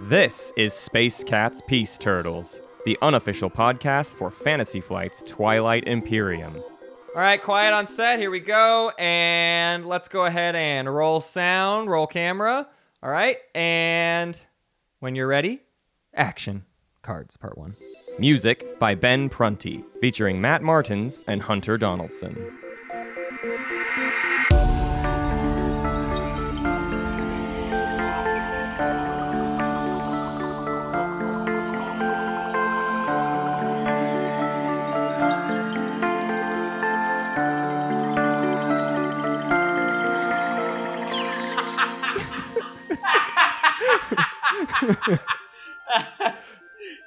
This is Space Cats Peace Turtles, the unofficial podcast for Fantasy Flight's Twilight Imperium. All right, quiet on set. Here we go. And let's go ahead and roll sound, roll camera. All right. And when you're ready, action. Cards, part one. Music by Ben Prunty, featuring Matt Martins and Hunter Donaldson.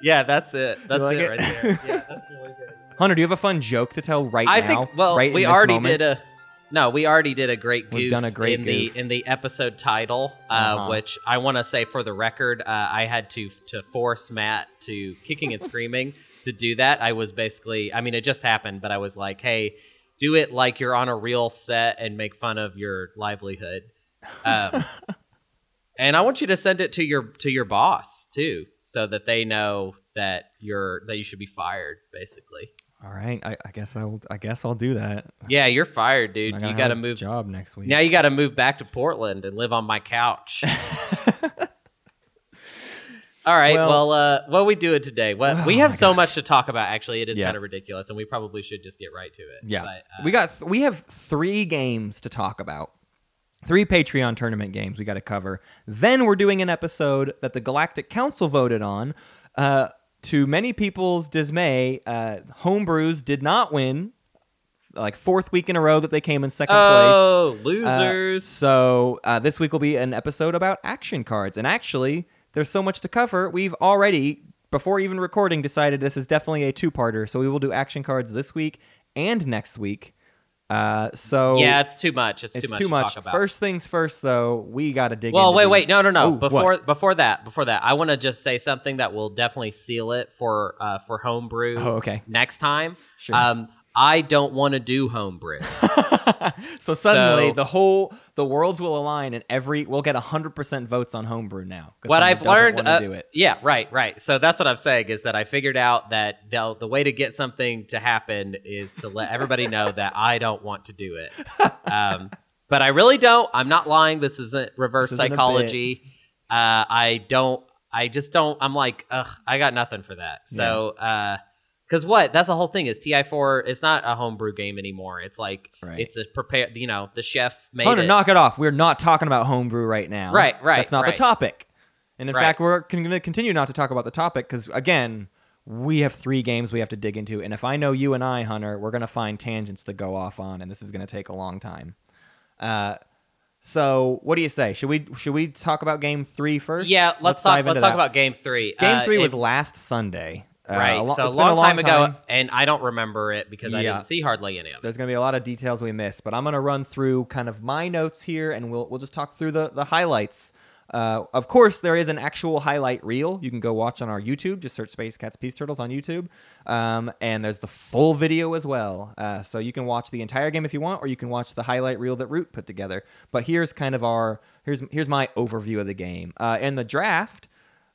Yeah, that's it. That's like it, it? right there. Yeah, that's really good. Hunter, do you have a fun joke to tell right I now? think. Well, right we already moment? did a. No, we already did a great goof We've done a great in goof. the in the episode title, uh, Uh-huh. which I want to say for the record, uh, I had to to force Matt to kicking and screaming to do that. I was basically, I mean, it just happened, but I was like, hey, do it like you're on a real set and make fun of your livelihood. Um, and I want you to send it to your to your boss too, so that they know that you're that you should be fired, basically. All right, I, I guess I'll I guess I'll do that. Yeah, you're fired, dude. You got to a move. job next week. Now you got to move back to Portland and live on my couch. All right. Well- Well, uh, what we doing today? What we Oh have so much to talk about. Actually, it is Yeah. kind of ridiculous, and we probably should just get right to it. Yeah, But, uh, we got th- we have three games to talk about. Three Patreon tournament games we got to cover. Then we're doing an episode that the Galactic Council voted on. Uh, to many people's dismay, uh, Homebrews did not win. Like fourth week in a row that they came in second place. Oh, Uh, losers! so uh, this week will be an episode about action cards, and actually, there's so much to cover. We've already, before even recording, decided this is definitely a two-parter. So we will do action cards this week and next week. Uh, so yeah, it's too much. It's, it's too much. too to much. Talk about. First things first, though, we got to dig. Well, wait, these- wait, no, no, no. Oh, what? before before that, before that, I want to just say something that will definitely seal it for uh, for homebrew. Oh, okay. Next time, Sure. um, I don't want to do homebrew. so suddenly So- the whole the worlds will align and every we'll get 100% votes on homebrew now what I've learned, uh, do it. yeah, right, right. So that's what I'm saying is that I figured out that the, the way to get something to happen is to let everybody know that I don't want to do it. Um, but I really don't. I'm not lying. This isn't reverse This isn't psychology. Uh, I don't. I just don't. I'm like, ugh, I got nothing for that. So, because what? That's the whole thing. Is Ti4? It's not a homebrew game anymore. It's like Right. it's a prepared. You know, the chef made Hunter, it. knock it off. We're not talking about homebrew right now. Right, right, That's not right. the topic. And in Right. fact, we're going to continue not to talk about the topic because, again, we have three games we have to dig into. And if I know you and I, Hunter, we're going to find tangents to go off on, and this is going to take a long time. Uh, so, what do you say? Should we should we talk about game three first? Yeah, let's, talk. Let's talk that. about game three. Game Uh, three it- was last Sunday. Uh, right. a lo- so a it's been long, time ago, time. and I don't remember it because I didn't see hardly any of it. There's going to be a lot of details we missed, but I'm going to run through kind of my notes here, and we'll we'll just talk through the the highlights. Uh, of course, there is an actual highlight reel you can go watch on our YouTube. Just search Space Cats Peace Turtles on YouTube, um, and there's the full video as well. Uh, so you can watch the entire game if you want, or you can watch the highlight reel that Root put together. But here's kind of our here's here's my overview of the game. Uh, in the draft,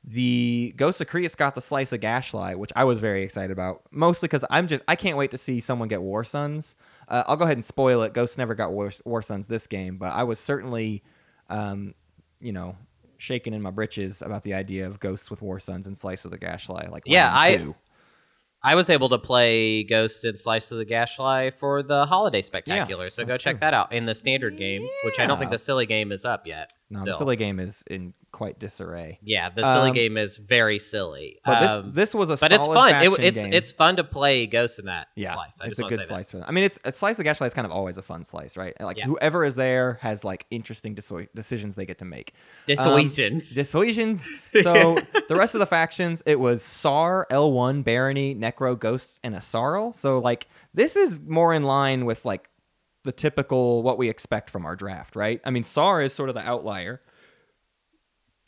the Ghost of Creuss got the slice of Gashly, which I was very excited about, mostly because I'm just I can't wait to see someone get War Suns. Uh, I'll go ahead and spoil it. Ghost never got War, War Suns this game, but I was certainly, um, you know, shaking in my britches about the idea of Ghosts with War Suns and Slice of the Gashly. Like Yeah, I- two. I was able to play Ghosts and Slice of the Gashly for the holiday spectacular, so go check true. that out in the standard game, which I don't think the silly game is up yet. No, still. the silly game is in quite disarray. Yeah, the silly Um, game is very silly. But this Um, this was a but it's fun. It, it's game. it's fun to play Ghost in that yeah, slice. I it's just a good say that. slice for them. I mean, it's a slice of Gashly is kind of always a fun slice, right? Like Yeah. whoever is there has like interesting deso- decisions they get to make. Dissuasions. Dissuasions. So the rest of the factions, it was Sar, L1, Barony, Necro, Ghosts, and Yssaril. So like this is more in line with like the typical what we expect from our draft, right? I mean, Sar is sort of the outlier.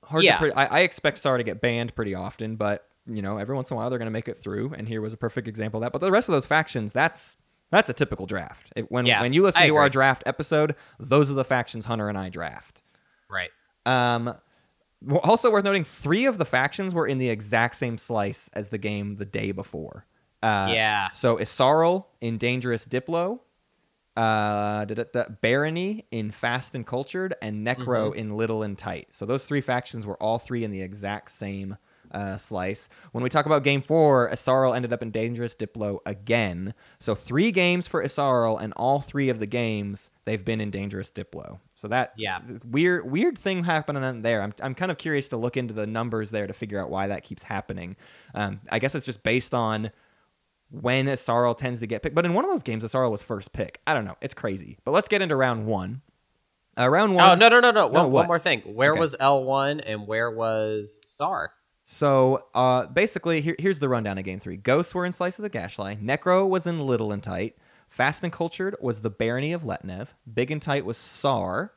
Hard Yeah. to pre- I, I expect Sar to get banned pretty often, but you know, every once in a while they're going to make it through, and here was a perfect example of that. But the rest of those factions, that's That's a typical draft. If- when Yeah, when you listen I to our draft episode, those are the factions Hunter and I draft. Right. Um, also worth noting, three of the factions were in the exact same slice as the game the day before. Uh, yeah. So Yssaril in Dangerous Diplo, uh, da- da- da- Barony in Fast and Cultured, and Necro Mm-hmm. in Little and Tight. So those three factions were all three in the exact same uh, slice. When we talk about Game Four, Yssaril ended up in Dangerous Diplo again. So three games for Yssaril, and all three of the games they've been in Dangerous Diplo. So that Yeah. weird weird thing happening there. I'm I'm kind of curious to look into the numbers there to figure out why that keeps happening. Um, I guess it's just based on when Yssaril tends to get picked. But in one of those games, Yssaril was first pick. I don't know. It's crazy. But let's get into round one. Uh, round one. Oh no no no no! One, one more thing. Where Okay. was L one and where was SAR? So uh, basically, here, here's the rundown of game three. Ghosts were in Slice of the Gashly. Necro was in Little and Tight. Fast and Cultured was the Barony of Letnev. Big and Tight was Sar.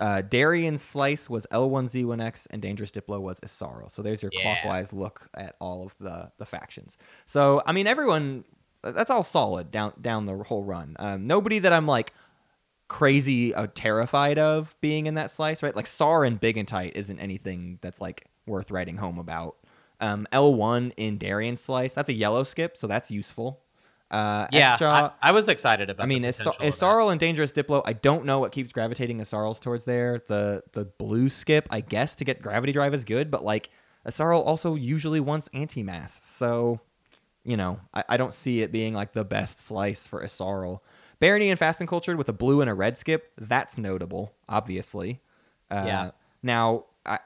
Uh, Darien Slice was L1Z1X, and Dangerous Diplo was Yssaril. So there's your Yeah. clockwise look at all of the the factions. So I mean, everyone that's all solid down down the whole run. Um, nobody that I'm like crazy uh, terrified of being in that slice, right? Like Sar and Big and Tight isn't anything that's like worth writing home about. Um, L1 in Darien slice, that's a yellow skip, so that's useful. Uh, Yeah, Extra, I, I was excited about. I mean, Is-. Yssaril and Dangerous Diplo. I don't know what keeps gravitating Yssarils towards there. The the blue skip, I guess, to get gravity drive is good, but like Yssaril also usually wants anti mass, so you know I, I don't see it being like the best slice for Yssaril. Barony and Fast and Cultured with a blue and a red skip, that's notable, obviously. Uh, Yeah. Now, I,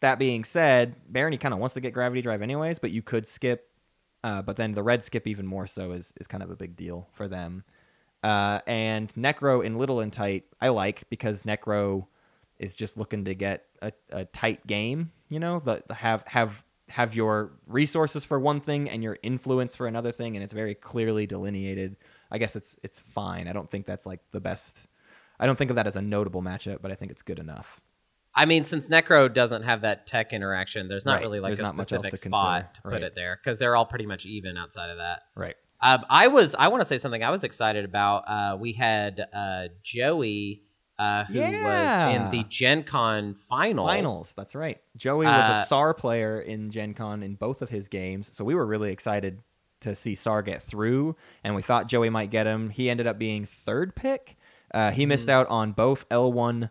that being said, Barony kind of wants to get gravity drive anyways, but you could skip. Uh, but then the red skip even more so is is kind of a big deal for them. Uh, and Necro in Little and Tight, I like because Necro is just looking to get a, a tight game. You know, the, the have have have your resources for one thing and your influence for another thing, and it's very clearly delineated. I guess it's it's fine. I don't think that's like the best. I don't think of that as a notable matchup, but I think it's good enough. I mean, since Necro doesn't have that tech interaction, there's not Right. really like There's a not much else specific to spot to put Right. it there because they're all pretty much even outside of that. Right. Um, I was I want to say something I was excited about. Uh, we had uh, Joey uh, who was in the Gen Con finals. Finals. That's right. Joey was Uh, a SAR player in Gen Con in both of his games, so we were really excited to see SAR get through, and we thought Joey might get him. He ended up being third pick. Uh, he missed out on both L1,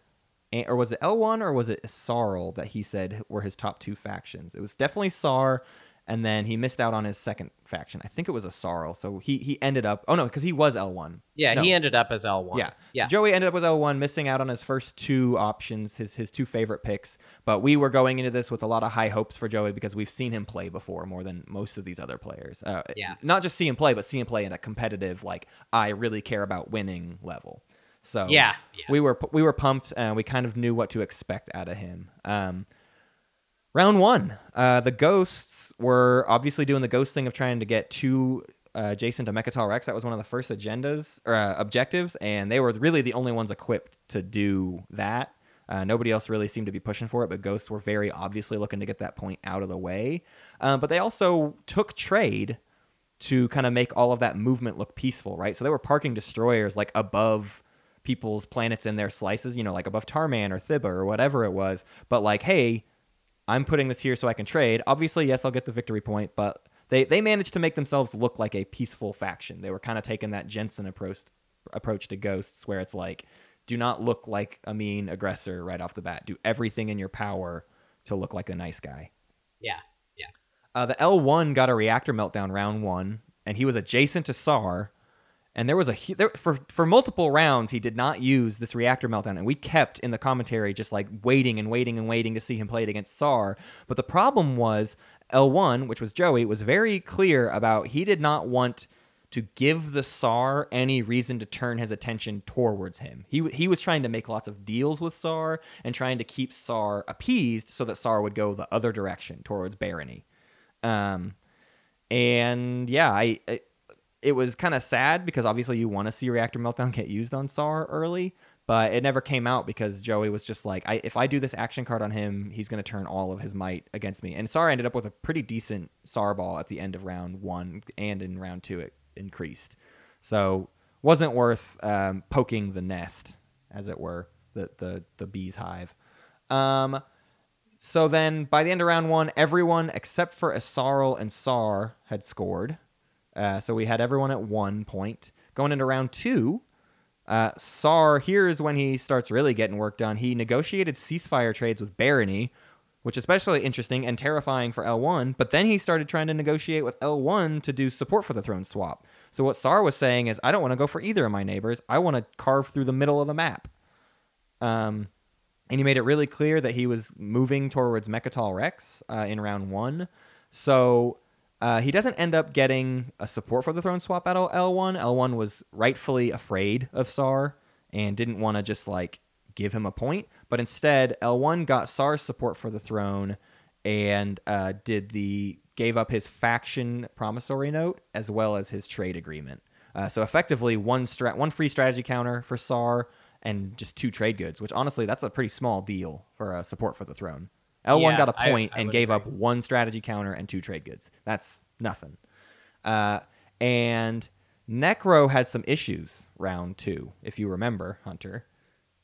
and, or was it L1 or was it Sarl that he said were his top two factions? It was definitely SAR, and then he missed out on his second faction. I think it was Yssaril, so he he ended up. Oh no, because he was L1. Yeah, No. he ended up as L one. Yeah. yeah. So Joey ended up with L1, missing out on his first two options, his his two favorite picks. But we were going into this with a lot of high hopes for Joey because we've seen him play before more than most of these other players. Uh, Yeah. Not just see him play, but see him play in a competitive, like I really care about winning level. So Yeah, yeah. we were we were pumped and we kind of knew what to expect out of him. Um, round one, uh, the ghosts were obviously doing the ghost thing of trying to get two uh, Jason to Mecatol Rex. That was one of the first agendas or uh, objectives, and they were really the only ones equipped to do that. Uh, nobody else really seemed to be pushing for it, but ghosts were very obviously looking to get that point out of the way. Uh, but they also took trade to kind of make all of that movement look peaceful, right? So they were parking destroyers like above people's planets in their slices, you know, like above Tar'mann or Thibah or whatever it was. But like, hey, I'm putting this here so I can trade. Obviously, yes, I'll get the victory point, but they they managed to make themselves look like a peaceful faction. They were kind of taking that Jensen approach approach to ghosts, where it's like, do not look like a mean aggressor right off the bat. Do everything in your power to look like a nice guy. yeah, yeah. Uh, the L1 got a reactor meltdown round one, and he was adjacent to SAR. And there was a there, for for multiple rounds he did not use this reactor meltdown, and we kept in the commentary just like waiting and waiting and waiting to see him play it against SAR. But the problem was L1, which was Joey, was very clear about he did not want to give the SAR any reason to turn his attention towards him. He he was trying to make lots of deals with SAR and trying to keep SAR appeased so that SAR would go the other direction towards Barony. Um, and yeah, I, I it was kind of sad because obviously you want to see reactor meltdown get used on Sar early, but it never came out because Joey was just like, I, if I do this action card on him, he's going to turn all of his might against me. And Sar ended up with a pretty decent Sar ball at the end of round one, and in round two it increased. So wasn't worth um, poking the nest, as it were, the the the bee's hive. Um, so then by the end of round one, everyone except for Yssaril and Sar had scored. Uh, so we had everyone at one point. Going into round two, uh, Sar, here is when he starts really getting work done. He negotiated ceasefire trades with Barony, which is especially interesting and terrifying for L1. But then he started trying to negotiate with L1 to do support for the throne swap. So what Sar was saying is, I don't want to go for either of my neighbors. I want to carve through the middle of the map. Um, and he made it really clear that he was moving towards Mecatol Rex uh, in round one. So uh, he doesn't end up getting a support for the throne swap at L1. L1 was rightfully afraid of Sar and didn't want to just like give him a point, but instead L1 got Sar's support for the throne and uh, did the gave up his faction promissory note as well as his trade agreement. Uh, so effectively, one strat, one free strategy counter for Sar, and just two trade goods, which honestly, that's a pretty small deal for a support for the throne. L1 Yeah, got a point I and gave agree. up one strategy counter and two trade goods. That's nothing. Uh, and Necro had some issues round two, if you remember, Hunter.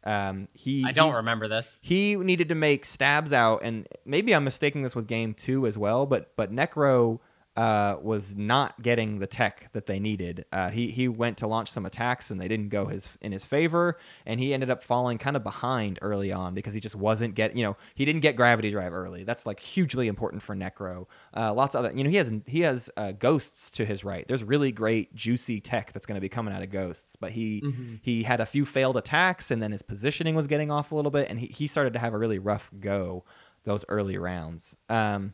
Um, he I don't he- remember this. he needed to make stabs out, and maybe I'm mistaking this with game two as well. But but Necro uh, was not getting the tech that they needed. Uh, he he went to launch some attacks, and they didn't go his in his favor, and he ended up falling kind of behind early on because he just wasn't get you know he didn't get gravity drive early. That's like hugely important for Necro. Uh, lots of other you know he has he has uh, ghosts to his right. There's really great juicy tech that's going to be coming out of ghosts, but he he had a few failed attacks, and then his positioning was getting off a little bit, and he, he started to have a really rough go those early rounds. Um,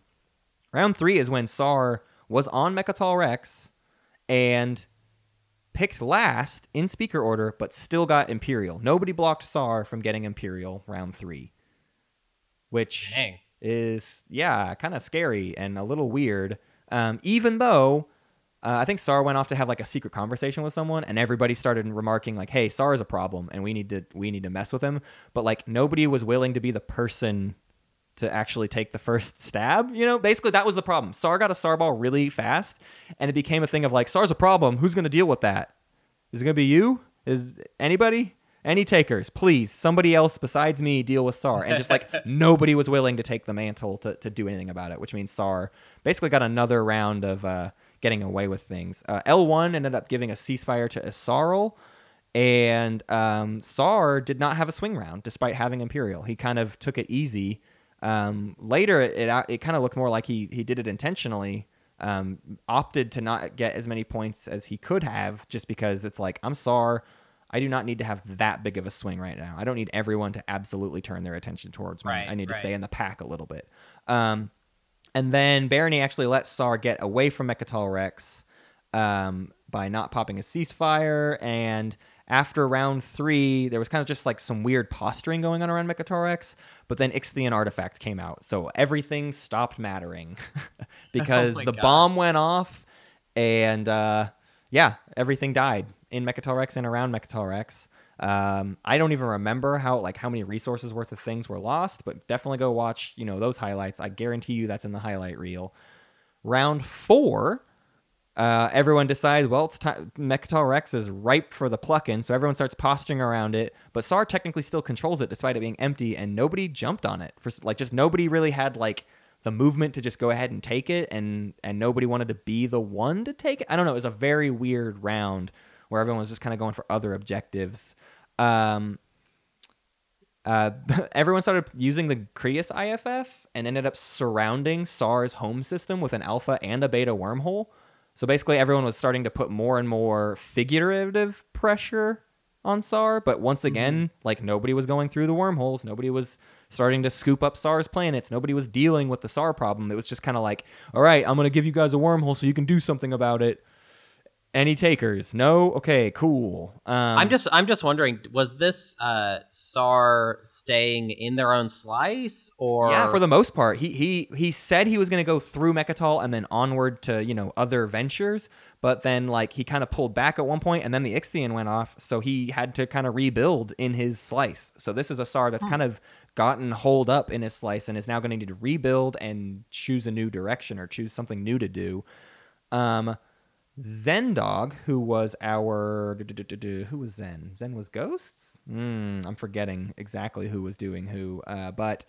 round three is when Sar was on Mecatol Rex and picked last in speaker order, but still got Imperial. Nobody blocked Sar from getting Imperial round three, which Dang. is yeah, kind of scary and a little weird. Um, even though uh, I think Sar went off to have like a secret conversation with someone, and everybody started remarking like, "Hey, Sar is a problem, and we need to we need to mess with him." But like nobody was willing to be the person to actually take the first stab. You know, basically that was the problem. Sar got a Sar ball really fast, and it became a thing of like, Sar's a problem. Who's going to deal with that? Is it going to be you? Is anybody? Any takers, please. Somebody else besides me deal with Sar. And just like nobody was willing to take the mantle to, to do anything about it, which means Sar basically got another round of uh, getting away with things. Uh, L1 ended up giving a ceasefire to Yssaril, and um, Sar did not have a swing round despite having Imperial. He kind of took it easy. Um, later, it it, kind of looked more like he he did it intentionally. Um, opted to not get as many points as he could have, just because it's like I'm Sar. I do not need to have that big of a swing right now. I don't need everyone to absolutely turn their attention towards me. Right, I need to stay in the pack a little bit. Um, and then Barony actually let Sar get away from Mecatol Rex um, by not popping a ceasefire. And after round three, there was kind of just like some weird posturing going on around Mecatol Rex, But then Ixthian Artifact came out. So everything stopped mattering because Oh the God. bomb went off. And uh, yeah, everything died in Mecatol Rex and around Mecatol Rex. Um, I don't even remember how like how many resources worth of things were lost, but definitely go watch you know those highlights. I guarantee you that's in the highlight reel. Round four, uh, everyone decides well it's time. Mecatol Rex is ripe for the plucking, so everyone starts posturing around it. But Sar technically still controls it despite it being empty, and nobody jumped on it for like just nobody really had like the movement to just go ahead and take it, and and nobody wanted to be the one to take it. I don't know. It was a very weird round where everyone was just kind of going for other objectives. Um, uh, everyone started using the Creuss IFF and ended up surrounding SAR's home system with an alpha and a beta wormhole. So basically, everyone was starting to put more and more figurative pressure on SAR. But once mm-hmm. again, like nobody was going through the wormholes. Nobody was starting to scoop up SAR's planets. Nobody was dealing with the SAR problem. It was just kind of like, all right, I'm going to give you guys a wormhole so you can do something about it. Any takers? No? Okay, cool. Um, I'm just I'm just wondering, was this uh SAR staying in their own slice or Yeah, for the most part, he he he said he was going to go through Mecatol and then onward to you know other ventures, but then like he kind of pulled back at one point, and then the Ixthian went off, so he had to kind of rebuild in his slice. So this is a Sar that's kind of gotten holed up in his slice and is now going to need to rebuild and choose a new direction or choose something new to do. Um, Zendog, who was our who was Zen? Zen was Ghosts. Mm, I'm forgetting exactly who was doing who, uh, but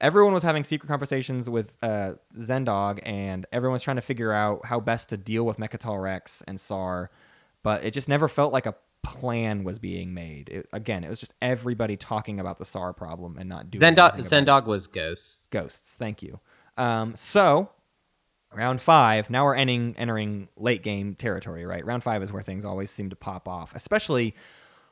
everyone was having secret conversations with uh, Zendog, and everyone was trying to figure out how best to deal with Mecatol Rex and Sar, but it just never felt like a plan was being made. It, again, it was just everybody talking about the SAR problem and not doing Zendog, anything about it. Zendog was ghosts. Ghosts. Thank you. Um, so round five. Now we're entering entering late game territory. Right. Round five is where things always seem to pop off, especially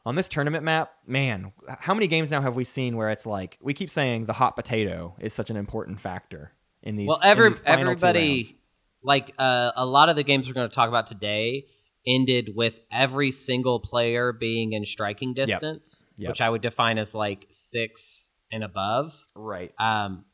on this tournament map. Man, how many games now have we seen where it's like we keep saying the hot potato is such an important factor in these? Well, every these everybody, like uh, a lot of the games we're going to talk about today, ended with every single player being in striking distance, Yep. which I would define as like six and above. Right. Um,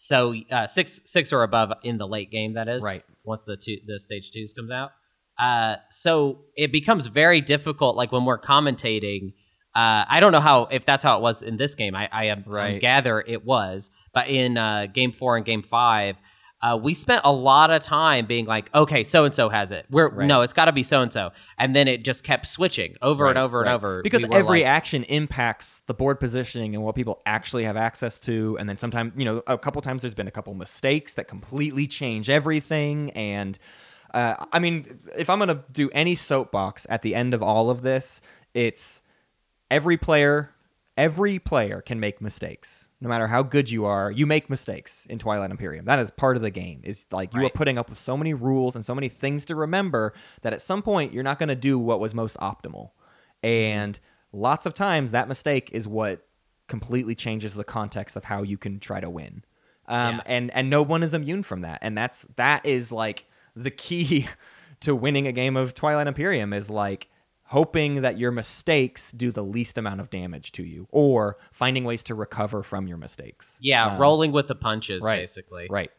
so uh, six six or above in the late game. That is Right. Once the two the stage twos comes out. Uh, so it becomes very difficult. Like when we're commentating. Uh, I don't know how if that's how it was in this game. I, I am I gather it was, but in uh, game four and game five, uh, we spent a lot of time being like, okay, so and so has it. We're Right. no, it's got to be so and so, and then it just kept switching over and over right. and over because We every like- action impacts the board positioning and what people actually have access to and then sometimes you know a couple times there's been a couple mistakes that completely change everything and uh, i mean if i'm going to do any soapbox at the end of all of this it's every player every player can make mistakes. No matter how good you are you make mistakes in twilight imperium. That is part of the game is like you are putting up with so many rules and so many things to remember that at some point you're not going to do what was most optimal. And lots of times that mistake is what completely changes the context of how you can try to win. Um, Yeah. and and no one is immune from that. And that's that is like the key to winning a game of twilight imperium is like hoping that your mistakes do the least amount of damage to you or finding ways to recover from your mistakes yeah, Um, rolling with the punches, right, basically. Right.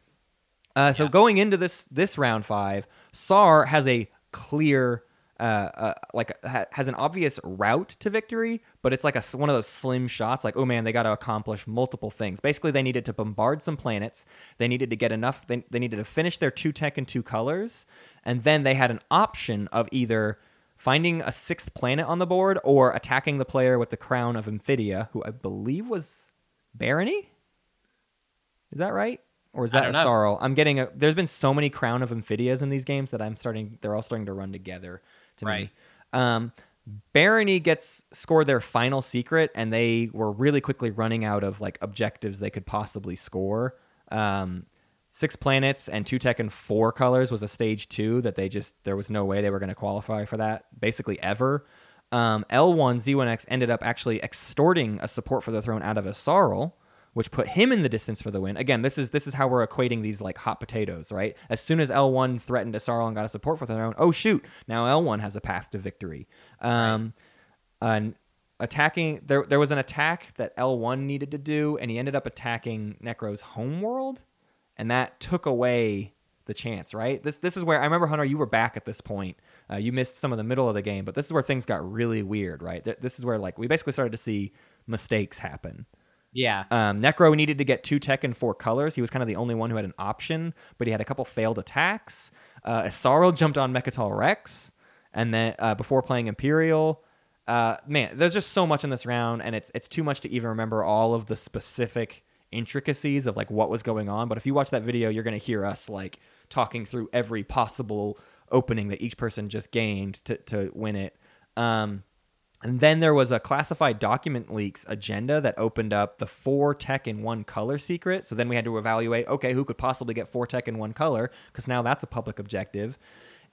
Uh, so going into this this round five, SAR has a clear, uh, uh, like ha- has an obvious route to victory, but it's like a one of those slim shots. Like, oh man, they got to accomplish multiple things. Basically, they needed to bombard some planets. They needed to get enough. They, they needed to finish their two tech and two colors, and then they had an option of either finding a sixth planet on the board or attacking the player with the crown of Emphidia, who I believe was Barony. Is that right? Or is that a know. sorrow? I'm getting a. There's been so many Crown of Emphidias in these games that I'm starting. They're all starting to run together to Right. me. Um, Barony gets scored their final secret, and they were really quickly running out of like objectives they could possibly score. Um, six planets and two tech and four colors was a stage two that they just there was no way they were going to qualify for that basically ever. Um, L1 Z1X ended up actually extorting a support for the throne out of Yssaril, which put him in the distance for the win. Again, this is this is how we're equating these like hot potatoes, right? As soon as L1 threatened Yssaril and got a support for the throne, oh shoot, now L1 has a path to victory. Um, an attacking there there was an attack that L1 needed to do, and he ended up attacking Necro's homeworld, and that took away the chance, right? This this is where I remember Hunter, you were back at this point. Uh, you missed some of the middle of the game, but this is where things got really weird, right? Th- This is where like we basically started to see mistakes happen. Yeah. Um, Necro needed to get two tech and four colors. He was kind of the only one who had an option, but he had a couple failed attacks. Uh, Yssaril jumped on Mecatol Rex, and then uh, before playing Imperial. Uh, man, there's just so much in this round, and it's it's too much to even remember all of the specific intricacies of like what was going on. But if you watch that video, you're gonna hear us like talking through every possible opening that each person just gained to to win it. Um, and then there was a classified document leaks agenda that opened up the four tech in one color secret. So then we had to evaluate okay, who could possibly get four tech in one color? Because now that's a public objective.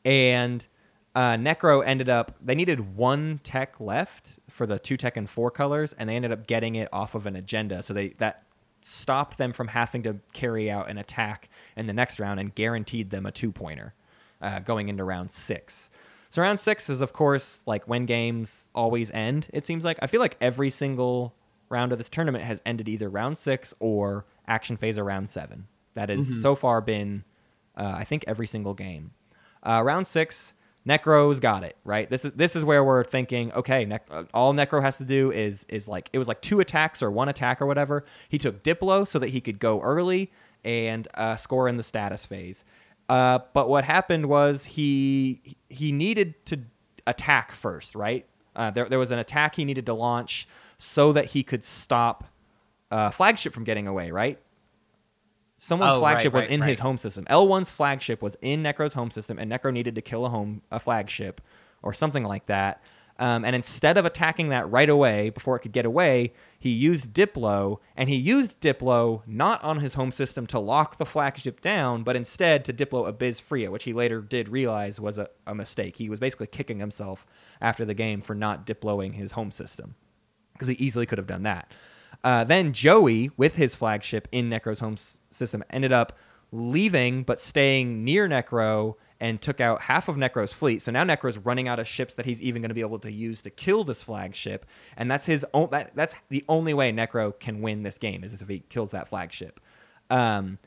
And uh, Necro ended up, they needed one tech left for the two tech and four colors, and they ended up getting it off of an agenda. So they that stopped them from having to carry out an attack in the next round and guaranteed them a two pointer uh, going into round six. So round six is of course like when games always end. It seems like I feel like every single round of this tournament has ended either round six or action phase or round seven. That has so far been, uh, I think, every single game. Uh, round six, Necro's got it right. This is this is where we're thinking. Okay, Nec- uh, all Necro has to do is is like it was like two attacks or one attack or whatever. He took Diplo so that he could go early and uh, score in the status phase. Uh, but what happened was he he needed to attack first, right? Uh, there there was an attack he needed to launch so that he could stop uh, flagship from getting away, right? Someone's Oh, flagship right, was right, in his home system. L1's flagship was in Necro's home system, and Necro needed to kill a home a flagship or something like that. Um, and instead of attacking that right away before it could get away, he used Diplo, and he used Diplo not on his home system to lock the flagship down, but instead to Diplo Abyz Fria, which he later did realize was a, a mistake. He was basically kicking himself after the game for not Diploing his home system because he easily could have done that. Uh, then Joey, with his flagship in Necro's home s- system, ended up leaving but staying near Necro and took out half of Necro's fleet. So now Necro's running out of ships that he's even going to be able to use to kill this flagship, and that's his. That, that's the only way Necro can win this game is if he kills that flagship. Um,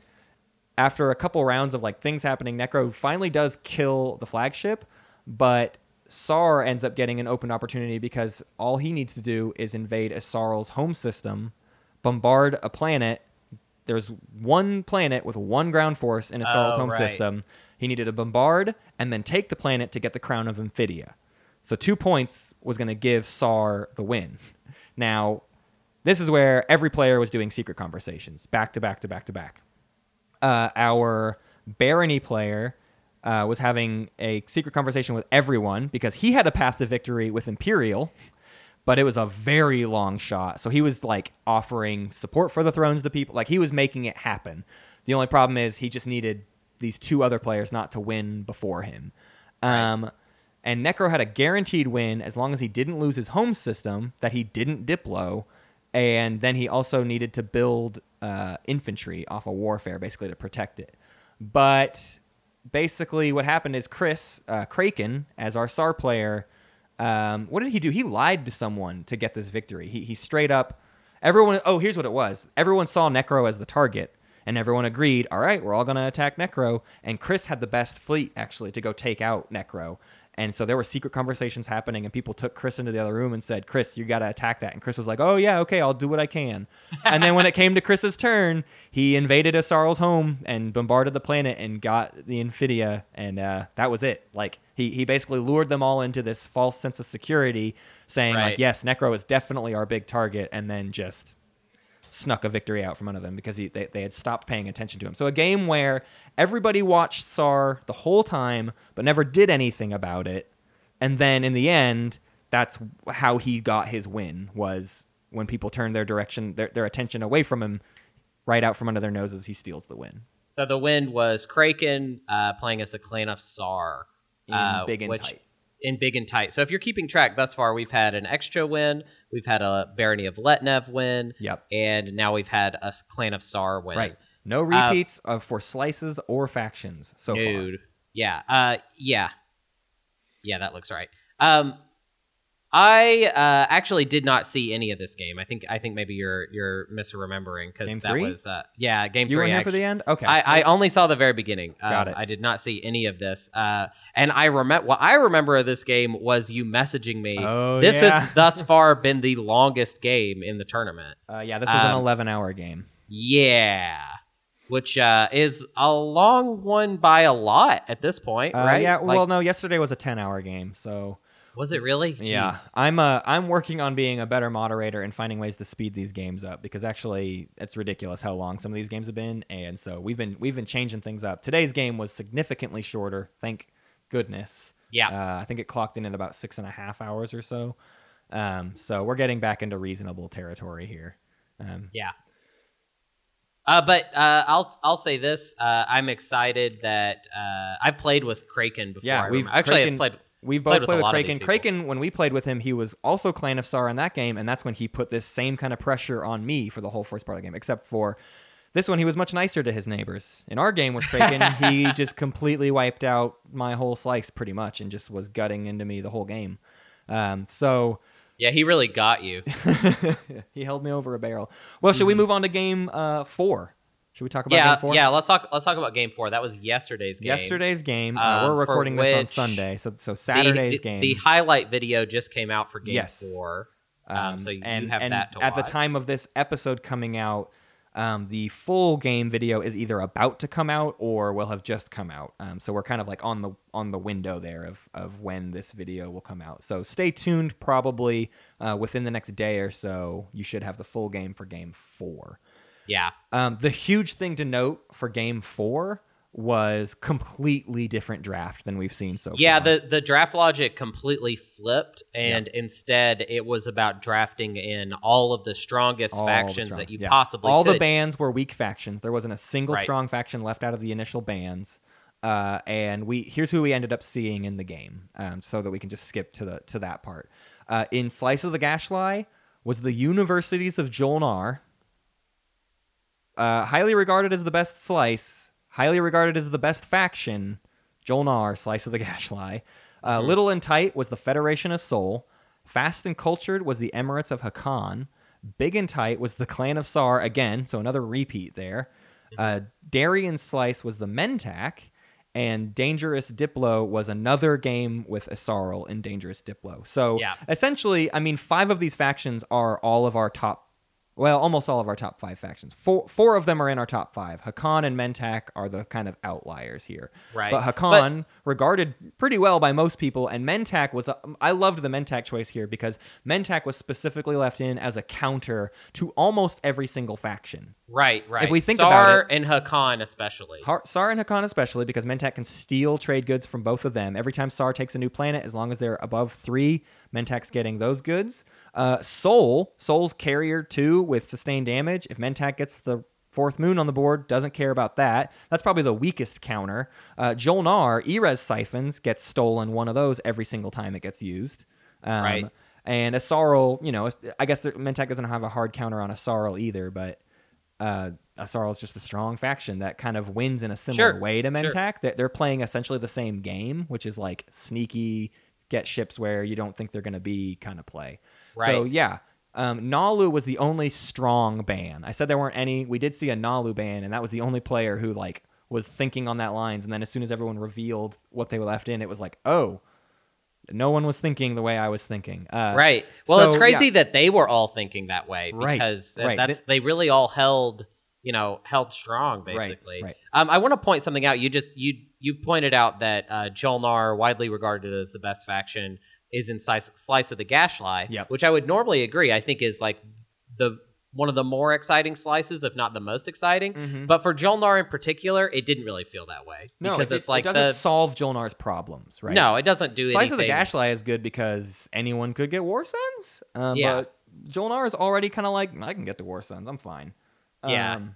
after a couple rounds of like things happening, Necro finally does kill the flagship, but Sar ends up getting an open opportunity because all he needs to do is invade Yssaril's home system, bombard a planet. There's one planet with one ground force in Yssaril's Oh, home right. system. He needed to bombard and then take the planet to get the crown of Emphidia. So two points was going to give Sar the win. Now, this is where every player was doing secret conversations, back to back to back to back uh, our barony player uh, was having a secret conversation with everyone because he had a path to victory with Imperial, but it was a very long shot. So he was like offering support for the thrones to people. Like he was making it happen. The only problem is he just needed these two other players not to win before him. Um, and Necro had a guaranteed win as long as he didn't lose his home system that he didn't Diplo. And then he also needed to build uh, infantry off of warfare, basically to protect it. But basically, what happened is Chris uh, Kraken, as our SAR player, um, what did he do? He lied to someone to get this victory. He, he straight up, everyone, oh, here's what it was. Everyone saw Necro as the target, and everyone agreed, all right, we're all going to attack Necro. And Chris had the best fleet, actually, to go take out Necro. And so there were secret conversations happening, and people took Chris into the other room and said, Chris, you got to attack that. And Chris was like, oh, yeah, okay, I'll do what I can. and then when it came to Chris's turn, he invaded Yssaril's home and bombarded the planet and got the Emphidia, and uh, that was it. Like, he, he basically lured them all into this false sense of security, saying, Right. like, yes, Necro is definitely our big target, and then just snuck a victory out from under them because he, they, they had stopped paying attention to him. So a game where everybody watched Sar the whole time but never did anything about it. And then in the end, that's how he got his win was when people turned their direction their, their attention away from him right out from under their noses he steals the win. So the win was Kraken uh, playing as the clan of Sar. Uh, big and which- tight. In big and tight. So if you're keeping track thus far, we've had an Xxcha win, we've had a Barony of Letnev win, Yep. and now we've had a clan of Sar win. Right. No repeats of for slices or factions so far. Dude. Yeah. Uh yeah. Yeah, that looks right. Um I uh actually did not see any of this game. I think I think maybe you're you're misremembering because that three? was uh yeah, game You three. were here for the end? Okay. I, I only saw the very beginning. Um, Got it. I did not see any of this. Uh, and I remember what I remember of this game was you messaging me. Oh, this yeah. has thus far been the longest game in the tournament. uh, yeah, this was an um, 11 hour game. Yeah, which uh, is a long one by a lot at this point, Uh, right? Yeah, Like, well, no, yesterday was a 10 hour game, so was it really? Yeah, I'm uh I'm working on being a better moderator and finding ways to speed these games up because actually it's ridiculous how long some of these games have been, and so we've been we've been changing things up. Today's game was significantly shorter, thank goodness. Yeah. uh, I think it clocked in at about six and a half hours or so. Um, so we're getting back into reasonable territory here. Um, Yeah. Uh, but uh, I'll I'll say this: uh, I'm excited that uh, I played with Kraken before. Yeah, we've actually I Kraken- played. We've both played a with, Kraken. Kraken, when we played with him, he was also Clan of Sar in that game, and that's when he put this same kind of pressure on me for the whole first part of the game, except for this one, he was much nicer to his neighbors. In our game with Kraken, he just completely wiped out my whole slice pretty much and just was gutting into me the whole game. Um, so Yeah, he really got you. he held me over a barrel. Well, should we move on to game uh, four? Should we talk about yeah, game four? yeah. Let's talk. Let's talk about game four. That was yesterday's game. Yesterday's game. Uh, Um, we're recording this on Sunday, so so Saturday's the, game. The highlight video just came out for game Yes. four. Um, so you have and that at the time of this episode coming out, Um, the full game video is either about to come out or will have just come out. Um, so we're kind of like on the on the window there of of when this video will come out. So stay tuned. Probably uh, within the next day or so, you should have the full game for game four. Yeah. Um, the huge thing to note for game four was completely different draft than we've seen so Yeah, far. Yeah, the the draft logic completely flipped, and instead it was about drafting in all of the strongest All the factions strong- that you yeah. possibly all could. the bands were weak factions there wasn't a single Right. strong faction left out of the initial bands uh, and we here's who we ended up seeing in the game um, so that we can just skip to the to that part uh, in slice of the gashly was the universities of jolnar uh, highly regarded as the best slice highly regarded as the best faction jolnar slice of the gashly uh, little and tight was the federation of sol fast and cultured was the emirates of hacan Big and Tight was the Clan of Sar again, so another repeat there. Uh, Darien Slice was the Mentak, and Dangerous Diplo was another game with Yssaril in Dangerous Diplo. So Yeah. essentially, I mean, five of these factions are all of our top. Well, almost all of our top five factions. Four, four of them are in our top five. Hacan and Mentak are the kind of outliers here. Right. But Hacan, regarded pretty well by most people, and Mentak was. Um, I loved the Mentak choice here because Mentak was specifically left in as a counter to almost every single faction. right, right. If we think Sar about it- and Hacan especially. Har- Sar and Hacan especially because Mentak can steal trade goods from both of them. Every time Sar takes a new planet, as long as they're above three, Mentak's getting those goods. Uh, Sol, Sol's carrier two with sustained damage. If Mentak gets the fourth moon on the board, doesn't care about that. That's probably the weakest counter. Uh, Jolnar, E-res siphons gets stolen one of those every single time it gets used. Um, Right. And Yssaril, you know, I guess Mentak doesn't have a hard counter on Yssaril either, but uh, Yssaril is just a strong faction that kind of wins in a similar Sure, way to sure. Mentak. That they're playing essentially the same game, which is like sneaky, get ships where you don't think they're going to be kind of play. So yeah, um, Naalu was the only strong ban. I said there weren't any. We did see a Naalu ban, and that was the only player who like was thinking on that lines. And then as soon as everyone revealed what they were left in, it was like, oh, no one was thinking the way I was thinking. Uh, Right. Well, so, it's crazy yeah. that they were all thinking that way because right. that's Th- they really all held, you know, held strong Right, basically. right. Um, I want to point something out. You just you you pointed out that uh, Jolnar, widely regarded as the best faction, is in slice, slice of the Gashly, Yep. which I would normally agree. I think is like the one of the more exciting slices, if not the most exciting. Mhm. But for Jolnar in particular, it didn't really feel that way No, because it, it's like it doesn't the solve Jolnar's problems, right? no, it doesn't do Slice anything. of the Gashly is good because anyone could get War Suns. Um, Yeah. But Jolnar is already kind of like, I can get the War Suns. I'm fine. Yeah. Um,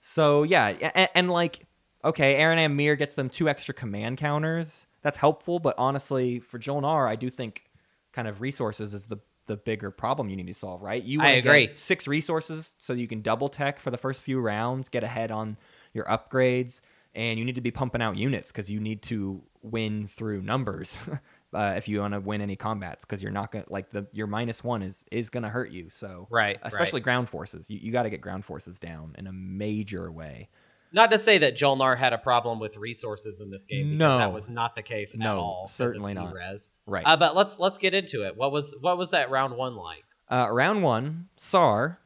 so, yeah. And, and like, okay, Arinam Meer gets them two extra command counters. That's helpful. But honestly, for Jolnar, I do think kind of resources is the the bigger problem you need to solve, right? You I agree. Get six resources so you can double tech for the first few rounds, get ahead on your upgrades, and you need to be pumping out units because you need to win through numbers uh, if you want to win any combats because you're not gonna like the your minus one is is gonna hurt you. So Right, especially ground forces, you, you got to get ground forces down in a major way. Not to say that Jolnar had a problem with resources in this game. Because No. that was not the case at No, all. 'cause of certainly not. Res. Right. Uh, but let's let's get into it. What was what was that round one like? Uh, round one, Sar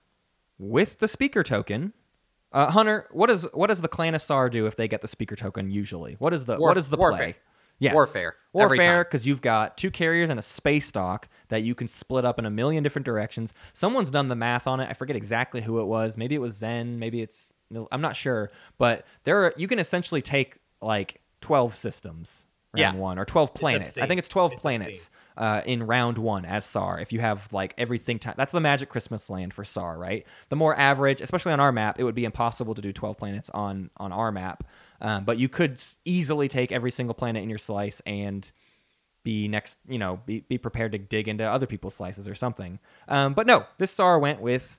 with the speaker token. Uh, Hunter, what does what does the clan of Sar do if they get the speaker token? Usually, what is the what is the warfare. Yes, Warfare, warfare, because you've got two carriers and a space dock that you can split up in a million different directions. Someone's done the math on it. I forget exactly who it was. Maybe it was Zen. Maybe it's I'm not sure. But there are you can essentially take like twelve systems round Yeah. one or twelve planets. I think it's twelve It's planets uh, in round one as SAR. If you have like everything, ti that's the magic Christmas land for SAR, right? The more average, especially on our map, it would be impossible to do twelve planets on on our map, um, but you could easily take every single planet in your slice and be next, you know, be, be prepared to dig into other people's slices or something. Um, but no, this SAR went with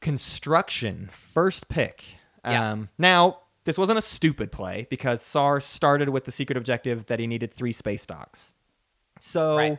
construction first pick. Yeah. Um, now this wasn't a stupid play because SAR started with the secret objective that he needed three space docks. So, Right.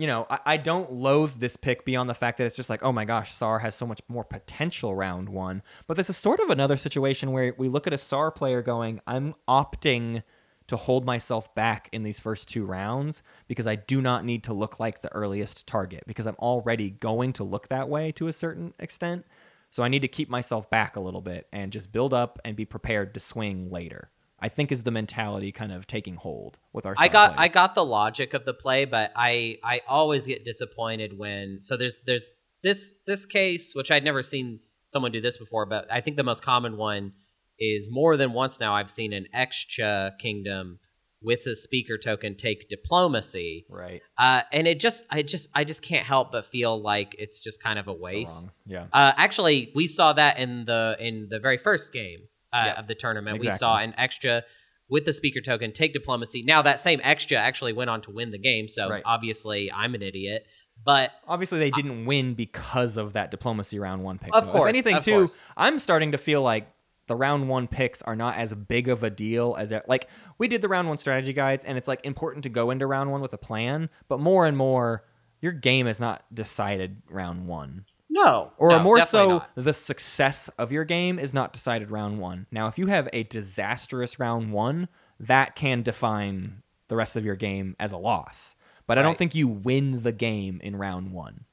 You know, I, I don't loathe this pick beyond the fact that it's just like, oh my gosh, SAR has so much more potential round one. But this is sort of another situation where we look at a SAR player going, I'm opting to hold myself back in these first two rounds because I do not need to look like the earliest target because I'm already going to look that way to a certain extent. So I need to keep myself back a little bit and just build up and be prepared to swing later. I think is the mentality kind of taking hold with our. I got I got the logic of the play, but I I always get disappointed when so there's there's this this case which I'd never seen someone do this before, but I think the most common one is more than once now I've seen an Xxcha kingdom with a speaker token take diplomacy. right. Uh, and it just I just I just can't help but feel like it's just kind of a waste. Yeah. Uh, actually, we saw that in the in the very first game uh, Yeah, of the tournament. We saw an Xxcha with the speaker token take diplomacy. Now that same Xxcha actually went on to win the game. So Right. obviously, I'm an idiot. But Obviously, they didn't win because of that diplomacy round one pick. Of though. course, if anything, of too, course. I'm starting to feel like the round one picks are not as big of a deal as like we did the round one strategy guides, and it's like important to go into round one with a plan. But more and more, your game is not decided round one, no, or no, more so, not. the success of your game is not decided round one. Now, if you have a disastrous round one, that can define the rest of your game as a loss. But I don't think you win the game in round one.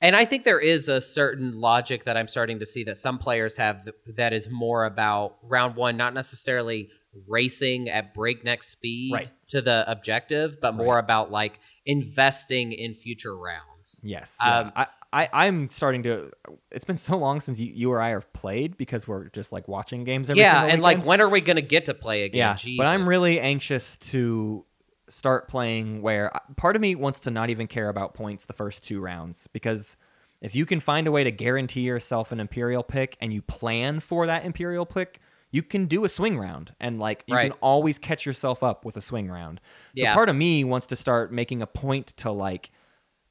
And I think there is a certain logic that I'm starting to see that some players have that is more about round one, not necessarily racing at breakneck speed Right. to the objective, but more about like investing in future rounds. Yes. Um, yeah. I, I, I'm starting to. It's been so long since you, you or I have played because we're just like watching games every yeah, and like when are we going to get to play again? yeah. Jesus. But I'm really anxious to start playing where part of me wants to not even care about points the first two rounds because if you can find a way to guarantee yourself an imperial pick and you plan for that imperial pick you can do a swing round and like you Right. can always catch yourself up with a swing round so Yeah. part of me wants to start making a point to like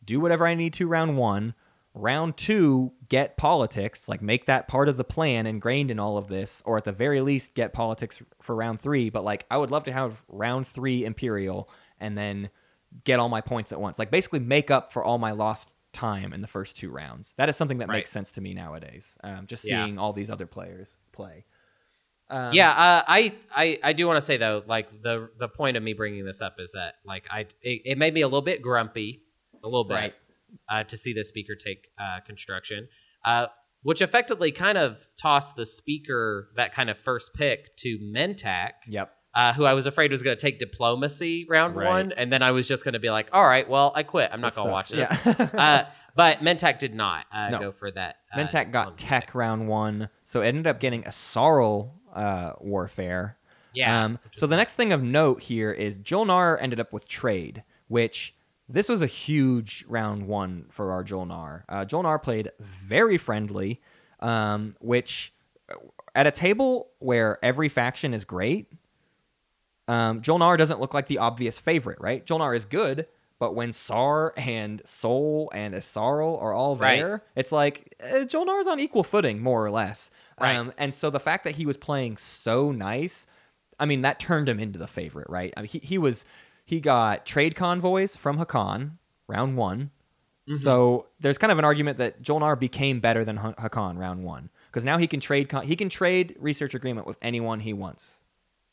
do whatever I need to round one. Round two, get politics, like make that part of the plan ingrained in all of this, or at the very least, get politics for round three. But like, I would love to have round three Imperial and then get all my points at once. Like, basically, make up for all my lost time in the first two rounds. That is something that Right. makes sense to me nowadays. Um, just Yeah. seeing all these other players play. Um, yeah, uh, I, I I do want to say though, like the the point of me bringing this up is that like I it, it made me a little bit grumpy, a little bit, Right. uh, to see the speaker take uh, construction, uh, which effectively kind of tossed the speaker that kind of first pick to Mentak, Yep. uh, who I was afraid was going to take diplomacy round Right. one, and then I was just going to be like, all right, well, I quit. I'm not going to watch this. Yeah. uh, but Mentak did not uh, No. go for that. Uh, Mentak got tech pick. round one, so it ended up getting a Sorrel uh, warfare. Yeah. Um, so the next thing of note here is Jolnar ended up with trade, which this was a huge round one for our Joel Jolnar. Uh, Jolnar played very friendly, um, which at a table where every faction is great, um, Jolnar doesn't look like the obvious favorite, right? Joel Jolnar is good, but when Saar and Sol and Yssaril are all there, it's like uh, Jolnar's on equal footing, more or less. Right. Um, and so the fact that he was playing so nice, I mean, that turned him into the favorite, right? I mean, he, he was he got trade convoys from Hacan round one. So there's kind of an argument that Jolnar became better than Ha- Hacan round one because now he can trade con- he can trade research agreement with anyone he wants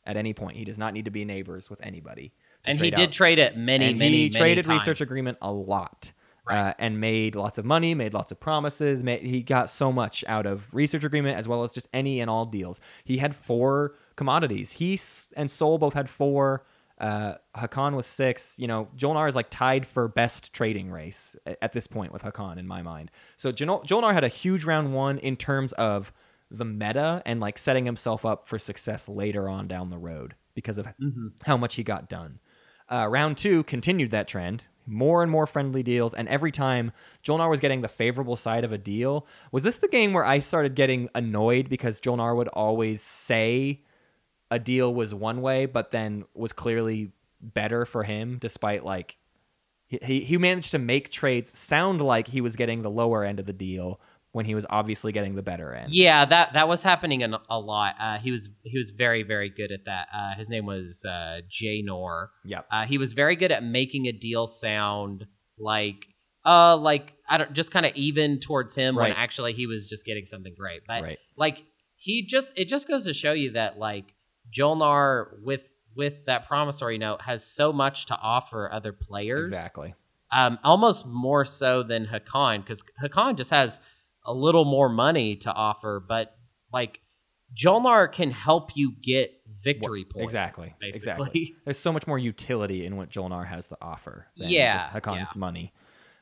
at any point. He does not need to be neighbors with anybody. and he trade did trade it many, and many, he many traded times. research agreement a lot. Right. Uh, and made lots of money, made lots of promises. Made, he got so much out of research agreement as well as just any and all deals. He had four commodities. He s- and Sol both had four. Uh, Hacan was six. You know, Jolnar is like tied for best trading race at this point with Hacan in my mind. So Jol- Jolnar had a huge round one in terms of the meta and like setting himself up for success later on down the road because of how much he got done. Uh, round two continued that trend. More and more friendly deals, and every time Jolnar was getting the favorable side of a deal, was this the game where I started getting annoyed because Jolnar would always say a deal was one way, but then was clearly better for him, despite like he, he managed to make trades sound like he was getting the lower end of the deal when he was obviously getting the better end. Yeah, that that was happening an, a lot. Uh, he was he was very very good at that. Uh, his name was uh, Jay Nor. Yep. Uh, he was very good at making a deal sound like uh like I don't just kind of even towards him when actually he was just getting something great. But Right. like he just it just goes to show you that like Jolnar with with that promissory note has so much to offer other players. Exactly. Um, almost more so than Hacan because Hacan just has a little more money to offer, but like Jolnar can help you get victory points. Exactly. Basically. Exactly. There's so much more utility in what Jolnar has to offer than Yeah, just Hacan's yeah. money.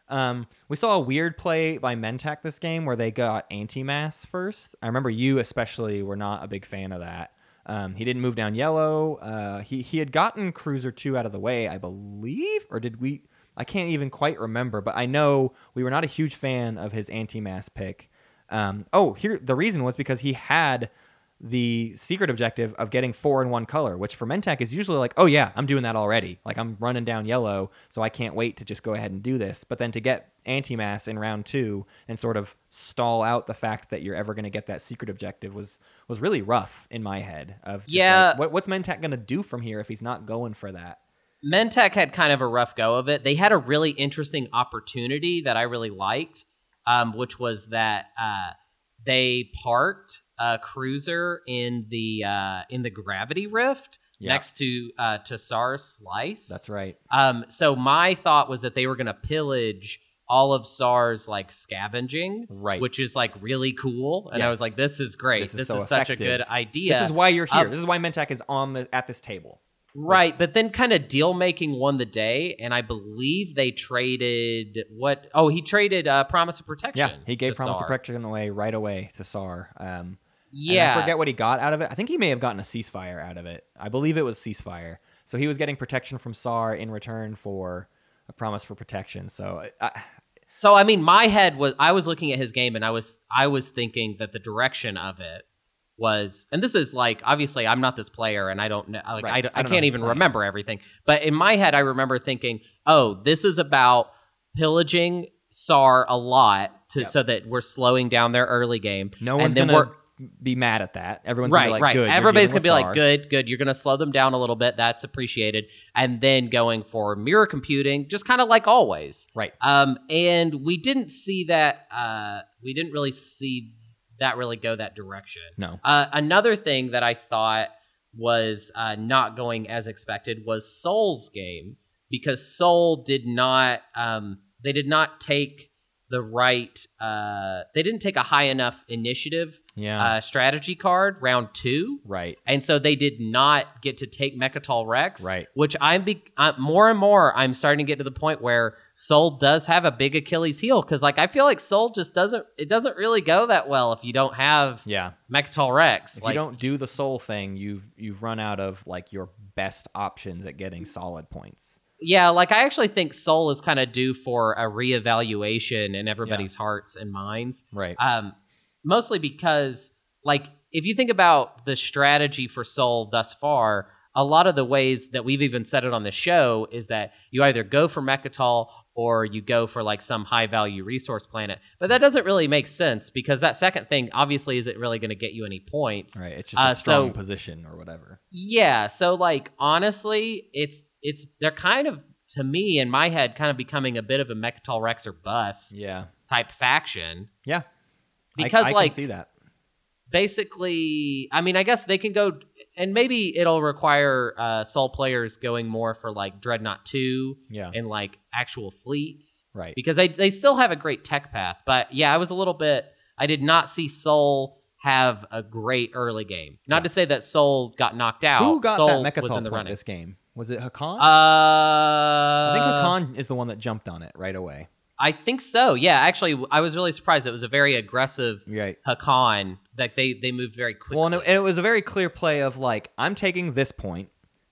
Um, we saw a weird play by Mentak this game where they got anti-mass first. I remember you especially were not a big fan of that. Um, he didn't move down yellow. Uh, he he had gotten Cruiser two out of the way, I believe, or did we? I can't even quite remember, but I know we were not a huge fan of his anti-mass pick. Um, oh, here the reason was because he had the secret objective of getting four in one color, which for Mentak is usually like, oh yeah, I'm doing that already. Like I'm running down yellow, so I can't wait to just go ahead and do this. But then to get anti-mass in round two and sort of stall out the fact that you're ever going to get that secret objective was was really rough in my head. Of just Yeah. like, what, what's Mentak going to do from here if he's not going for that? Mentak had kind of a rough go of it. They had a really interesting opportunity that I really liked, um, which was that uh, they parked a cruiser in the uh, in the gravity rift Yeah. next to uh, to Saar's slice. That's right. Um, so my thought was that they were going to pillage all of Saar's like scavenging, Right. which is like really cool. And I was like, this is great. This This, is so is such a good idea. This is why you're here. Um, this is why Mentak is on the at this table. Right, but then kind of deal making won the day, and I believe they traded what? Oh, he traded uh, Promise of Protection. Yeah, he gave promise Saar. of protection away right away to Saar. Um, Yeah, I forget what he got out of it. I think he may have gotten a ceasefire out of it. I believe it was ceasefire. So he was getting protection from Saar in return for a promise for protection. So I, So I mean, my head was I was looking at his game, and I was I was thinking that the direction of it was, and this is like obviously I'm not this player, and I don't know, like Right. I, I I can't even remember everything. But in my head, I remember thinking, oh, this is about pillaging Saar a lot to Yep. so that we're slowing down their early game. no And one's then going we're- to be mad at that. Everyone's right, going to be like, right. good. Everybody's gonna be with like, good, good. You're gonna slow them down a little bit. That's appreciated. And then going for mirror computing, just kind of like always. Right. Um, and we didn't see that. Uh, we didn't really see that really go that direction. No. Uh, another thing that I thought was uh, not going as expected was Sol's game because Sol did not. Um, they did not take the right. Uh, they didn't take a high enough initiative Yeah. uh, strategy card round two. right. And so they did not get to take Mecatol Rex, Right. Which I'm be- uh, more and more I'm starting to get to the point where Sol does have a big Achilles heel because like I feel like Sol just doesn't it doesn't really go that well if you don't have Yeah. Mecatol Rex. If like you don't do the sol thing, you've you've run out of like your best options at getting solid points. yeah, like I actually think Sol is kind of due for a reevaluation in everybody's hearts and minds. Right. um, mostly because like if you think about the strategy for sol thus far a lot of the ways that we've even said it on the show is that you either go for mecatol or you go for like some high value resource planet but that doesn't really make sense because that second thing obviously isn't really going to get you any points right. It's just a uh, strong so- position or whatever. yeah so like honestly it's it's they're kind of to me in my head kind of becoming a bit of a mecatol rex or bust Yeah. type faction Yeah. I- because I, like can see that. basically i mean i guess they can go and maybe it'll require uh sol players going more for like dreadnought 2 Yeah. and like actual fleets Right. because they they still have a great tech path but yeah i was a little bit i did not see sol have a great early game not Yeah. to say that sol got knocked out Who got soul that was Mecatol in the running this game? Was it Hacan? uh I think Hacan is the one that jumped on it right away. I think so yeah actually i was really surprised it was a very aggressive Right. hacan that they they moved very quickly Well, and it, and it was a very clear play of like, I'm taking this point,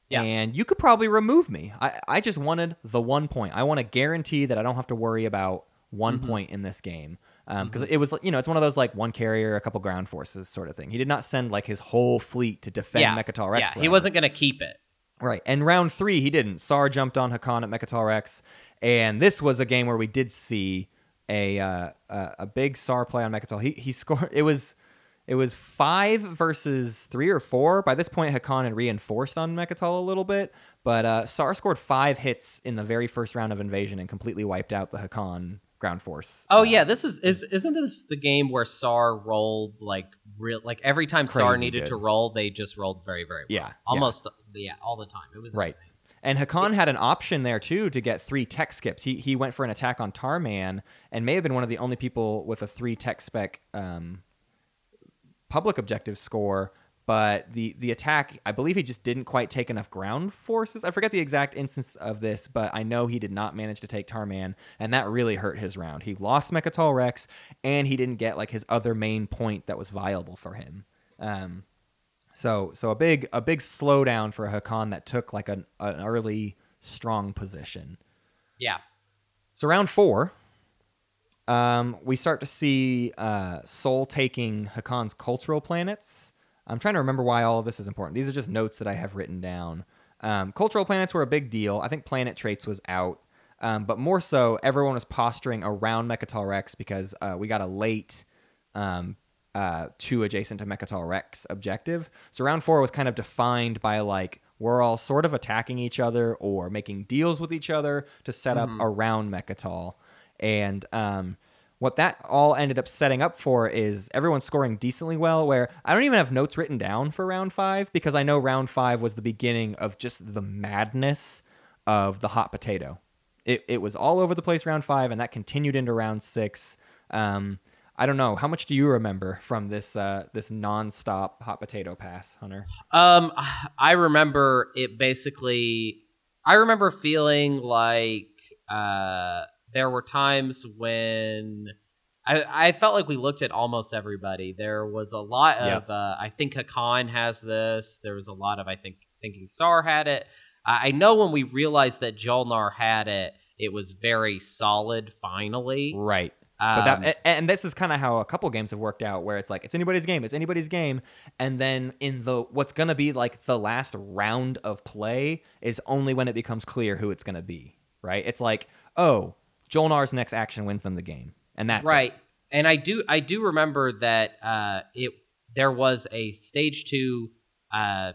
Yeah. and you could probably remove me. I, I just wanted the one point. I want to guarantee that I don't have to worry about one Mm-hmm. point in this game. Because it was, you know, it's one of those like one carrier, a couple ground forces sort of thing. He did not send like his whole fleet to defend yeah, Mecatol Rex. yeah he wasn't gonna keep it Right. And round three, he didn't. Saar jumped on Hacan at Mecatol Rex. And this was a game where we did see a uh, a, big Saar play on Mecatol. He he scored it was it was five versus three or four. By this point, Hacan had reinforced on Mecatol a little bit, but uh, Saar scored five hits in the very first round of invasion and completely wiped out the Hacan ground force. Oh Uh, yeah, this is is isn't this the game where Saar rolled like real like every time Saar needed good. to roll, they just rolled very very well. Yeah, yeah. almost yeah, all the time. It was Right. insane. And Hacan had an option there too to get three tech skips. He he went for an attack on Tar'mann and may have been one of the only people with a three tech spec um, public objective score. But the the attack, I believe he just didn't quite take enough ground forces. I forget the exact instance of this, but I know he did not manage to take Tar'mann, and that really hurt his round. He lost Mecatol Rex, and he didn't get like his other main point that was viable for him. Um, so so a big a big slowdown for Hacan that took like an, an early strong position. Yeah. So round four, um, we start to see uh, Sol taking Hacan's cultural planets. I'm trying to remember why all of this is important. These are just notes that I have written down. Um, cultural planets were a big deal. I think Planet Traits was out, um, but more so, everyone was posturing around Mecatol Rex because uh, we got a late um, uh, two adjacent to Mecatol Rex objective. So round four was kind of defined by like we're all sort of attacking each other or making deals with each other to set up around Mecatol. And um, what that all ended up setting up for is everyone scoring decently well. Where I don't even have notes written down for round five because I know round five was the beginning of just the madness of the hot potato. It, it was all over the place round five, and that continued into round six. Um, I don't know how much do you remember from this uh, this nonstop hot potato pass, Hunter? Um, I remember it basically. I remember feeling like uh, there were times when I, I felt like we looked at almost everybody. There was a lot of. Yep. Uh, I think Hacan has this. There was a lot of. I think thinking Saar had it. I I know when we realized that Jolnar had it, it was very solid. Finally, Right. Um, But that, and this is kind of how a couple games have worked out, where it's like it's anybody's game, it's anybody's game, and then in the what's gonna be like the last round of play is only when it becomes clear who it's gonna be, right? It's like, oh, Jolnar's next action wins them the game, and that's it. right and i do i do remember that uh it there was a stage two uh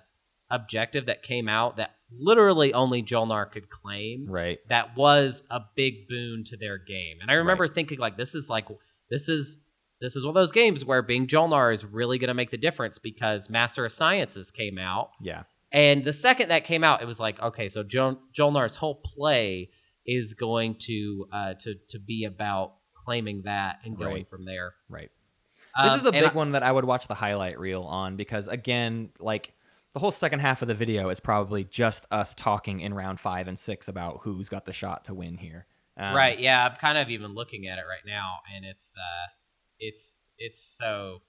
objective that came out that literally only jolnar could claim right, that was a big boon to their game and i remember thinking like this is like this is this is one of those games where being jolnar is really going to make the difference because master of sciences came out yeah, and the second that came out, it was like, okay, so jo- Jolnar's whole play is going to uh, to to be about claiming that and going Right. from there. right. This Um, is a big I- one that I would watch the highlight reel on because again, like the whole second half of the video is probably just us talking in round five and six about who's got the shot to win here. Um, right? Yeah, I'm kind of even looking at it right now, and it's uh, it's it's so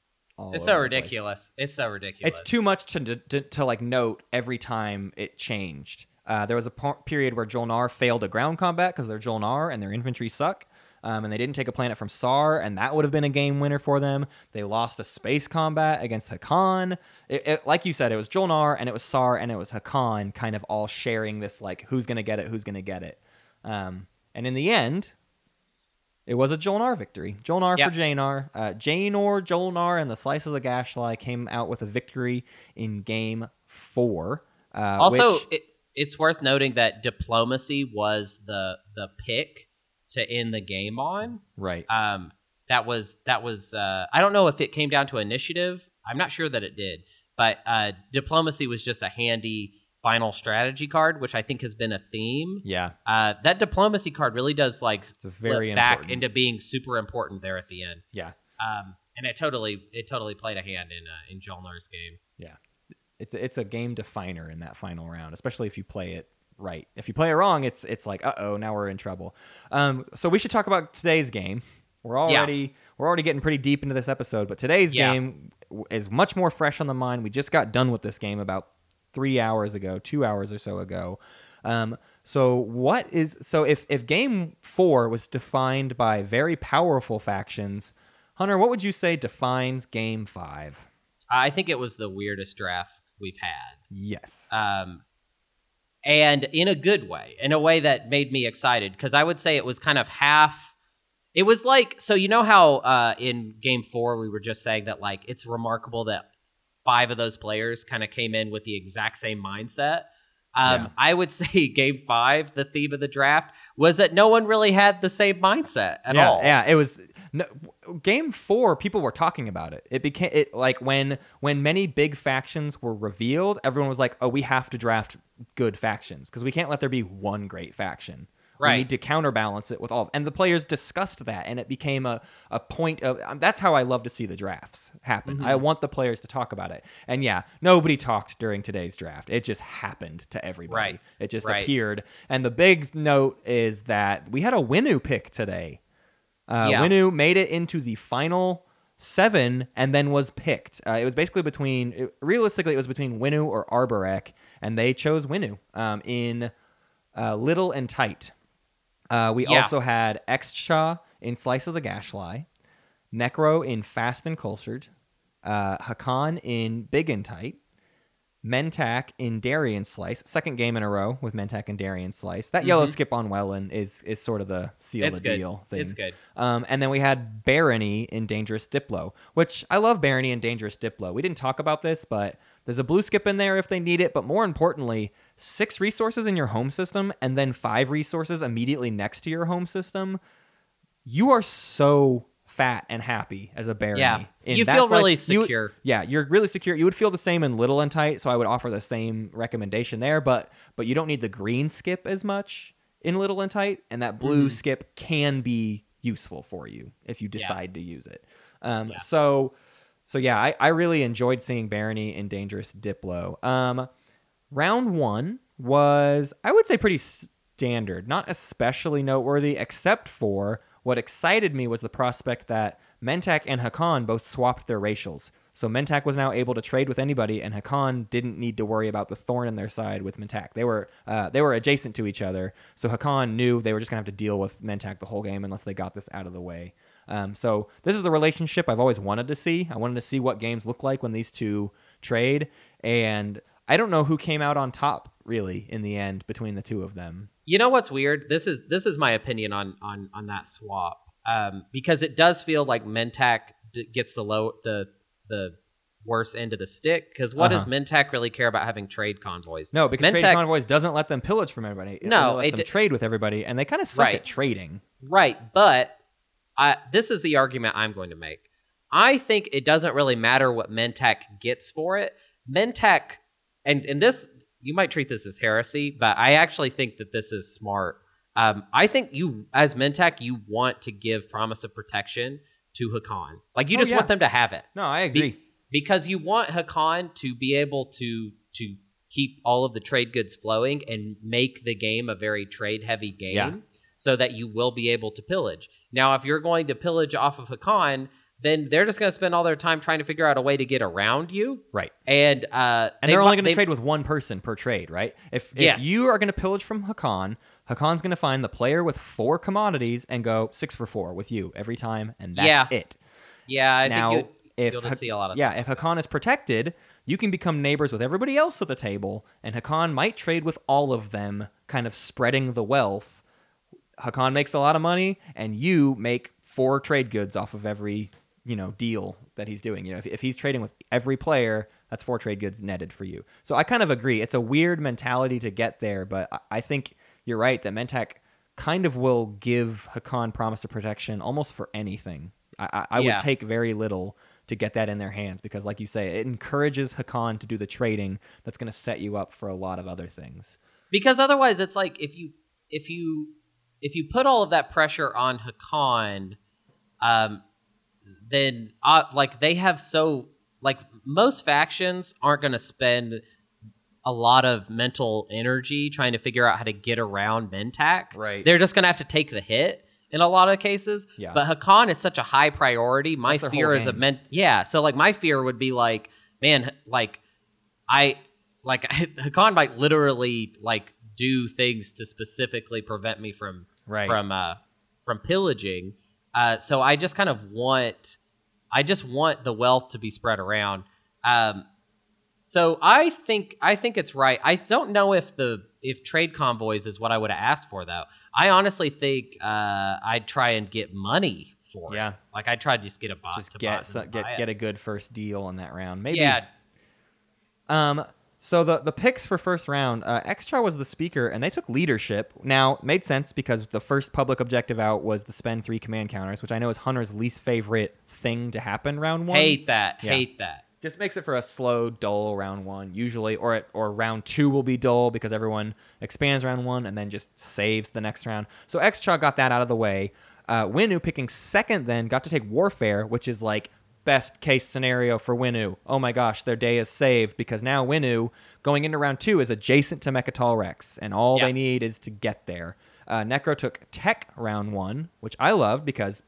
it's so ridiculous. It's so ridiculous. It's too much to, to, to like note every time it changed. Uh, there was a period where Jolnar failed a ground combat because they're Jolnar and their infantry suck. Um, and they didn't take a planet from Saar, and that would have been a game winner for them. They lost a space combat against Hacan. It, it- like you said, it was Jolnar and it was Saar and it was Hacan, kind of all sharing this like who's gonna get it, who's gonna get it. Um, and in the end, it was a Jolnar victory. Jolnar Yep. for Janar. Uh, Janor, Jolnar, and the Slice of the Gashly came out with a victory in game four. Uh, also which- it, it's worth noting that diplomacy was the the pick to end the game on. right. um, that was that was uh, I don't know if it came down to initiative. I'm not sure that it did, but uh, diplomacy was just a handy final strategy card, which I think has been a theme. yeah, Uh, that diplomacy card really does like it's a very back important. into being super important there at the end. yeah, Um, and it totally it totally played a hand in uh, in Jolnar's game. Yeah. It's a, it's a game definer in that final round, especially if you play it right. If you play it wrong, it's it's like uh oh, now we're in trouble. Um, so we should talk about today's game. We're already we're already getting pretty deep into this episode, but today's Yeah. game is much more fresh on the mind. We just got done with this game about three hours ago, two hours or so ago. Um, so what is so if if game four was defined by very powerful factions, Hunter, what would you say defines game five? I think it was the weirdest draft we've had. Yes. um, and in a good way, in a way that made me excited because I would say it was kind of half. It was like so you know how uh, in game four we were just saying that like it's remarkable that five of those players kind of came in with the exact same mindset. Um, Yeah. I would say game five, the theme of the draft was that no one really had the same mindset at yeah, all. Yeah, it was no, game four. People were talking about it. It became it like when when many big factions were revealed, everyone was like, "Oh, we have to draft good factions because we can't let there be one great faction." We need to counterbalance it with all, and the players discussed that, and it became a, a point of. um, That's how I love to see the drafts happen. Mm-hmm. I want the players to talk about it, and yeah, nobody talked during today's draft. It just happened to everybody. Right. It just Right. appeared, and the big note is that we had a Winnu pick today. Uh, Yeah. Winnu made it into the final seven and then was picked. Uh, it was basically between, it- realistically, it was between Winnu or Arborec, and they chose Winnu um, in uh, Little and Tight. Uh, we Yeah. also had Xxcha in Slice of the Gashly, Nekro in Fast and Cultured, uh, Hacan in Big and Tight, Mentak in Darien Slice, second game in a row with Mentak and Darien Slice. That yellow skip on Wellon is is sort of the seal Mm-hmm. It's the good. deal thing. It's good. Um, and then we had Barony in Dangerous Diplo, which I love Barony and Dangerous Diplo. We didn't talk about this, but there's a blue skip in there if they need it. But more importantly, six resources in your home system and then five resources immediately next to your home system. You are so fat and happy as a Barony. Yeah. in You feel really You- secure. yeah, you're really secure. You would feel the same in Little and Tight, so I would offer the same recommendation there. But but you don't need the green skip as much in Little and Tight, and that blue Mm-hmm. skip can be useful for you if you decide to use it. Um, Yeah. So so yeah, I, I really enjoyed seeing Barony in Dangerous Diplo. Um, round one was I would say pretty standard, not especially noteworthy, except for what excited me was the prospect that Mentak and Hacan both swapped their racials. So Mentak was now able to trade with anybody, and Hacan didn't need to worry about the thorn in their side with Mentak. They were uh, they were adjacent to each other, so Hacan knew they were just gonna have to deal with Mentak the whole game unless they got this out of the way. Um, so this is the relationship I've always wanted to see. I wanted to see what games look like when these two trade, and I don't know who came out on top really in the end between the two of them. You know what's weird? This is this is my opinion on on on that swap um, because it does feel like Mentak d- gets the low the the worse end of the stick. Because what does Uh-huh. Mentak really care about having trade convoys? No, because trade convoys doesn't let them pillage from everybody. It No, lets it them d- trade with everybody, and they kind of suck Right. at trading. Right, but I, this is the argument I'm going to make. I think it doesn't really matter what Mentak gets for it. Mentak, and and this you might treat this as heresy, but I actually think that this is smart. Um, I think you, as Mentak, you want to give promise of protection to Hacan. Like you Oh, just yeah. want them to have it. No, I Be- agree. because you want Hacan to be able to to keep all of the trade goods flowing and make the game a very trade heavy game Yeah. so that you will be able to pillage. Now, if you're going to pillage off of Hacan, then they're just going to spend all their time trying to figure out a way to get around you. right. And uh, And they they're only going to trade with one person per trade, right? If, if Yes. you are going to pillage from Hacan, Hacan's going to find the player with four commodities and go six for four with you every time, and that's Yeah. it. Yeah, I now, think if you'll just see a lot of yeah, if Hacan is protected, you can become neighbors with everybody else at the table, and Hacan might trade with all of them, kind of spreading the wealth. Hacan makes a lot of money, and you make four trade goods off of every you know deal that he's doing. You know, if, if he's trading with every player, that's four trade goods netted for you. So I kind of agree. It's a weird mentality to get there, but I, I think you're right that Mentak kind of will give Hacan promise of protection almost for anything. I, I, I Yeah. would take very little to get that in their hands because, like you say, it encourages Hacan to do the trading that's going to set you up for a lot of other things. because otherwise it's like if you if you if you put all of that pressure on Hacan, um, then uh, like they have so like most factions aren't going to spend a lot of mental energy trying to figure out how to get around Mentak. Right. They're just going to have to take the hit in a lot of cases. Yeah. But Hacan is such a high priority. My fear is a men. Yeah. So like my fear would be like, man, like I like Hacan might literally like do things to specifically prevent me from Right. from uh from pillaging. Uh, so I just kind of want, I just want the wealth to be spread around. Um, so I think I think it's right. I don't know if the if trade convoys is what I would have asked for though. I honestly think uh, I'd try and get money for Yeah. it. Like I'd try to just get a bot Just to get so, get it. get a good first deal on that round. Maybe yeah. Um, So the the picks for first round, uh, was the speaker, and they took leadership. Now made sense because the first public objective out was to spend three command counters, which I know is Hunter's least favorite thing to happen round one. Hate that. Yeah. Hate that. Just makes it for a slow, dull round one usually, or it, or round two will be dull because everyone expands round one and then just saves the next round. So Xxcha got that out of the way. Uh, Winnu picking second then got to take Warfare, which is like best case scenario for Winnu. Oh my gosh, their day is saved because now Winnu going into round two is adjacent to Mechatol Rex, and all Yeah. they need is to get there. Uh, Nekro took Tech round one, which I love because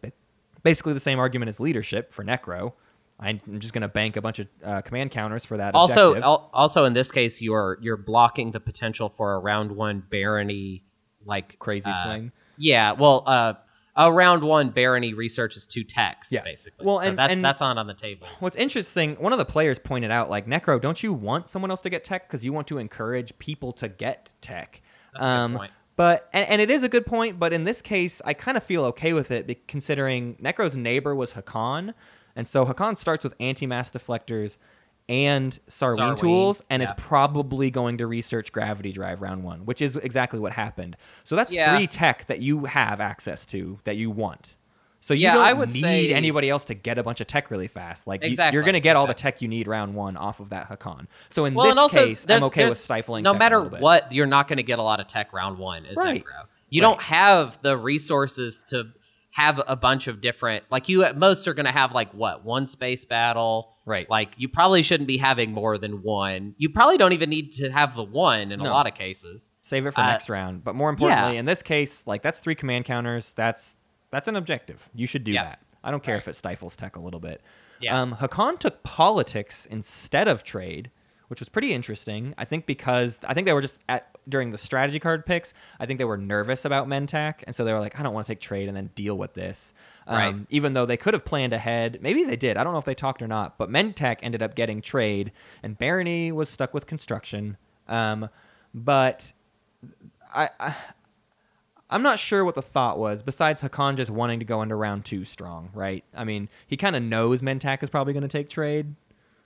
basically the same argument as leadership for Nekro. I'm just going to bank a bunch of uh, command counters for that. Also, objective. al- also in this case, you're you're blocking the potential for a round one barony like crazy uh, swing. Yeah, well, uh, a round one barony researches two techs Yeah. basically. Well, so and- that's and- that's not on the table. What's interesting, one of the players pointed out, like Nekro, don't you want someone else to get tech because you want to encourage people to get tech? That's a good um, point. But and, and it is a good point, but in this case, I kind of feel okay with it, considering Nekro's neighbor was Hacan, and so Hacan starts with anti-mass deflectors and Sarween Sarween, tools, and is probably going to research gravity drive round one, which is exactly what happened. So that's Yeah. three tech that you have access to that you want. So you Yeah, don't I would need say- anybody else to get a bunch of tech really fast. Like you, you're going to get all the tech you need round one off of that Hacan. So in Well, this also, case, I'm okay with stifling. No matter what, you're not going to get a lot of tech round one. Is Right. Nekro. You Right. don't have the resources to have a bunch of different. Like you, at most, are going to have like what one space battle. Right. Like you probably shouldn't be having more than one. You probably don't even need to have the one in No. a lot of cases. Save it for Uh, next round. But more importantly, yeah. in this case, like that's three command counters. That's that's an objective. You should do Yeah. that. I don't care Right. if it stifles tech a little bit. Yeah. Um, Hacan took politics instead of trade, which was pretty interesting. I think because I think they were just at during the strategy card picks. I think they were nervous about Mentak, and so they were like, I don't want to take trade and then deal with this. Um, Right. Even though they could have planned ahead, maybe they did. I don't know if they talked or not. But Mentak ended up getting trade, and Barony was stuck with construction. Um, but I, I I'm not sure what the thought was, besides Hacan just wanting to go into round two strong, right? I mean, he kind of knows Mentak is probably going to take trade.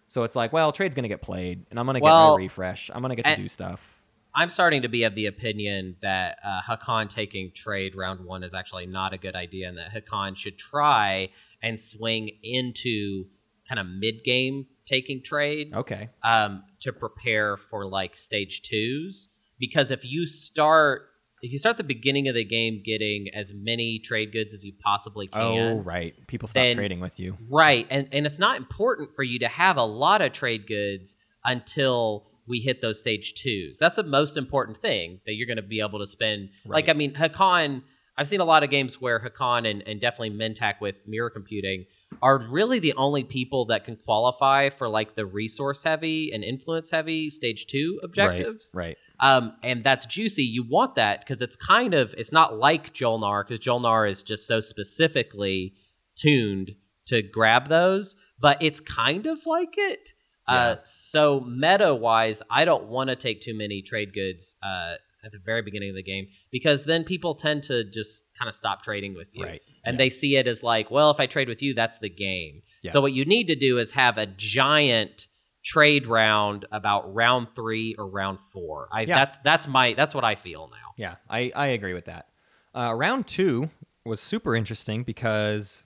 So it's like, well, trade's going to get played, and I'm going to get Well, my refresh. I'm going to get to do stuff. I'm starting to be of the opinion that uh, Hacan taking trade round one is actually not a good idea, and that Hacan should try and swing into kind of mid game taking trade Okay. um, to prepare for like stage twos. Because if you start if you start the beginning of the game getting as many trade goods as you possibly can, Oh, right. People stop Then- trading with you. Right. And and it's not important for you to have a lot of trade goods until we hit those stage twos. That's the most important thing that you're going to be able to spend. Like, I mean, Hacan, I've seen a lot of games where Hacan and, and definitely Mentak with mirror computing are really the only people that can qualify for like the resource heavy and influence heavy stage two objectives. Right. Um, and that's juicy. You want that because it's kind of it's not like Jolnar because Jolnar is just so specifically tuned to grab those, but it's kind of like it. Uh, so meta wise, I don't want to take too many trade goods uh, at the very beginning of the game because then people tend to just kind of stop trading with you, Right. and Yeah. they see it as like, well, if I trade with you, that's the game. Yeah. So what you need to do is have a giant trade round about round three or round four. I Yeah. that's that's my that's what I feel now. Yeah, I, I agree with that. Uh, round two was super interesting because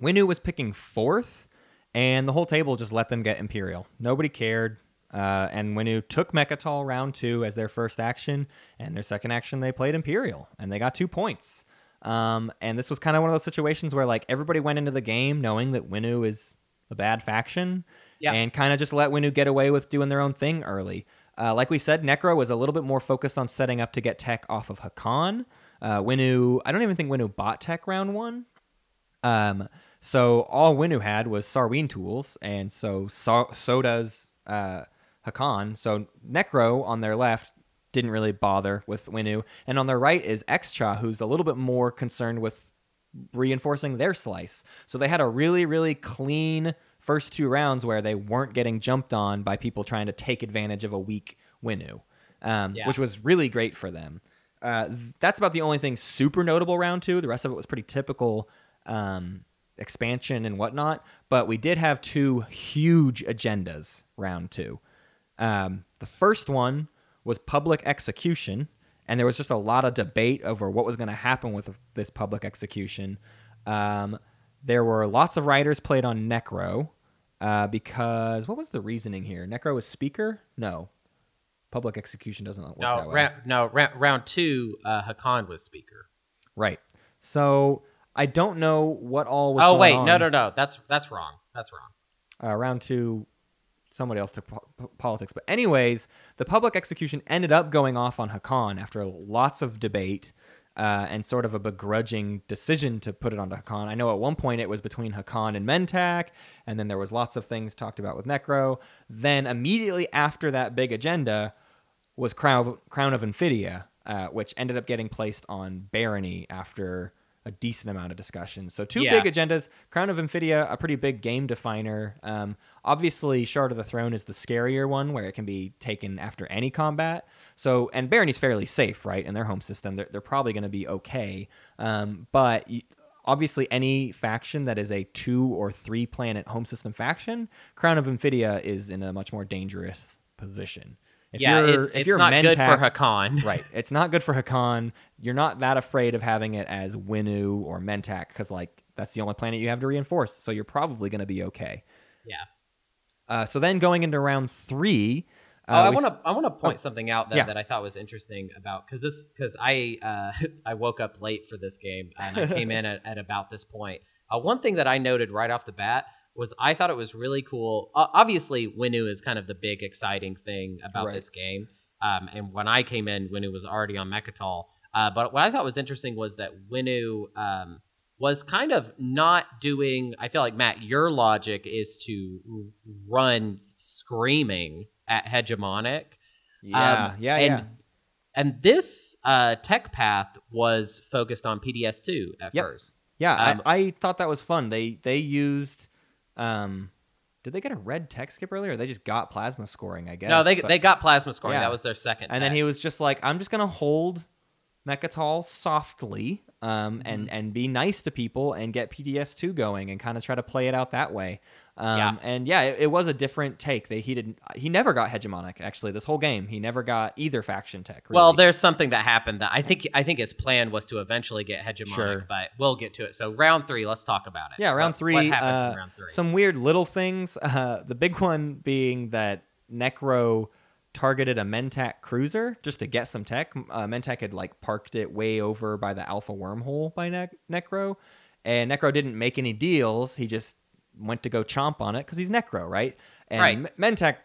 Winnu was picking fourth, and the whole table just let them get Imperial. Nobody cared. Uh, and Winnu took Mechatol round two as their first action, and their second action they played Imperial, and they got two points. Um, and this was kind of one of those situations where like everybody went into the game knowing that Winnu is a bad faction, Yeah. and kind of just let Winnu get away with doing their own thing early. Uh, like we said, Nekro was a little bit more focused on setting up to get tech off of Hacan. Uh, Winnu, I don't even think Winnu bought tech round one. Um, so all Winnu had was Sarween tools, and so so, so does uh, Hacan. So Nekro on their left didn't really bother with Winnu, and on their right is Xxcha, who's a little bit more concerned with reinforcing their slice. So they had a really really clean first two rounds where they weren't getting jumped on by people trying to take advantage of a weak Winnu, um, Yeah. which was really great for them. Uh, that's about the only thing super notable round two. The rest of it was pretty typical um, expansion and whatnot. But we did have two huge agendas round two. Um, the first one was public execution, and there was just a lot of debate over what was going to happen with this public execution. Um, there were lots of writers played on Nekro uh, because what was the reasoning here? Nekro was speaker? No, public execution doesn't work that No, way. round, no, round, round two, uh, Hacan was speaker. Right. So I don't know what all was. Oh wait, on. no, no, no, that's that's wrong. That's wrong. uh, round two, somebody else took po- po- politics. But anyways, the public execution ended up going off on Hacan after lots of debate uh, and sort of a begrudging decision to put it onto Hacan. I know at one point it was between Hacan and Mentak, and then there was lots of things talked about with Nekro. Then immediately after that big agenda was Crown of, Crown of Emphidia, uh, which ended up getting placed on Barony after a decent amount of discussion. So two Yeah. big agendas. Crown of Emphidia, a pretty big game definer. Um, obviously, Shard of the Throne is the scarier one, where it can be taken after any combat. So, and Barony's fairly safe, right? In their home system, they're, they're probably going to be okay. Um, but obviously, any faction that is a two or three planet home system faction, Crown of Emphidia is in a much more dangerous position. If yeah, you're, it, if it's you're not good for Mentak- Hacan. right. It's not good for Hacan. You're not that afraid of having it as Winnu or Mentak because, like, that's the only planet you have to reinforce. So you're probably going to be okay. Yeah. Uh, so then going into round three. Uh, oh, I want to I want to point something out that, yeah. that I thought was interesting about because this because I uh, I woke up late for this game and I came in at, at about this point. Uh, one thing that I noted right off the bat was I thought it was really cool. Uh, obviously, Winnu is kind of the big exciting thing about Right. this game. Um, and when I came in, Winnu was already on Mecatol. Uh, but what I thought was interesting was that Winnu um, was kind of not doing. I feel like Matt, your logic is to run screaming at hegemonic. yeah, Um, yeah, and, yeah. And this uh, tech path was focused on PDS2 at Yep. first. Yeah, um, I, I thought that was fun. They they used. Um, did they get a red tech skip earlier? Or they just got plasma scoring, I guess. no, they, but- they got plasma scoring. Yeah. That was their second. and then he was just like, I'm just gonna hold Mechatol softly, um, Mm-hmm. and and be nice to people and get PDS two going and kind of try to play it out that way. Um, Yeah. and yeah, it, it was a different take. They he didn't he never got hegemonic actually this whole game. He never got either faction tech. Well, there's something that happened that I think I think his plan was to eventually get hegemonic, Sure. but we'll get to it. So round three, let's talk about it. Yeah, round What- three. What happens uh, in round three? Some weird little things. Uh, the big one being that Necro targeted a Mentak cruiser just to get some tech. Uh, Mentak had like parked it way over by the Alpha wormhole by ne- Nekro, and Nekro didn't make any deals. He just went to go chomp on it because he's Nekro, right? And Right. Mentak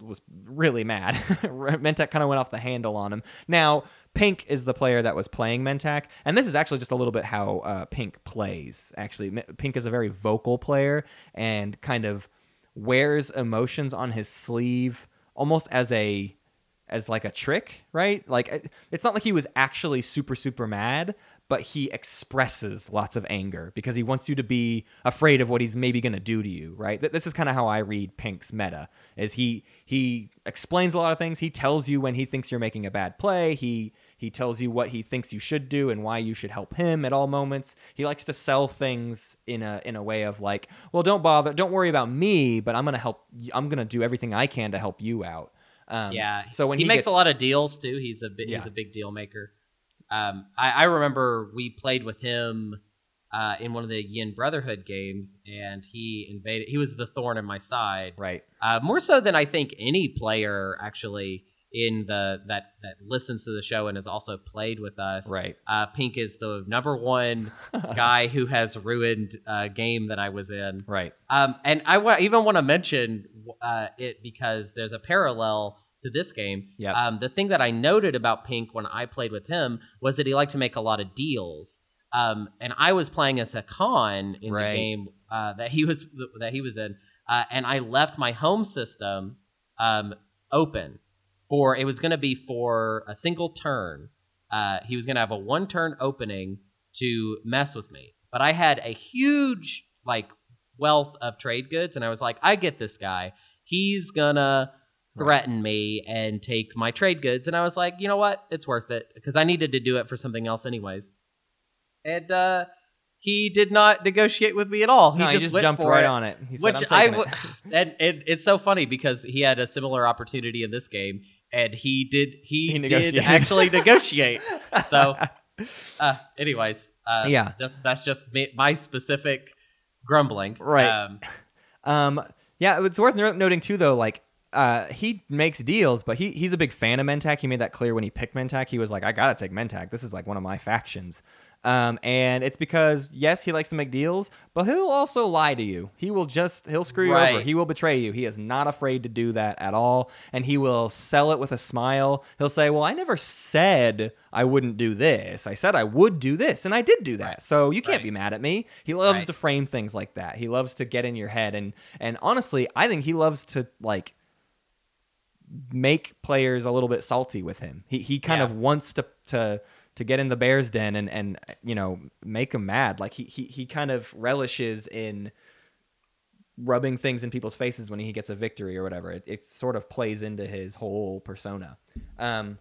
was really mad. Mentak kind of went off the handle on him. Now, Pink is the player that was playing Mentak, and this is actually just a little bit how uh, Pink plays. Actually, M- Pink is a very vocal player and kind of wears emotions on his sleeve almost as a as like a trick, right? Like it's not like he was actually super super mad, but he expresses lots of anger because he wants you to be afraid of what he's maybe going to do to you, right? Th- This is kind of how I read Pink's meta. Is he he explains a lot of things. He tells you when he thinks you're making a bad play. He he tells you what he thinks you should do and why you should help him at all moments. He likes to sell things in a in a way of like, well, don't bother, don't worry about me, but I'm going to help I'm going to do everything I can to help you out. Um, yeah. So when he, he, makes gets, a lot of deals too, he's a bi- Yeah. he's a big deal maker. Um, I, I remember we played with him uh, in one of the Yin Brotherhood games, and he invaded. He was the thorn in my side, right. uh, more so than I think any player actually in the that that listens to the show and has also played with us. Right. Uh, Pink is the number one guy who has ruined a game that I was in. Right. Um, and I even want to mention uh, it because there's a parallel to this game. Yep. Um, the thing that I noted about Pink when I played with him was that he liked to make a lot of deals. Um, and I was playing as a con in Right. the game uh, that he was that he was in, uh, and I left my home system um, open for it was going to be for a single turn. Uh, he was going to have a one turn opening to mess with me, but I had a huge like wealth of trade goods, and I was like, I get this guy. He's gonna threaten me and take my trade goods, and I was like, you know what? It's worth it because I needed to do it for something else anyways. And uh, he did not negotiate with me at all. He no, just, he just jumped right it, on it. He said, which "I'm I it." and, and it's so funny because he had a similar opportunity in this game, and he did he, He did actually negotiate. So, uh, anyways, uh, Yeah. just that's just me, my specific grumbling, Right. Um, Um, yeah, it's worth noting too, though. Like, uh, he makes deals, but he he's a big fan of Mentak. He made that clear when he picked Mentak. He was like, I gotta take Mentak. This is like one of my factions. Um, and it's because yes, he likes to make deals, but he'll also lie to you. He will just he'll screw you over. He will betray you. He is not afraid to do that at all, and he will sell it with a smile. He'll say, "Well, I never said I wouldn't do this. I said I would do this, and I did do that. So you can't Right. be mad at me." He loves Right. to frame things like that. He loves to get in your head, and and honestly, I think he loves to like make players a little bit salty with him. He he kind Yeah. of wants to to to get in the bear's den and and you know make them mad. Like he he he kind of relishes in rubbing things in people's faces when he gets a victory or whatever. It, it sort of plays into his whole persona. Um,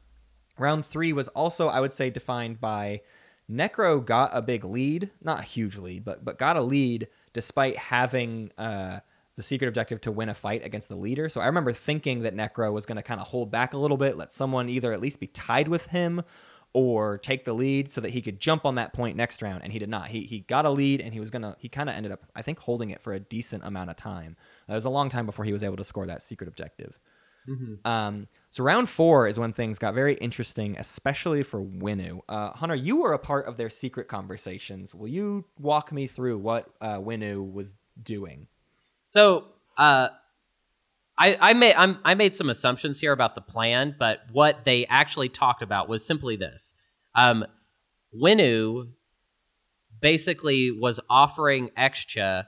round three was also, I would say, defined by Nekro got a big lead, not a huge lead, but but got a lead despite having uh, the secret objective to win a fight against the leader. So I remember thinking that Nekro was going to kind of hold back a little bit, let someone either at least be tied with him or take the lead so that he could jump on that point next round and he did not. He, he got a lead and he was gonna he kind of ended up i think holding it for a decent amount of time. It was a long time before he was able to score that secret objective. Um, so round four is when things got very interesting especially for winnu. Uh, hunter you were a part of their secret conversations. Will you walk me through what uh, winnu was doing? So, uh, I I made I'm, I made some assumptions here about the plan, but what they actually talked about was simply this: um, Winnu basically was offering Xxcha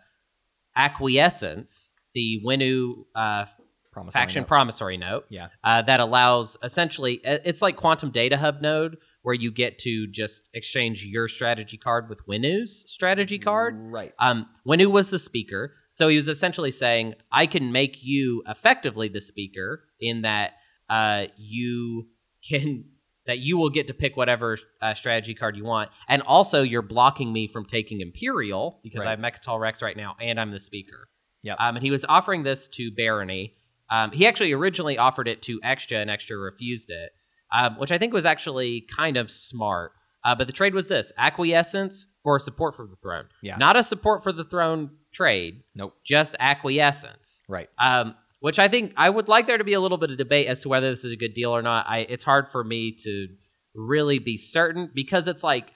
acquiescence, the Winnu uh, Promissory faction note. promissory note, yeah uh, that allows essentially it's like quantum data hub node where you get to just exchange your strategy card with Winnu's strategy card. right Um, Winnu was the speaker, so he was essentially saying, "I can make you effectively the speaker in that uh, you can that you will get to pick whatever uh, strategy card you want, and also you're blocking me from taking Imperial because I have Mecatol Rex right now, and I'm the speaker." Yep. Um, and he was offering this to Barony. Um, he actually originally offered it to Xxcha, and Xxcha refused it, um, which I think was actually kind of smart. Uh, but the trade was this acquiescence for support for the throne. Yeah. Not a support for the throne trade, nope just acquiescence. right Um, which I think I would like there to be a little bit of debate as to whether this is a good deal or not. I it's hard for me to really be certain because it's like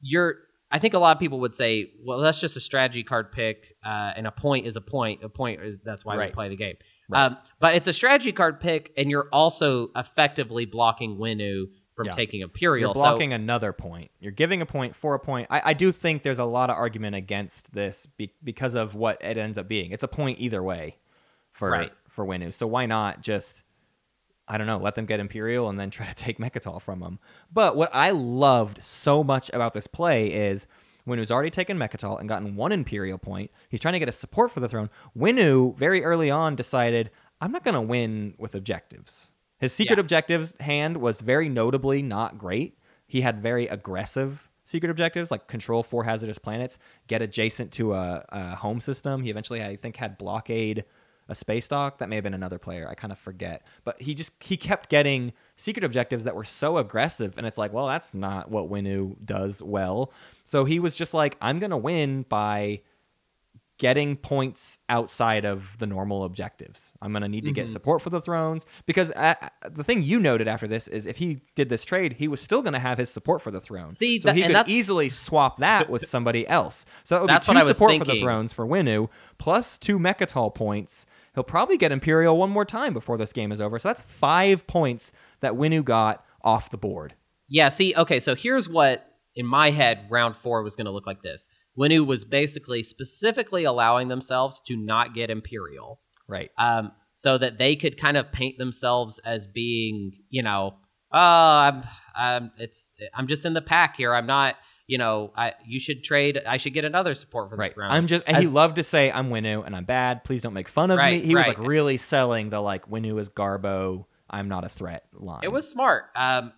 you're. I think a lot of people would say, "Well, that's just a strategy card pick, uh, and a point is a point. A point is that's why Right. we play the game." Right. Um, but it's a strategy card pick, and you're also effectively blocking Winnu from Yeah. taking Imperial. You're So- blocking another point. You're giving a point for a point. I, I do think there's a lot of argument against this be, because of what it ends up being. It's a point either way for Right. for Winnu. So why not just I don't know, let them get Imperial and then try to take Mecatol from them. But what I loved so much about this play is when Winnu's already taken Mecatol and gotten one Imperial point. He's trying to get a support for the throne. Winnu very early on decided, I'm not going to win with objectives. His secret Yeah. objectives hand was very notably not great. He had very aggressive secret objectives like control four hazardous planets, get adjacent to a, a home system. He eventually, I think, had blockade a space dock. That may have been another player. I kind of forget. But he just he kept getting secret objectives that were so aggressive, and it's like, well, that's not what Winnu does well. So he was just like, I'm gonna win by getting points outside of the normal objectives. I'm going to need to get support for the thrones because uh, the thing you noted after this is if he did this trade, he was still going to have his support for the throne. See, so that- he could easily swap that with somebody else. So it would be two support for the thrones for Winnu plus two Mecatol points. He'll probably get Imperial one more time before this game is over. So that's five points that Winnu got off the board. Yeah, see, okay, so here's what in my head round four was going to look like this. Winnu was basically specifically allowing themselves to not get Imperial, Right. um, so that they could kind of paint themselves as being, you know, oh, I'm, I'm, it's, I'm just in the pack here. I'm not, you know, I, you should trade. I should get another support for Right. this throne. I'm just and he loved to say I'm Winnu and I'm bad. Please don't make fun of Right, me. He was like really selling the like Winnu is Garbo. I'm not a threat line. It was smart. Um,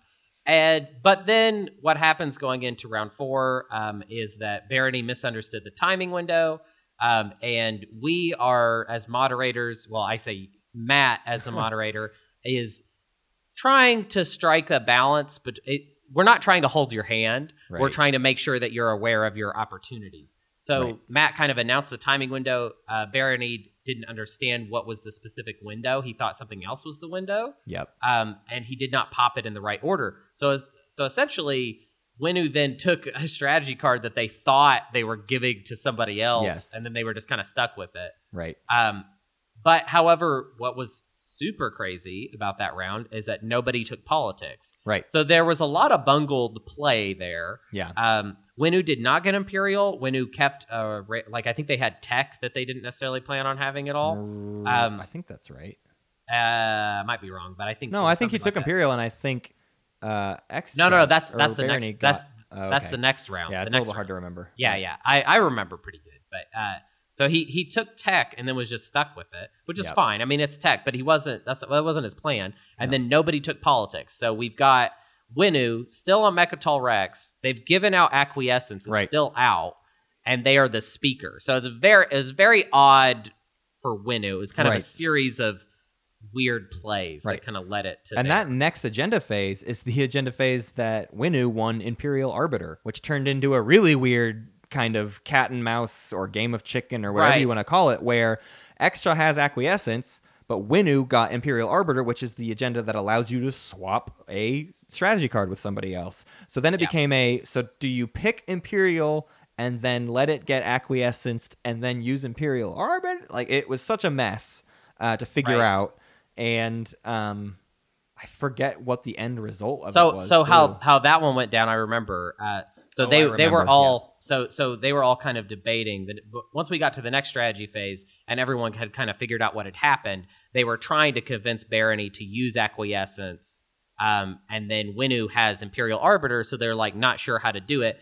And but then what happens going into round four um, is that Barony misunderstood the timing window, um, and we are as moderators. Well, I say Matt as a moderator is trying to strike a balance, but it, we're not trying to hold your hand. We're trying to make sure that you're aware of your opportunities. So Right. Matt kind of announced the timing window. Uh, Barony didn't understand what was the specific window. He thought something else was the window Yep. um, and he did not pop it in the right order. So, as, so essentially, Winnu then took a strategy card that they thought they were giving to somebody else, Yes. and then they were just kind of stuck with it. Right. Um, but, however, what was super crazy about that round is that nobody took politics. Right. So there was a lot of bungled play there. Yeah. Um, Winnu did not get Imperial. Winnu kept, uh, like, I think they had tech that they didn't necessarily plan on having at all. Mm, Um, I think that's right. Uh, I might be wrong, but I think. No, I think he took like that. Imperial, and I think uh, X. No, no, no, that's that's the Barony next. That's got- oh, that's the next round. Yeah, it's a little hard to remember. Yeah, yeah, I, I remember pretty good, but uh, so he he took tech and then was just stuck with it, which is Yep. fine. I mean, it's tech, but he wasn't. That's that wasn't his plan. And No. then nobody took politics, so we've got Winnu still on Mecatol Rex. They've given out acquiescence. It's Right. still out, and they are the speaker. So it's very it's very odd for Winnu. It was kind of a series of weird plays Right. that kind of led it to And there. that next agenda phase is the agenda phase that Winnu won Imperial Arbiter, which turned into a really weird kind of cat and mouse or game of chicken or whatever Right. you want to call it, where Xxcha has acquiescence, but Winnu got Imperial Arbiter, which is the agenda that allows you to swap a strategy card with somebody else. So then it Yeah. became a so do you pick Imperial and then let it get acquiescence and then use Imperial Arbiter? Like it was such a mess uh, to figure Right. out. And um, I forget what the end result of so it was. so how how that one went down i remember uh so Oh, they they were all so so they were all kind of debating that but once we got to the next strategy phase and everyone had kind of figured out what had happened they were trying to convince barony to use acquiescence um and then winnu has imperial arbiter so they're like not sure how to do it.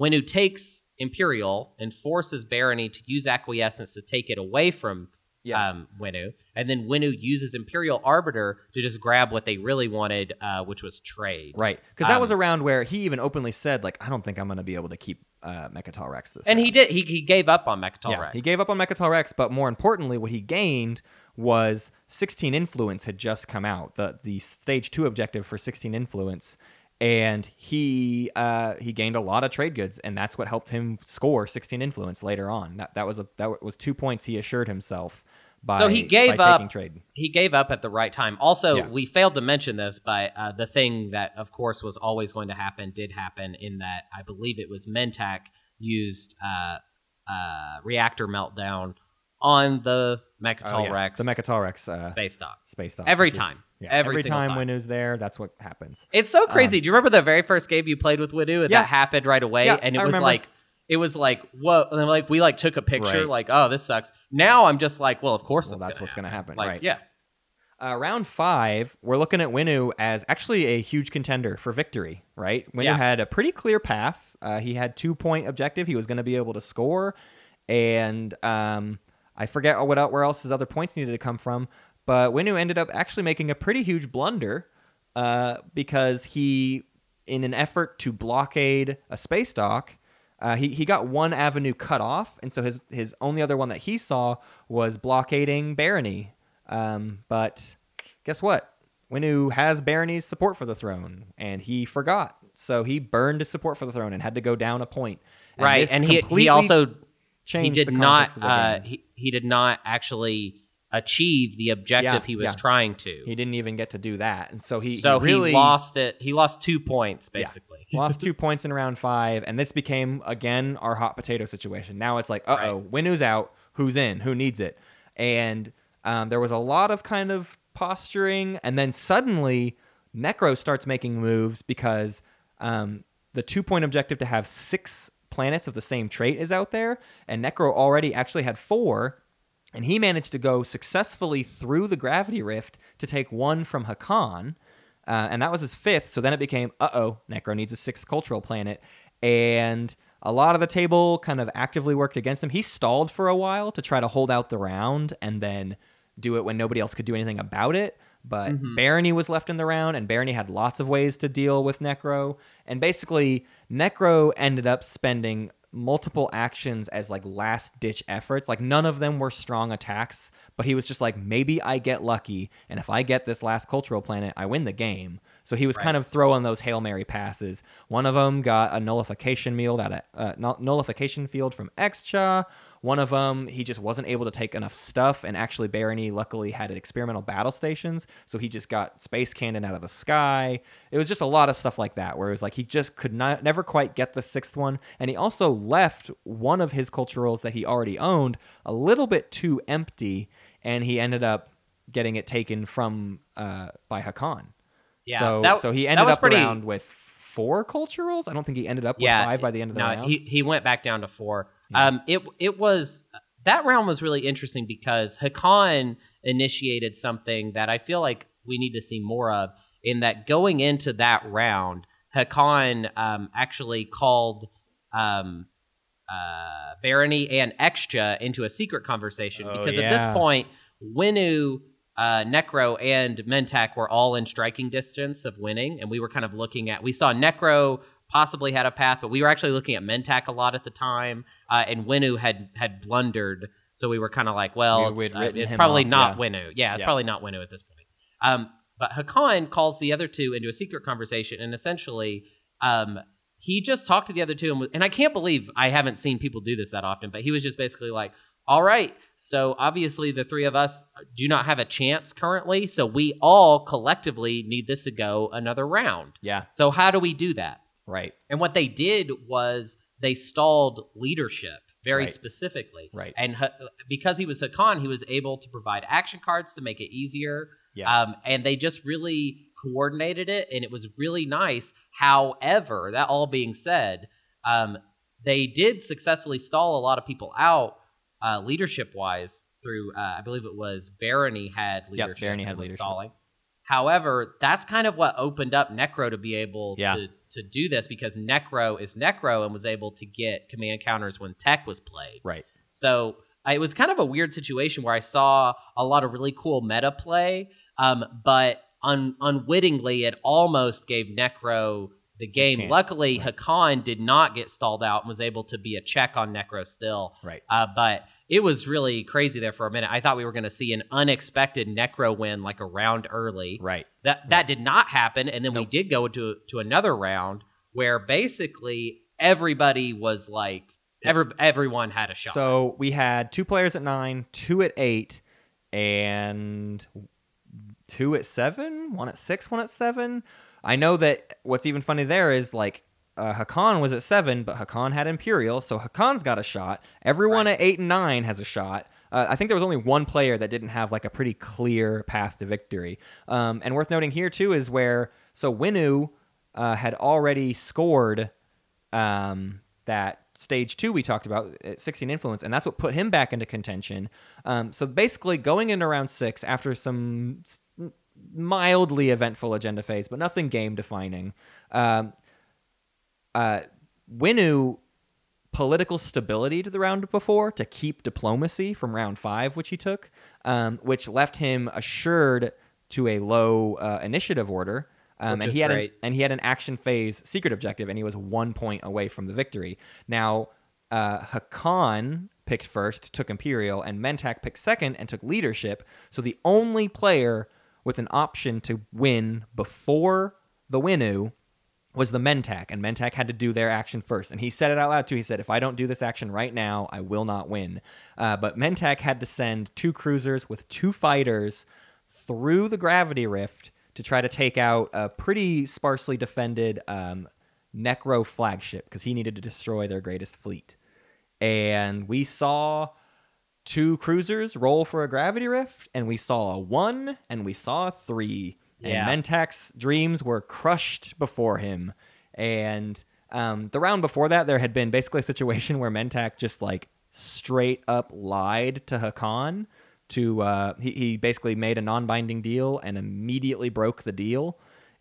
Winnu takes imperial and forces barony to use acquiescence to take it away from Yeah. um, Winnu, and then Winnu uses Imperial Arbiter to just grab what they really wanted, uh, which was trade. right? Because that um, was a round where he even openly said, like, I don't think I'm going to be able to keep uh, Mecatol Rex this And he did. He, he gave up on Mecatol yeah, Rex. he gave up on Mecatol Rex, but more importantly, what he gained was 16 influence had just come out. The the stage two objective for 16 influence, and he uh, he gained a lot of trade goods, and that's what helped him score 16 influence later on. That that was a that was two points he assured himself by So he gave by up- taking trade. He gave up at the right time. Also, Yeah. we failed to mention this, but uh, the thing that, of course, was always going to happen did happen. In that, I believe it was Mentak used uh, uh, reactor meltdown on the Mecatol Oh, yes, Rex the Mecatol Rex uh, space dock. space dock Every time. Yeah, Every every, time, time. Winnu's there, that's what happens. It's so crazy. Do you remember the very first game you played with Winnu? And Yeah. that happened right away, Yeah, and it I was remember. like. It was like whoa, and then like we like took a picture, Right. like oh this sucks. Now I'm just like, well, of course Well, that's, that's what's gonna gonna happen, Like, right. Yeah, Uh, round five, we're looking at Winnu as actually a huge contender for victory, right? Winnu Yeah. had a pretty clear path. Uh, he had two point objective. He was going to be able to score, and um, I forget what where else his other points needed to come from. But Winnu ended up actually making a pretty huge blunder uh, because he, in an effort to blockade a space dock, uh, he, he got one avenue cut off, and so his his only other one that he saw was blockading Barony. Um, but guess what? Winnu has Barony's support for the throne, and he forgot, so he burned his support for the throne and had to go down a point. And right. And he he also he changed did the not context of the uh, he he did not actually achieve the objective Yeah, he was yeah. trying to. He didn't even get to do that, and so he so he really lost it. He lost two points basically. lost two points in round five, and this became again our hot potato situation. Now it's like, uh oh, Winnu's out, who's in, who needs it, and um, there was a lot of kind of posturing, and then suddenly Nekro starts making moves because um, the two point objective to have six planets of the same trait is out there, and Nekro already actually had four. And he managed to go successfully through the gravity rift to take one from Hacan. Uh, and that was his fifth. So then it became, uh oh, Nekro needs a sixth cultural planet. And a lot of the table kind of actively worked against him. He stalled for a while to try to hold out the round and then do it when nobody else could do anything about it. but Mhm. Barony was left in the round, and Barony had lots of ways to deal with Nekro. And basically, Nekro ended up spending multiple actions as like last ditch efforts. Like none of them were strong attacks, but he was just like, maybe I get lucky, and if I get this last cultural planet, I win the game. So he was Right. kind of throwing those hail mary passes. One of them got a nullification field out of uh, nullification field from Xxcha. One of them he just wasn't able to take enough stuff, and actually Barony luckily had experimental battle stations, so he just got space cannon out of the sky. It was just a lot of stuff like that, where it was like he just could not never quite get the sixth one, and he also left one of his culturals that he already owned a little bit too empty, and he ended up getting it taken from uh, by Hacan. Yeah, so that- so he ended up pretty- around with four culturals. I don't think he ended up with yeah, five by the end of the no, round. He he went back down to four. Yeah. Um, it it was that round was really interesting because Hacan initiated something that I feel like we need to see more of. In that going into that round, Hacan um, actually called um, uh, Barony and Xxcha into a secret conversation Oh, because at this point, Winnu, uh, Nekro, and Mentak were all in striking distance of winning, and we were kind of looking at. We saw Nekro possibly had a path, but we were actually looking at Mentak a lot at the time, uh, and Winnu had had blundered, so we were kind of like, well, We- it's, uh, it's probably off, not yeah. Winnu. Yeah, it's Yeah. probably not Winnu at this point. Um, but Hacan calls the other two into a secret conversation, and essentially, um, he just talked to the other two, and, was, and I can't believe I haven't seen people do this that often. But he was just basically like, "All right, so obviously the three of us do not have a chance currently, so we all collectively need this to go another round. yeah, So how do we do that?" right, And what they did was they stalled leadership very Right. specifically. right. And Ha- because he was Hacan, he was able to provide action cards to make it easier. Yeah. Um, and they just really coordinated it, and it was really nice. However, that all being said, um, they did successfully stall a lot of people out uh, leadership wise through, uh, I believe it was Barony had leadership. Barony and had leadership. Stalling. However, that's kind of what opened up Nekro to be able Yeah. to, to do this because Nekro is Nekro and was able to get command counters when Tech was played. Right. So it was kind of a weird situation where I saw a lot of really cool meta play, um, but un- unwittingly, it almost gave Nekro the game. chance, Luckily, right. Hacan did not get stalled out and was able to be a check on Nekro still. Right. Uh, but it was really crazy there for a minute. I thought we were going to see an unexpected Nekro win like a round early. Right. That that did not happen, and then we did go to to another round where basically everybody was like, every, everyone had a shot. So we had two players at nine, two at eight, and two at seven, one at six, one at seven. I know that what's even funny there is like uh, Hacan was at seven, but Hacan had Imperial, so Hacan's got a shot. Everyone Right. at eight and nine has a shot. Uh, I think there was only one player that didn't have like a pretty clear path to victory. Um, and worth noting here too is where so Winnu uh, had already scored um, that stage two we talked about, at 16 influence, and that's what put him back into contention. Um, so basically, going into round six after some mildly eventful agenda phase, but nothing game defining, um, uh, Winnu political stability to the round before to keep diplomacy from round five, which he took, um, which left him assured to a low uh, initiative order. Um, and he had an, and he had an action phase secret objective, and he was one point away from the victory. Now, uh, Hacan picked first, took Imperial, and Mentak picked second and took leadership. So the only player with an option to win before the Winnu was the Mentak, and Mentak had to do their action first. And he said it out loud too. He said, "If I don't do this action right now, I will not win." Uh, but Mentak had to send two cruisers with two fighters through the gravity rift to try to take out a pretty sparsely defended um, Nekro flagship because he needed to destroy their greatest fleet. And we saw two cruisers roll for a gravity rift, and we saw a one, and we saw a three. Yeah. And Mentak's dreams were crushed before him. And um, the round before that, there had been basically a situation where Mentak just like straight up lied to Hacan. To uh, he, he basically made a non-binding deal and immediately broke the deal.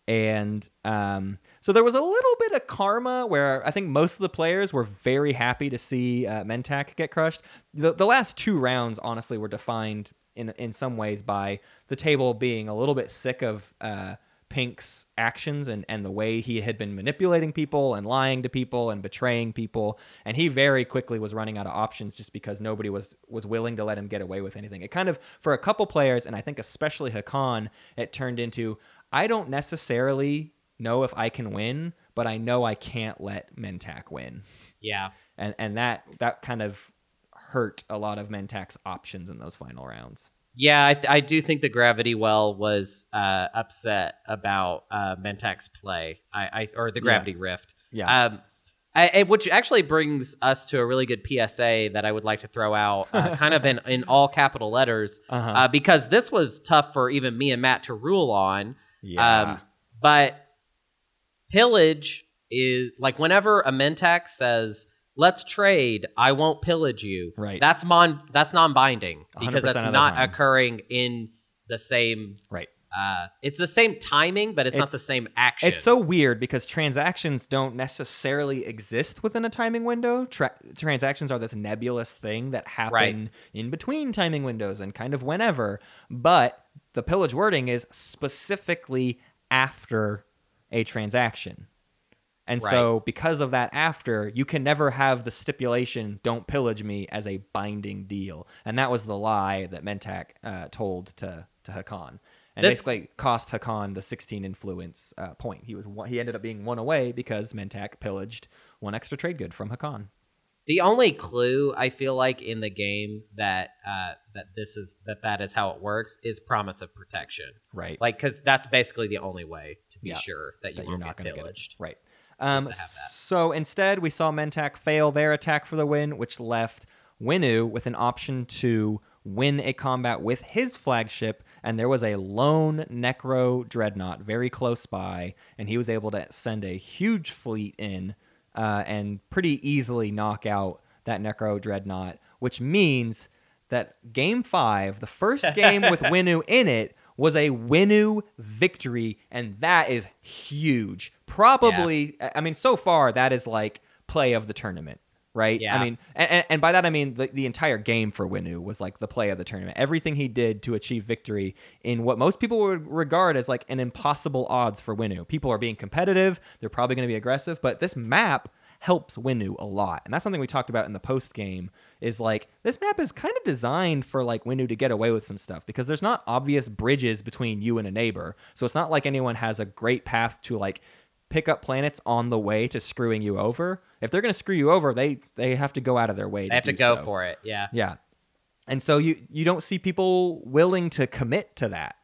And um, so there was a little bit of karma where I think most of the players were very happy to see uh, Mentak get crushed. The, the last two rounds, honestly, were defined in in some ways by the table being a little bit sick of uh, Pink's actions and, and the way he had been manipulating people and lying to people and betraying people. And he very quickly was running out of options just because nobody was was willing to let him get away with anything. It kind of for a couple players, and I think especially Hacan, it turned into I don't necessarily know if I can win, but I know I can't let Mentak win. Yeah. And and that that kind of hurt a lot of Mentak's options in those final rounds. Yeah, I, I do think the Gravity Well was uh, upset about uh, Mentak's play, I, I or the Gravity Rift. Yeah. Um, I, I- which actually brings us to a really good PSA that I would like to throw out, uh, kind of in, in all capital letters, Uh-huh. uh, because this was tough for even me and Matt to rule on. Yeah. Um, but pillage is like whenever a Mentak says, "Let's trade," I won't pillage you. Right. That's mon. That's non-binding because that's not time. occurring in the same. right. Uh, it's the same timing, but it's, not the same action. It's so weird because transactions don't necessarily exist within a timing window. Tra- transactions are this nebulous thing that happen Right. in between timing windows and kind of whenever. But the pillage wording is specifically after a transaction. And so, because of that, after you can never have the stipulation "Don't pillage me" as a binding deal, and that was the lie that Mentak uh, told to to Hacan, and This- basically cost Hacan the 16 influence uh, point. He was one, he ended up being one away because Mentak pillaged one extra trade good from Hacan. The only clue I feel like in the game that uh, that this is that that is how it works is promise of protection. Right, Like, because that's basically the only way to be Yeah. sure that you won't not going to get pillaged. it. Right. Um, to have that. so instead, we saw Mentak fail their attack for the win, which left Winnu with an option to win a combat with his flagship, and there was a lone Nekro Dreadnought very close by, and he was able to send a huge fleet in uh, and pretty easily knock out that Nekro Dreadnought, which means that game five, the first game with Winnu in it, was a Winnu victory, and that is huge. Probably, I mean, so far that is like play of the tournament, right? Yeah. I mean, and, and- by that I mean the, the entire game for Winnu was like the play of the tournament. Everything he did to achieve victory in what most people would regard as like an impossible odds for Winnu. People are being competitive; they're probably going to be aggressive, but this map helps Winnu a lot. And that's something we talked about in the post game is like this map is kind of designed for like Winnu to get away with some stuff because there's not obvious bridges between you and a neighbor. So it's not like anyone has a great path to like pick up planets on the way to screwing you over. If they're going to screw you over, they they have to go out of their way They have to go so. for it. Yeah. Yeah. And so you you don't see people willing to commit to that,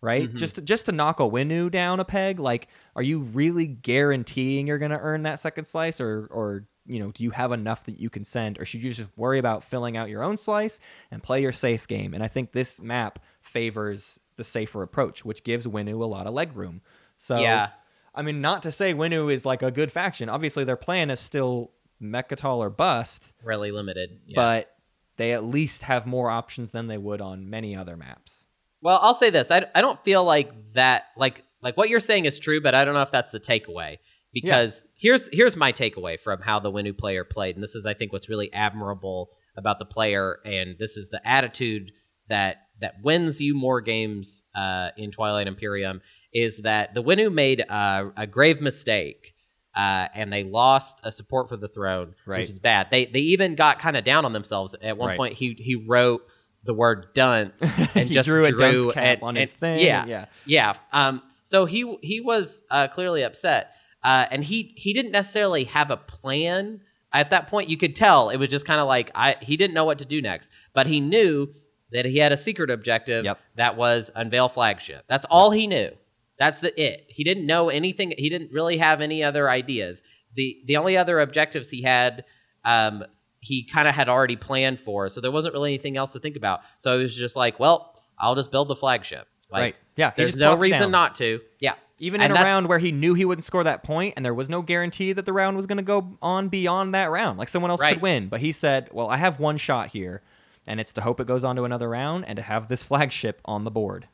right? Mm-hmm. Just just to knock a Winnu down a peg, like are you really guaranteeing you're going to earn that second slice or or you know, do you have enough that you can send or should you just worry about filling out your own slice and play your safe game? And I think this map favors the safer approach, which gives Winnu a lot of leg room. So Yeah. I mean, not to say Winnu is like a good faction. Obviously, their plan is still Mecatol or bust, Really limited. Yeah. but they at least have more options than they would on many other maps. Well, I'll say this: I, I don't feel like that. Like like what you're saying is true, but I don't know if that's the takeaway. Because here's here's my takeaway from how the Winnu player played, and this is I think what's really admirable about the player, and this is the attitude that that wins you more games uh, in Twilight Imperium is that the Winnu made uh, a grave mistake. Uh, and they lost a support for the throne, Right. which is bad. They they even got kind of down on themselves. At one Right. point, he he wrote the word "dunce" and just drew a dunce drew cap and- on his thing, Yeah, yeah. yeah. Um, so he he was uh, clearly upset, uh, and he he didn't necessarily have a plan at that point. You could tell it was just kind of like I he didn't know what to do next, but he knew that he had a secret objective Yep. that was unveil flagship. That's all he knew. That's the it. He didn't know anything. He didn't really have any other ideas. the The only other objectives he had. Um, he kind of had already planned for, so there wasn't really anything else to think about. So it was just like, well, I'll just build the flagship. Like, right. Yeah. there's no reason down. not to. Yeah. Even And in a round where he knew he wouldn't score that point and there was no guarantee that the round was going to go on beyond that round. Like someone else Right. could win. But he said, well, I have one shot here, and it's to hope it goes on to another round and to have this flagship on the board.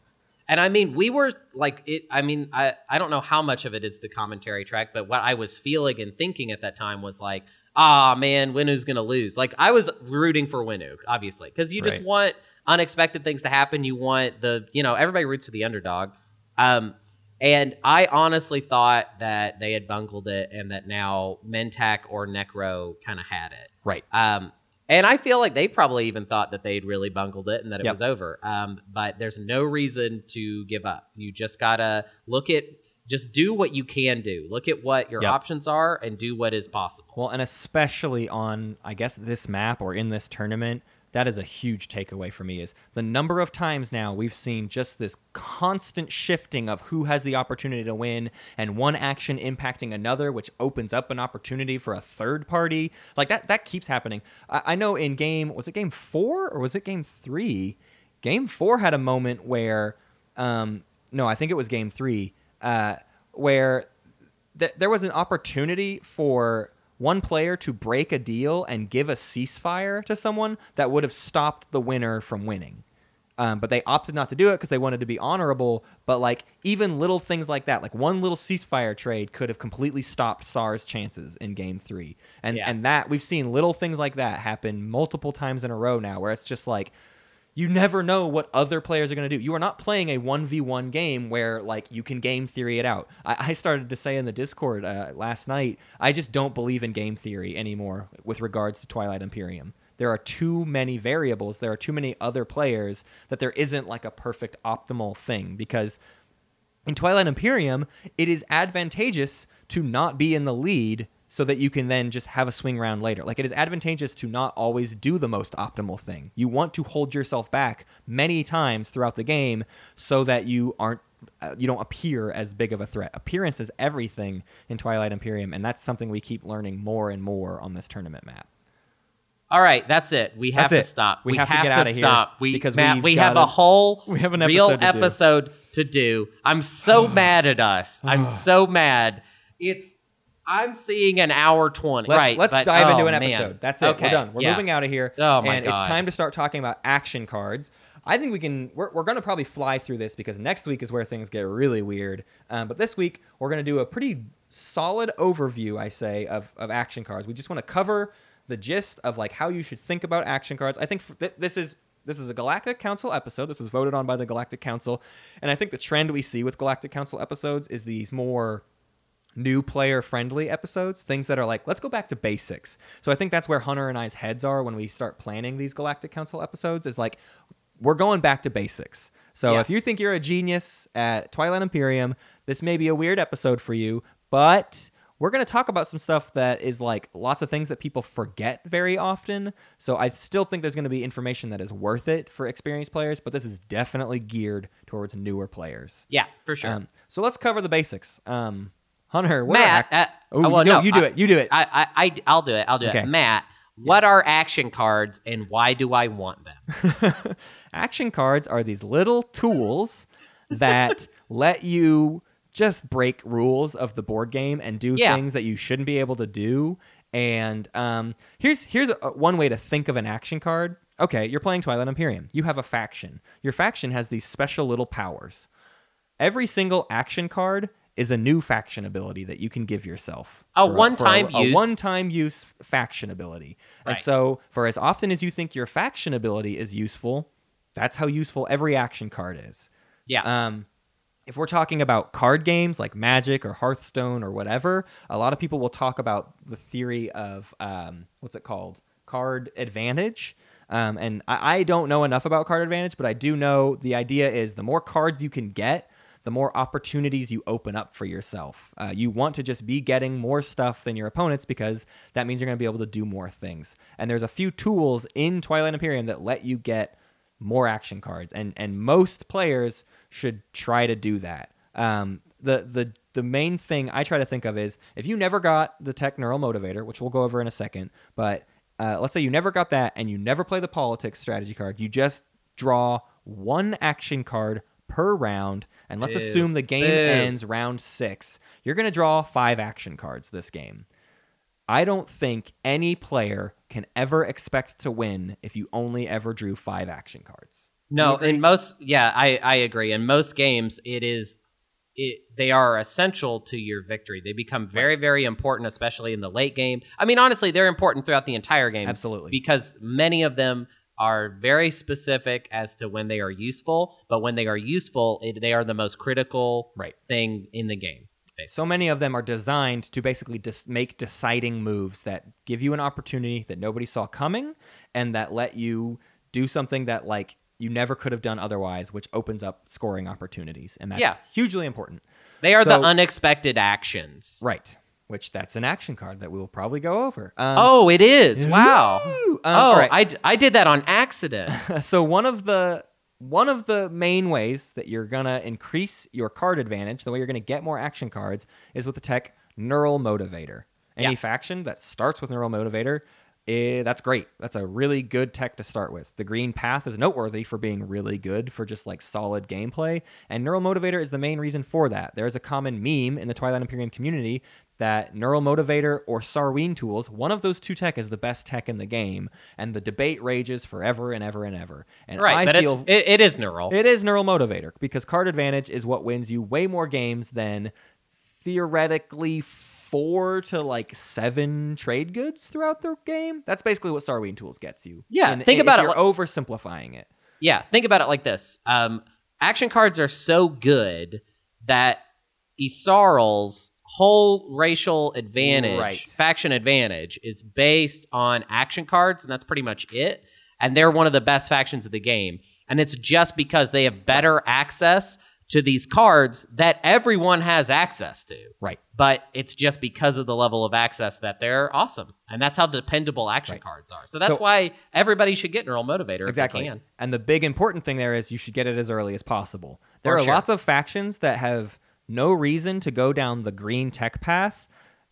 And I mean, we were like it. I mean, I I don't know how much of it is the commentary track, but what I was feeling and thinking at that time was like, ah, man, Winnu's gonna lose. Like I was rooting for Winnu, obviously, because you just Right. want unexpected things to happen. You want the, you know, everybody roots for the underdog. Um, and I honestly thought that they had bungled it and that now Mentak or Nekro kind of had it. Right. Um, and I feel like they probably even thought that they'd really bungled it and that it Yep. was over. Um, but there's no reason to give up. You just gotta look at, just do what you can do. Look at what your Yep. options are and do what is possible. Well, and especially on, I guess, this map or in this tournament, that is a huge takeaway for me. Is the number of times now we've seen just this constant shifting of who has the opportunity to win, and one action impacting another, which opens up an opportunity for a third party. Like that, that keeps happening. I, I know in game was it game four or was it game three? Game four had a moment where, um, no, I think it was game three, uh, where th- there was an opportunity for one player to break a deal and give a ceasefire to someone that would have stopped the winner from winning. Um, but they opted not to do it because they wanted to be honorable. But like even little things like that, like one little ceasefire trade could have completely stopped Saar's chances in Game Three. And Yeah. and that we've seen little things like that happen multiple times in a row now, where it's just like you never know what other players are going to do. You are not playing a 1v1 game where like you can game theory it out. I, I started to say in the Discord uh, last night, I just don't believe in game theory anymore with regards to Twilight Imperium. There are too many variables, there are too many other players that there isn't like a perfect optimal thing because in Twilight Imperium, it is advantageous to not be in the lead so that you can then just have a swing round later. Like it is advantageous to not always do the most optimal thing. You want to hold yourself back many times throughout the game so that you aren't uh, you don't appear as big of a threat. Appearance is everything in Twilight Imperium and that's something we keep learning more and more on this tournament map. All right, that's it. We have to stop. We have to get outta here stop. We because Matt, we have a whole we have an real episode to do. episode to do. I'm so mad at us. I'm so mad. It's I'm seeing an hour twenty. Let's, right. let's but- dive into oh, an man. episode. That's it. Okay, We're done. We're yeah. moving out of here. Oh, my and God. it's time to start talking about action cards. I think we can. We're, we're going to probably fly through this because next week is where things get really weird. Um, but this week we're going to do a pretty solid overview, I say, of of action cards. We just want to cover the gist of like how you should think about action cards. I think f th- this is this is a Galactic Council episode. This was voted on by the Galactic Council, and I think the trend we see with Galactic Council episodes is these more new player friendly episodes, things that are like, let's go back to basics. So I think that's where Hunter and I's heads are when we start planning these Galactic Council episodes is like, we're going back to basics. So Yeah. if you think you're a genius at Twilight Imperium, this may be a weird episode for you, but we're going to talk about some stuff that is like lots of things that people forget very often. So I still think there's going to be information that is worth it for experienced players, but this is definitely geared towards newer players. Yeah, for sure. Um, so let's cover the basics. Um, Hunter, what are Matt, ac- uh, oh, well, no, no, you do I- it. You do it. I, I, I, I'll do it. I'll do Okay. it. Matt, what are action cards and why do I want them? Action cards are these little tools that let you just break rules of the board game and do Yeah. things that you shouldn't be able to do. And um, here's here's a, one way to think of an action card. Okay, you're playing Twilight Imperium. You have a faction. Your faction has these special little powers. Every single action card is a new faction ability that you can give yourself. A for for one-time a, use. one-time use faction ability. And so, for as often as you think your faction ability is useful, that's how useful every action card is. Yeah. Um, if we're talking about card games like Magic or Hearthstone or whatever, a lot of people will talk about the theory of um, what's it called? Card advantage. Um, and I, I don't know enough about card advantage, but I do know the idea is the more cards you can get, the more opportunities you open up for yourself. Uh, you want to just be getting more stuff than your opponents because that means you're going to be able to do more things. And there's a few tools in Twilight Imperium that let you get more action cards, and and most players should try to do that. Um, the the the main thing I try to think of is if you never got the Tech Neural Motivator, which we'll go over in a second, but uh, let's say you never got that and you never play the politics strategy card, you just draw one action card per round, and let's Boo. assume the game Boo. ends round six. You're gonna draw five action cards this game. I don't think any player can ever expect to win if you only ever drew five action cards. No, in most, yeah, I, I agree. In most games, it is, it they are essential to your victory. They become very, very important, especially in the late game. I mean, honestly, they're important throughout the entire game. Absolutely. because many of them are very specific as to when they are useful, but when they are useful, it, they are the most critical Right. thing in the game. So many of them are designed to basically dis- make deciding moves that give you an opportunity that nobody saw coming and that let you do something that like you never could have done otherwise, which opens up scoring opportunities. And that's Yeah. hugely important. They are So- the unexpected actions. Right. Which that's an action card that we will probably go over. Um, Oh, it is. Wow. Um, oh, right. I, d- I did that on accident. so one of the one of the main ways that you're gonna increase your card advantage, the way you're gonna get more action cards, is with the tech Neural Motivator. Any Yeah. faction that starts with Neural Motivator, eh, that's great. That's a really good tech to start with. The green path is noteworthy for being really good for just like solid gameplay, and Neural Motivator is the main reason for that. There is a common meme in the Twilight Imperium community that Neural Motivator or Sarween tools, one of those two tech is the best tech in the game, and the debate rages forever and ever and ever. And right, I but feel it's, it, it is neural. it is Neural Motivator because card advantage is what wins you way more games than theoretically four to like seven trade goods throughout the game. That's basically what Sarween Tools gets you. Yeah, And think if about it You're like- oversimplifying it. yeah, think about it like this. Um, action cards are so good that Yssaril's whole racial advantage, Right. faction advantage, is based on action cards, and that's pretty much it. And they're one of the best factions of the game. And it's just because they have better access to these cards that everyone has access to. Right. But it's just because of the level of access that they're awesome. And that's how dependable action Right. cards are. So that's So- why everybody should get Neural Motivator if they Exactly. can. And the big important thing there is you should get it as early as possible. There For are sure. lots of factions that have no reason to go down the green tech path,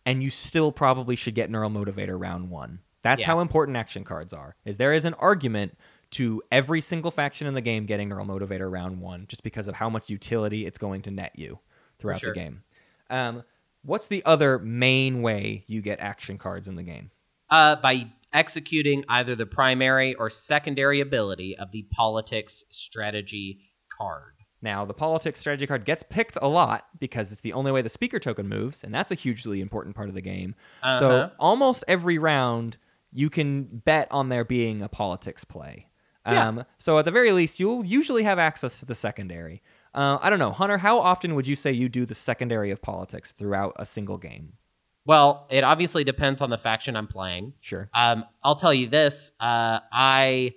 and you still probably should get Neural Motivator round one. That's Yeah. how important action cards are. Is there is an argument to every single faction in the game getting Neural Motivator round one, just because of how much utility it's going to net you throughout sure. the game. Um, what's the other main way you get action cards in the game? uh, by executing either the primary or secondary ability of the politics strategy card. Now, the politics strategy card gets picked a lot because it's the only way the speaker token moves, and that's a hugely important part of the game. So, Uh-huh. almost every round, you can bet on there being a politics play. Yeah. Um, so, at the very least, you'll usually have access to the secondary. Uh, I don't know, Hunter, how often would you say you do the secondary of politics throughout a single game? Well, it obviously depends on the faction I'm playing. Sure. Um, I'll tell you this: uh, I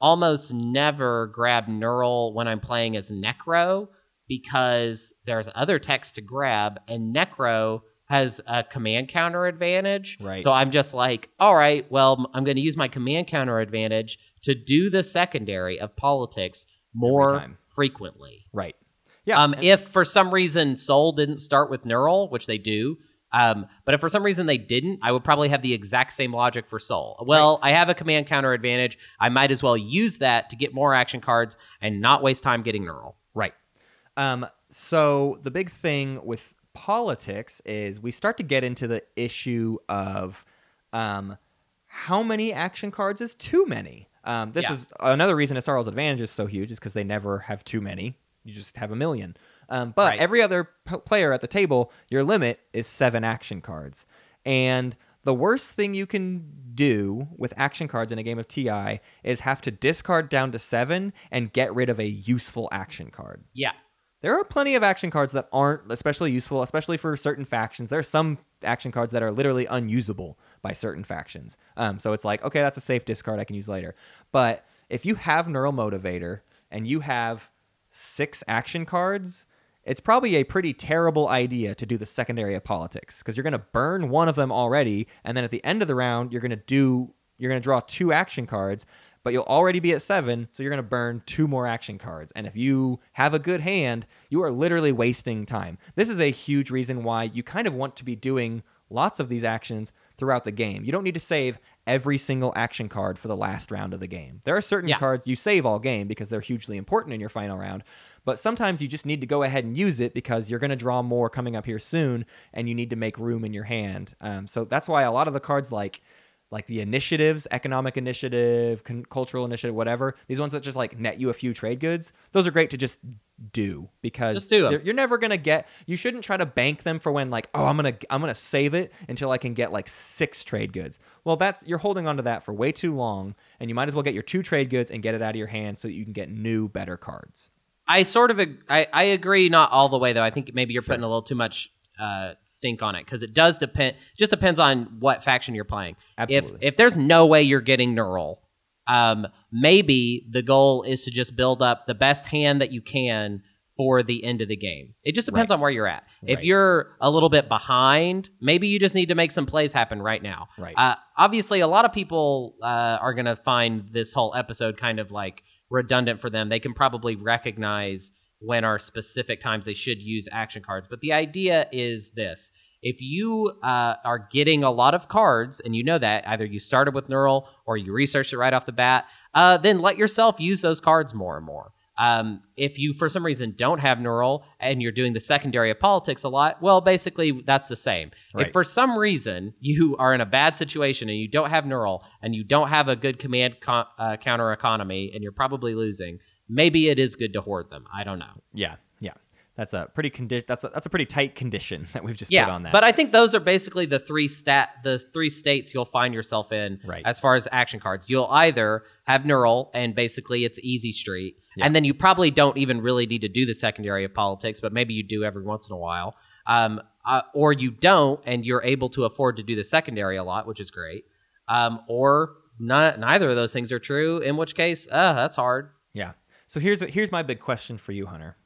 almost never grab Neural when I'm playing as Nekro because there's other text to grab, and Nekro has a command counter advantage. Right. So I'm just like, all right, well, I'm going to use my command counter advantage to do the secondary of politics more frequently. Right. Yeah. Um, if for some reason Sol didn't start with Neural, which they do, um, but if for some reason they didn't, I would probably have the exact same logic for Sol. Well, I have a command counter advantage. I might as well use that to get more action cards and not waste time getting Neural. Right. Um, so the big thing with politics is we start to get into the issue of um, how many action cards is too many. Um, this Yeah. is another reason Yssaril's advantage is so huge, is because they never have too many. You just have a million. Um, but Right. every other p- player at the table, your limit is seven action cards. And the worst thing you can do with action cards in a game of TI is have to discard down to seven and get rid of a useful action card. Yeah. There are plenty of action cards that aren't especially useful, especially for certain factions. There are some action cards that are literally unusable by certain factions. Um, so it's like, okay, that's a safe discard I can use later. But if you have Neural Motivator and you have six action cards, it's probably a pretty terrible idea to do the secondary of politics because you're going to burn one of them already, and then at the end of the round, you're going to do you're going to draw two action cards, but you'll already be at seven, so you're going to burn two more action cards. And if you have a good hand, you are literally wasting time. This is a huge reason why you kind of want to be doing lots of these actions throughout the game. You don't need to save every single action card for the last round of the game. There are certain Yeah. cards you save all game because they're hugely important in your final round, but sometimes you just need to go ahead and use it because you're going to draw more coming up here soon and you need to make room in your hand. Um, so that's why a lot of the cards like like the initiatives, economic initiative, con- cultural initiative, whatever, these ones that just like net you a few trade goods, those are great to just do because Just do you're never gonna get. You shouldn't try to bank them for when like, oh, I'm gonna I'm gonna save it until I can get like six trade goods. Well, that's you're holding on to that for way too long, and you might as well get your two trade goods and get it out of your hand so that you can get new, better cards. I sort of ag- I, I agree, not all the way though. I think maybe you're putting a little too much uh, stink on it because it does depend. Just depends on what faction you're playing. Absolutely. If if there's no way you're getting Neural, um, maybe the goal is to just build up the best hand that you can for the end of the game. It just depends on where you're at. If Right. you're a little bit behind, maybe you just need to make some plays happen right now. Right. Uh, obviously, a lot of people uh, are going to find this whole episode kind of like redundant for them. They can probably recognize when are specific times they should use action cards. But the idea is this. If you uh, are getting a lot of cards and you know that, either you started with Neural or you researched it right off the bat, uh, then let yourself use those cards more and more. Um, if you, for some reason, don't have Neural and you're doing the secondary of politics a lot, well, basically, that's the same. Right. If for some reason you are in a bad situation and you don't have Neural and you don't have a good command co- uh, counter economy and you're probably losing, maybe it is good to hoard them. I don't know. Yeah, yeah. That's a pretty condi- That's a, that's a pretty tight condition that we've just Yeah, put on that. but I think those are basically the three stat, the three states you'll find yourself in Right. as far as action cards. You'll either have Neural and basically it's easy street, Yeah. and then you probably don't even really need to do the secondary of politics, but maybe you do every once in a while. Um, uh, or you don't, and you're able to afford to do the secondary a lot, which is great. Um, or not, neither of those things are true, in which case, uh, that's hard. Yeah. So here's here's my big question for you, Hunter.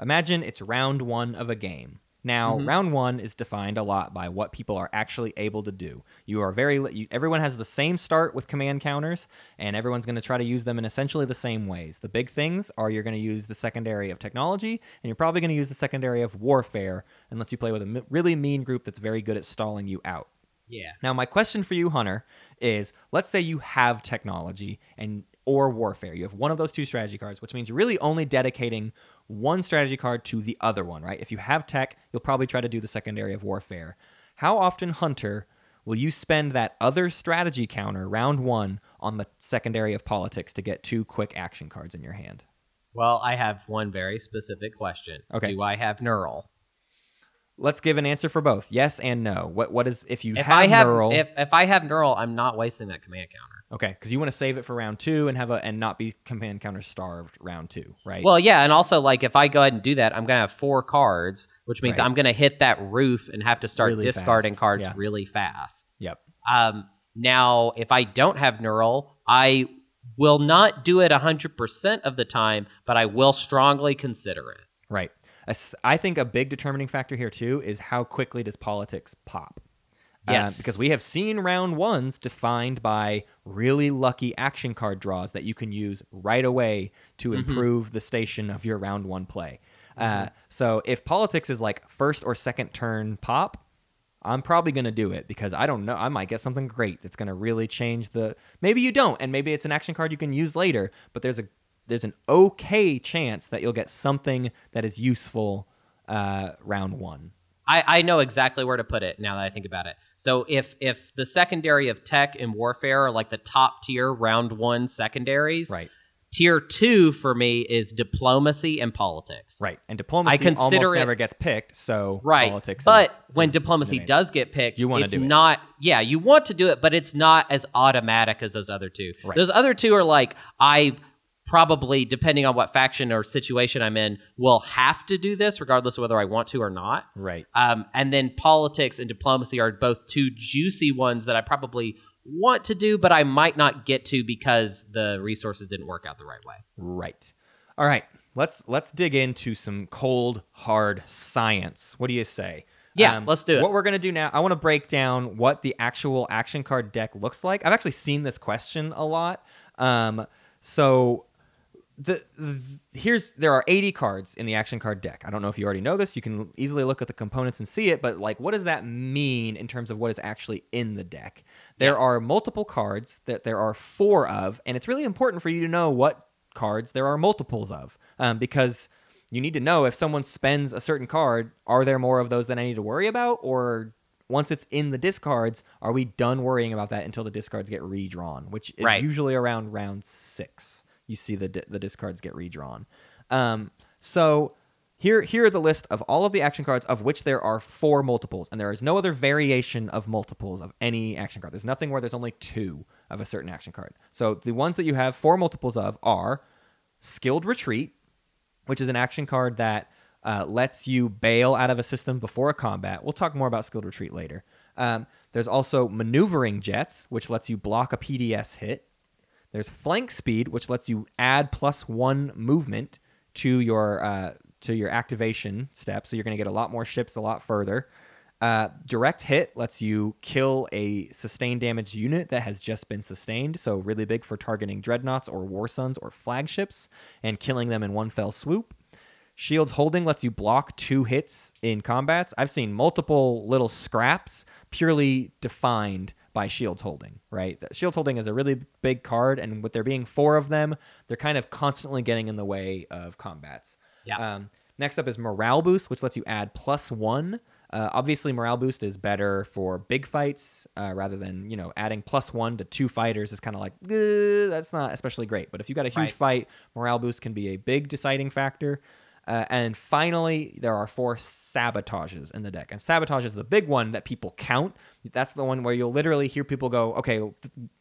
Imagine it's round one of a game. Now, mm-hmm. round one is defined a lot by what people are actually able to do. You are very you, everyone has the same start with command counters, and everyone's going to try to use them in essentially the same ways. The big things are you're going to use the secondary of technology, and you're probably going to use the secondary of warfare, unless you play with a m- really mean group that's very good at stalling you out. Yeah. Now, my question for you, Hunter, is let's say you have technology and or warfare. You have one of those two strategy cards, which means you're really only dedicating one strategy card to the other one, right? If you have tech, you'll probably try to do the secondary of warfare. How often, Hunter, will you spend that other strategy counter round one on the secondary of politics to get two quick action cards in your hand? Well, I have one very specific question. Okay. Do I have Neural? Let's give an answer for both, yes and no. What what is if you If have I have neural? if if I have Neural, I'm not wasting that command counter. Okay, because you want to save it for round two and have a and not be command counter starved round two, right? Well, yeah, and also like if I go ahead and do that, I'm gonna have four cards, which means Right. I'm gonna hit that roof and have to start Really discarding fast, cards yeah. really fast. yep. Um, now, if I don't have Neural, I will not do it 100% of the time, but I will strongly consider it. Right. I think a big determining factor here too is how quickly does politics pop. Uh, because we have seen round ones defined by really lucky action card draws that you can use right away to Mm-hmm. improve the station of your round one play. Uh, so if politics is like first or second turn pop, I'm probably going to do it because I don't know. I might get something great that's going to really change the. Maybe you don't, and maybe it's an action card you can use later. But there's a there's an okay chance that you'll get something that is useful uh, round one. I, I know exactly where to put it now that I think about it. So if if the secondary of tech and warfare are like the top tier round one secondaries, Right. tier two for me is diplomacy and politics. Right. And diplomacy I consider almost it- never gets picked. So Right. politics. but is- when is diplomacy does get picked, You wanna it's do it. not yeah, you want to do it, but it's not as automatic as those other two. Right. Those other two are like I probably depending on what faction or situation I'm in will have to do this regardless of whether I want to or not. Right. Um, and then politics and diplomacy are both two juicy ones that I probably want to do, but I might not get to because the resources didn't work out the right way. Right. All right. Let's let's dig into some cold hard science. What do you say? Um, Yeah, let's do it. What we're gonna do now, I want to break down what the actual action card deck looks like. I've actually seen this question a lot. Um, so the, the here's there are 80 cards in the action card deck. I don't know if you already know this. You can easily look at the components and see it, but like what does that mean in terms of what is actually in the deck? There are multiple cards that there are four of, and it's really important for you to know what cards there are multiples of. Um, because you need to know if someone spends a certain card, are there more of those that I need to worry about or once it's in the discards, are we done worrying about that until the discards get redrawn, which is Right. usually around round six. You see the the discards get redrawn. Um, So here, here are the list of all of the action cards, of which there are four multiples, and there is no other variation of multiples of any action card. There's nothing where there's only two of a certain action card. So the ones that you have four multiples of are Skilled Retreat, which is an action card that uh, lets you bail out of a system before a combat. We'll talk more about Skilled Retreat later. Um, there's also Maneuvering Jets, which lets you block a PDS hit. There's Flank Speed, which lets you add plus one movement to your uh, to your activation step, so you're going to get a lot more ships a lot further. Uh, direct hit lets you kill a sustained damage unit that has just been sustained, so really big for targeting dreadnoughts or war suns or flagships and killing them in one fell swoop. Shields holding lets you block two hits in combats. I've seen multiple little scraps purely defined by shields holding, right? Shields holding is a really big card, and with there being four of them, they're kind of constantly getting in the way of combats. Yeah. Um, next up is morale boost, which lets you add plus one. Uh, obviously, morale boost is better for big fights uh, rather than you know adding plus one to two fighters is kind of like "Uh, that's not especially great. But if you got a huge Right. fight, morale boost can be a big deciding factor. Uh, and finally, there are four sabotages in the deck. And sabotage is the big one that people count. That's the one where you'll literally hear people go, okay,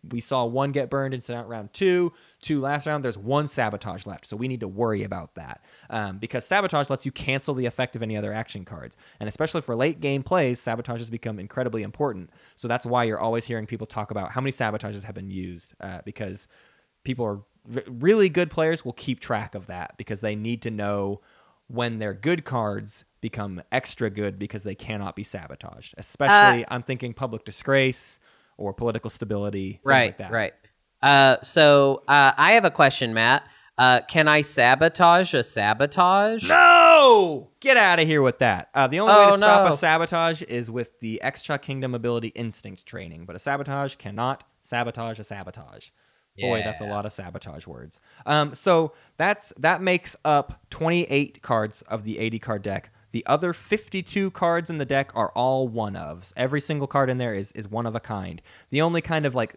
we saw one get burned in round two, two last round. There's one sabotage left. So we need to worry about that. Um, because sabotage lets you cancel the effect of any other action cards. And especially for late game plays, sabotage has become incredibly important. So that's why you're always hearing people talk about how many sabotages have been used. Uh, because people are really good players will keep track of that because they need to know when their good cards become extra good because they cannot be sabotaged. Especially, I'm thinking public disgrace or political stability, things right, like that. right. Uh, so uh, I have a question, Matt. Uh, can I sabotage a sabotage? No! Get out of here with that. Uh, the only way Oh, to stop no. a sabotage is with the Xxcha Kingdom ability Instinct training, but a sabotage cannot sabotage a sabotage. Boy, that's a lot of sabotage words. Um, so that's that makes up 28 cards of the 80 card deck. The other 52 cards in the deck are all one ofs. Every single card in there is is one of a kind. The only kind of like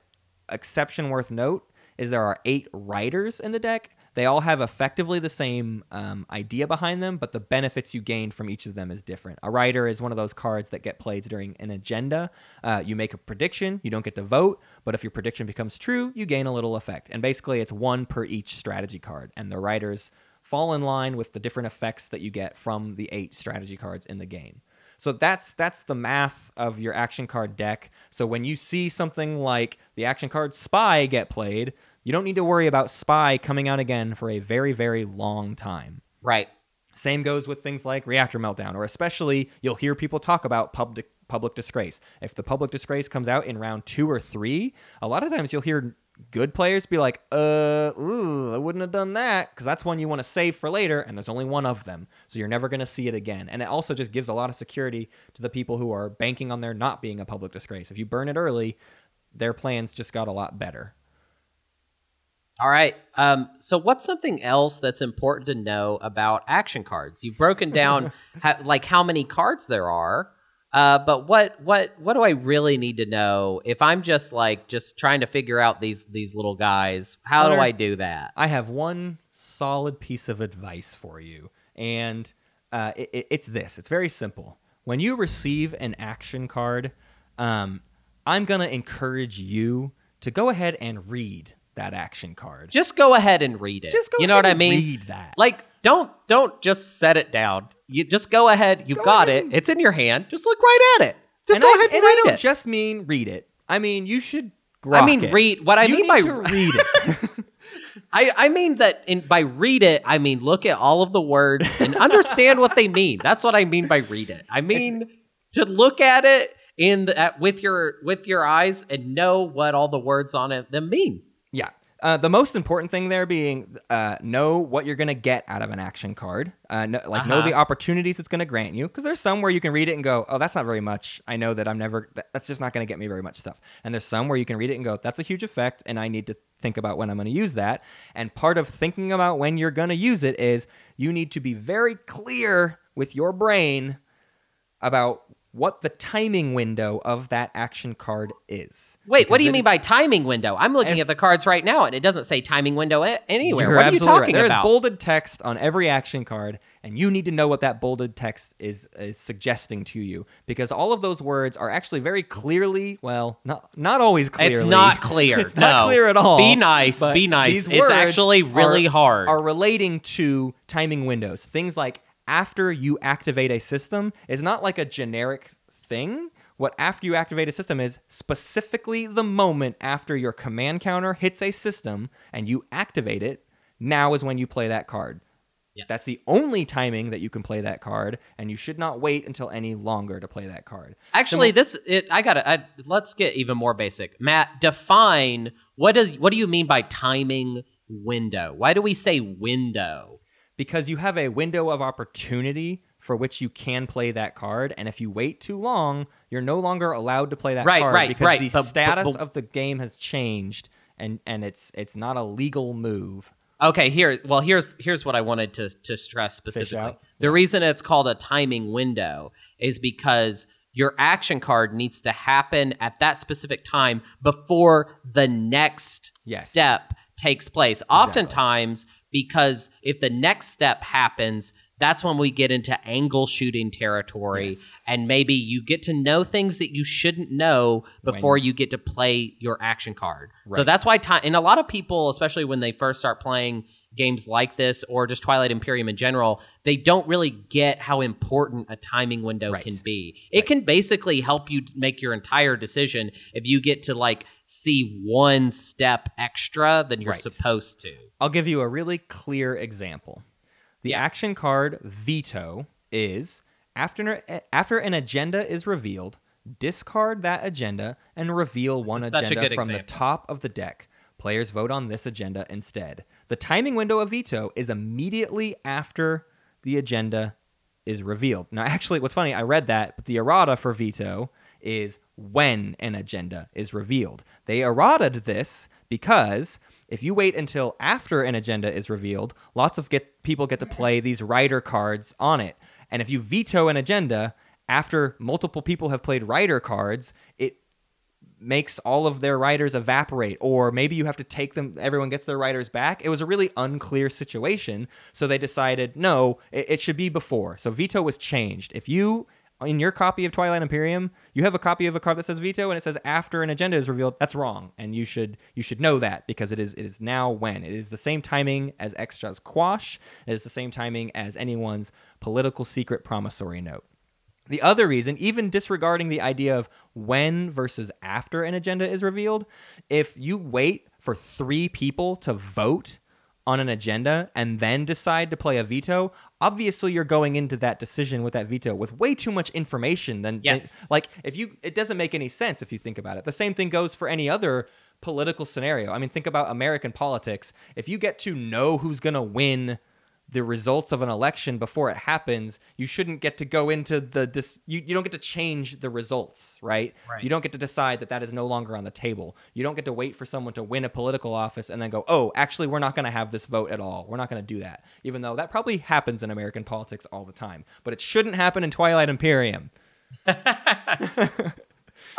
exception worth note is there are eight riders in the deck. They all have effectively the same um, idea behind them, but the benefits you gain from each of them is different. A rider is one of those cards that get played during an agenda. Uh, you make a prediction, you don't get to vote, but if your prediction becomes true, you gain a little effect. And basically, it's one per each strategy card, and the riders fall in line with the different effects that you get from the eight strategy cards in the game. So that's that's the math of your action card deck. So when you see something like the action card Spy get played, you don't need to worry about Spy coming out again for a very very long time. Right. Same goes with things like Reactor Meltdown, or especially you'll hear people talk about public public disgrace. If the public disgrace comes out in round two or three, a lot of times you'll hear good players be like, "Uh, ooh, I wouldn't have done that," because that's one you want to save for later, and there's only one of them, so you're never going to see it again. And it also just gives a lot of security to the people who are banking on there not being a public disgrace. If you burn it early, their plans just got a lot better. All right. Um, so, what's something else that's important to know about action cards? You've broken down ha- like how many cards there are, uh, but what what what do I really need to know if I'm just like just trying to figure out these these little guys? How do I do that? I have one solid piece of advice for you, and uh, it, it- it's this. It's very simple. When you receive an action card, um, I'm gonna encourage you to go ahead and read that action card. Just go ahead and read it. Just go you know ahead what I mean? read that. Like, don't don't just set it down. You just go ahead. You've Go got ahead it. It's in your hand. Just look right at it. Just and go I, ahead and, and I read don't it. just mean read it. I mean you should. Grab it. I mean, it. read- what I You mean need by- to read it. I, I mean that in by read it, I mean look at all of the words and understand what they mean. That's what I mean by read it. I mean to look at it in the, at, with your with your eyes and know what all the words on it them mean. Yeah. Uh, the most important thing there being uh, know what you're going to get out of an action card. Uh, know, like know Uh-huh. the opportunities it's going to grant you. Because there's some where you can read it and go, oh, that's not very much. I know that I'm never, that's just not going to get me very much stuff. And there's some where you can read it and go, that's a huge effect. And I need to think about when I'm going to use that. And part of thinking about when you're going to use it is you need to be very clear with your brain about what the timing window of that action card is. Wait, what do you mean is- by timing window? I'm looking If- at the cards right now, and it doesn't say timing window anywhere. What are you talking right. There is about? bolded text on every action card, and you need to know what that bolded text is is suggesting to you because all of those words are actually very clearly, well, not not always clearly. It's not clear. it's not No. clear at all. Be nice. Be nice. these It's words actually really are- hard. Are relating to timing windows. Things like after you activate a system is not like a generic thing. What after you activate a system is specifically the moment after your command counter hits a system and you activate it. Now is when you play that card. Yes. That's the only timing that you can play that card, and you should not wait until any longer to play that card. Actually, this it. I gotta. I, let's get even more basic. Matt, define what does what do you mean by timing window? Why do we say window? Because you have a window of opportunity for which you can play that card, and if you wait too long, you're no longer allowed to play that Right, card right, because right. the But- but- status but- of the game has changed, and and it's it's not a legal move. Okay, here. Well, here's here's what I wanted to to stress specifically. The reason it's called a timing window is because your action card needs to happen at that specific time before the next Yes. step takes place. Oftentimes, because if the next step happens, that's when we get into angle shooting territory, Yes. and maybe you get to know things that you shouldn't know before you get to play your action card. So that's why time. And a lot of people, especially when they first start playing games like this or just Twilight Imperium in general, they don't really get how important a timing window Right. can be. It can basically help you make your entire decision if you get to like see one step extra than you're Right. supposed to. I'll give you a really clear example. The action card veto is after after an agenda is revealed, discard that agenda and reveal one is such a agenda from the top of the deck. Players vote on this agenda instead. The timing window of veto is immediately after the agenda is revealed. Now, actually, what's funny, I read that, but the errata for veto is when an agenda is revealed. They errataed this because if you wait until after an agenda is revealed, lots of get people get to mm-hmm. play these rider cards on it. And if you veto an agenda after multiple people have played rider cards, it makes all of their riders evaporate or maybe you have to take them everyone gets their riders back it was a really unclear situation so they decided no it, it should be before so veto was changed if you in your copy of twilight imperium you have a copy of a card that says veto and it says after an agenda is revealed that's wrong. And you should you should know that because it is it is now when. It is the same timing as Xxcha's quash. It is the same timing as anyone's political secret promissory note. The other reason, even disregarding the idea of when versus after an agenda is revealed, if you wait for three people to vote on an agenda and then decide to play a veto, obviously you're going into that decision with that veto with way too much information than Yes. like if you it doesn't make any sense if you think about it. The same thing goes for any other political scenario. I mean, think about American politics. If you get to know who's going to win the results of an election before it happens, you shouldn't get to go into the this. You, you don't get to change the results, right? Right. You don't get to decide that that is no longer on the table. You don't get to wait for someone to win a political office and then go, oh, actually, we're not going to have this vote at all. We're not going to do that, even though that probably happens in American politics all the time. But it shouldn't happen in Twilight Imperium.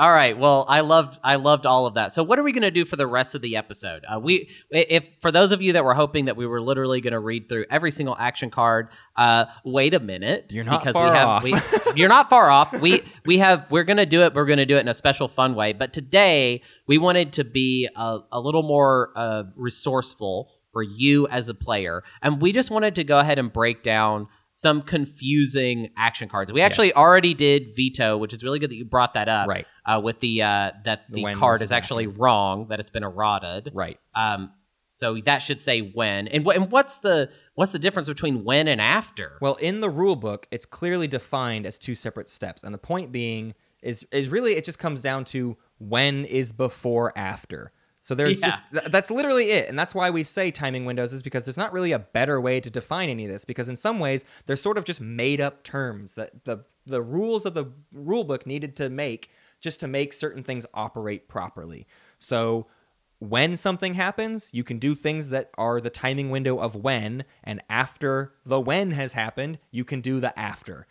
All right. Well, I loved I loved all of that. So, what are we going to do for the rest of the episode? Uh, we, if for those of you that were hoping that we were literally going to read through every single action card, uh, wait a minute. You're not because far we have, off. We, you're not far off. We we have we're going to do it. We're going to do it in a special fun way. But today we wanted to be a, a little more uh, resourceful for you as a player, and we just wanted to go ahead and break down some confusing action cards. We actually Yes. already did veto, which is really good that you brought that up Right. Uh, with the uh, that the, when card is actually wrong, that it's been eroded. Right. Um, so that should say when. And, wh- and what's the what's the difference between when and after? Well, in the rule book, it's clearly defined as two separate steps, and the point being is is really it just comes down to when is before after. So there's Yeah. just th- that's literally it, and that's why we say timing windows is because there's not really a better way to define any of this because in some ways they're sort of just made up terms that the the rules of the rule book needed to make just to make certain things operate properly. So when something happens, you can do things that are the timing window of when, and after the when has happened, you can do the after.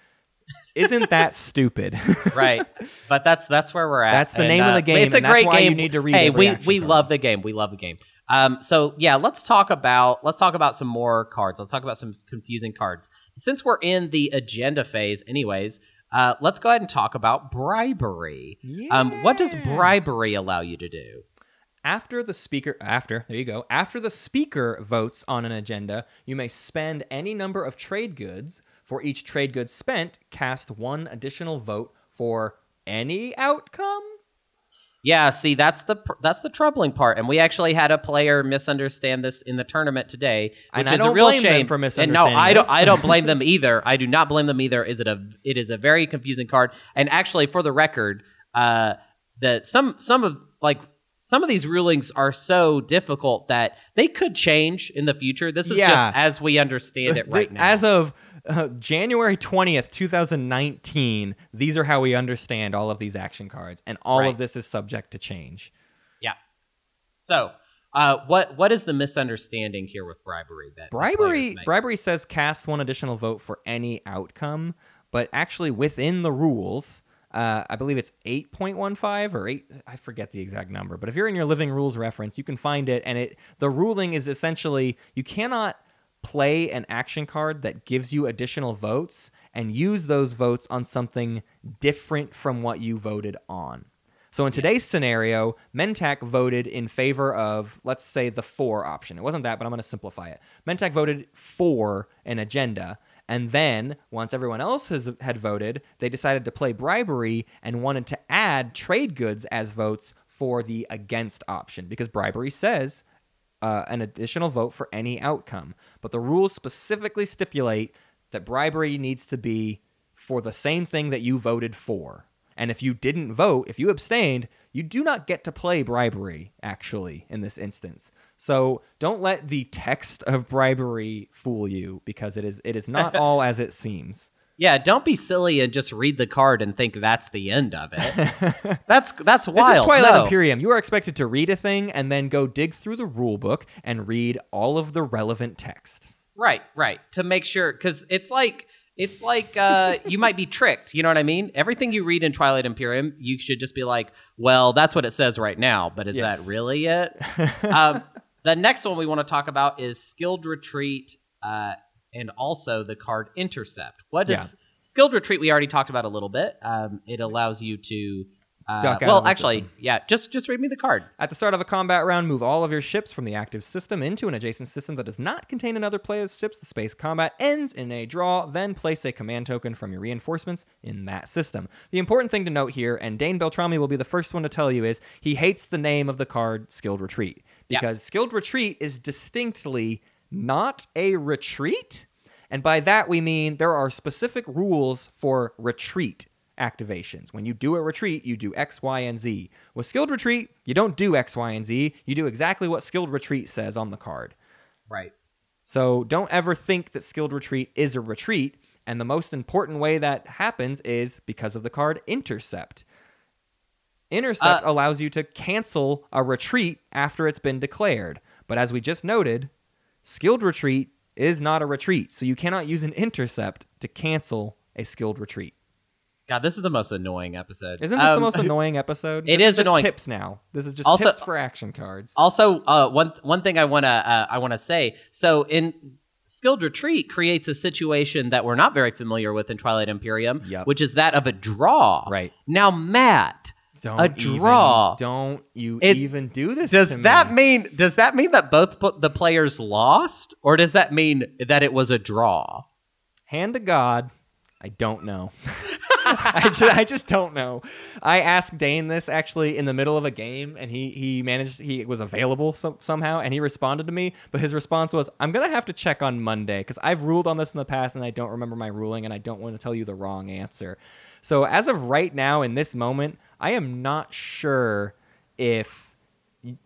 Isn't that stupid? right. But that's that's where we're at. That's the And, name of uh, the game, It's a and that's great why you game. need to read Hey, we we card. love the game. We love the game. Um, so yeah, let's talk about let's talk about some more cards. Let's talk about some confusing cards. Since we're in the agenda phase, anyways, uh, let's go ahead and talk about bribery. Um, what does bribery allow you to do? After the speaker, after, there you go. After the speaker votes on an agenda, you may spend any number of trade goods. For each trade good spent, cast one additional vote for any outcome. Yeah, see, that's the pr- that's the troubling part, and we actually had a player misunderstand this in the tournament today, which And I is a don't real blame them shame. for And no, I don't. I don't blame them either. I do not blame them either. Is it a? It is a very confusing card, and actually, for the record, uh, that some some of like some of these rulings are so difficult that they could change in the future. This is Yeah. just as we understand it right now. As of uh, January 20th, 2019, these are how we understand all of these action cards, and all Right. of this is subject to change. yeah. So, uh, what what is the misunderstanding here with bribery? That Bribery bribery says cast one additional vote for any outcome, but actually within the rules, uh, I believe it's 8.15 or 8 I forget the exact number, but if you're in your living rules reference, you can find it and it the ruling is essentially you cannot play an action card that gives you additional votes and use those votes on something different from what you voted on. So in today's scenario, Mentak voted in favor of, let's say, the four option. It wasn't that, but I'm going to simplify it. Mentak voted for an agenda. And then, once everyone else has, had voted, they decided to play bribery and wanted to add trade goods as votes for the against option because bribery says uh, an additional vote for any outcome. But the rules specifically stipulate that bribery needs to be for the same thing that you voted for. And if you didn't vote, if you abstained, you do not get to play bribery, actually, in this instance. So don't let the text of bribery fool you because it is it is not all as it seems. Yeah, don't be silly and just read the card and think that's the end of it. that's that's wild. This is Twilight No. Imperium. You are expected to read a thing and then go dig through the rule book and read all of the relevant text. Right, right. To make sure, because it's like it's like uh, you might be tricked. You know what I mean? Everything you read in Twilight Imperium, you should just be like, "Well, that's what it says right now." But is Yes. that really it? um, the next one we want to talk about is skilled retreat, uh, and also the card intercept. What is Yeah. skilled retreat? We already talked about a little bit. Um, it allows you to. Uh, well, actually, system. yeah. Just just read me the card. At the start of a combat round, move all of your ships from the active system into an adjacent system that does not contain another player's ships. The space combat ends in a draw. Then place a command token from your reinforcements in that system. The important thing to note here, and Dane Beltrami will be the first one to tell you, is he hates the name of the card Skilled Retreat Yeah. because Skilled Retreat is distinctly not a retreat. And by that we mean there are specific rules for retreat activations. When you do a retreat, you do X, Y, and Z. With Skilled Retreat, you don't do X, Y, and Z. You do exactly what Skilled Retreat says on the card. Right. So don't ever think that Skilled Retreat is a retreat. And the most important way that happens is because of the card Intercept. Intercept Uh, allows you to cancel a retreat after it's been declared. But as we just noted, Skilled Retreat is not a retreat. So you cannot use an Intercept to cancel a Skilled Retreat. God, this is the most annoying episode. Isn't this the Um, most annoying episode? it This is just annoying. tips now. This is just Also- tips for action cards. Also, uh, one one thing I wanna uh, I wanna say. So in skilled retreat creates a situation that we're not very familiar with in Twilight Imperium, Yep. which is that of a draw. Right. now, Matt, Don't a even- draw. don't you It- even do this? does to me. that mean does that mean that both pl- the players lost, or does that mean that it was a draw? Hand to God, I don't know. I, just, I just don't know. I asked Dane this actually in the middle of a game, and he he managed he was available some, somehow, and he responded to me. But his response was, "I'm gonna have to check on Monday because I've ruled on this in the past, and I don't remember my ruling, and I don't want to tell you the wrong answer." So as of right now, in this moment, I am not sure if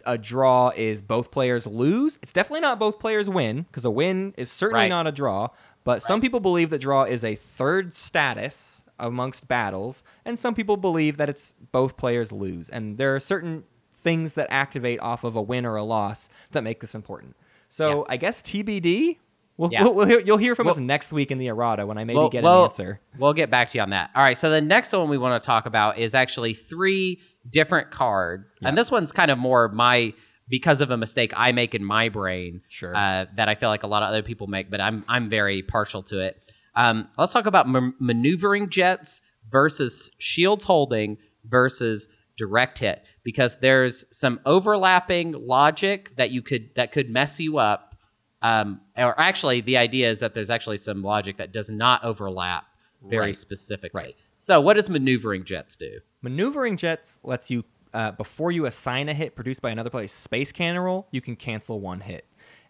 a draw is both players lose. It's definitely not both players win because a win is certainly Right. not a draw. But some people believe that draw is a third status amongst battles, and some people believe that it's both players lose. And there are certain things that activate off of a win or a loss that make this important. So I guess TBD. We'll, Yeah. we'll, we'll hear, you'll hear from us next week in the errata when I maybe get an answer. We'll get back to you on that. All right. So the next one we want to talk about is actually three different cards, and this one's kind of more my because of a mistake I make in my brain. Sure. Uh, that I feel like a lot of other people make, but I'm I'm very partial to it. Um, let's talk about m- maneuvering jets versus shields holding versus direct hit because there's some overlapping logic that you could that could mess you up. Um, or actually, the idea is that there's actually some logic that does not overlap very Right. specifically. Right. So, what does maneuvering jets do? Maneuvering jets lets you, uh, before you assign a hit produced by another player's space cannon roll, you can cancel one hit.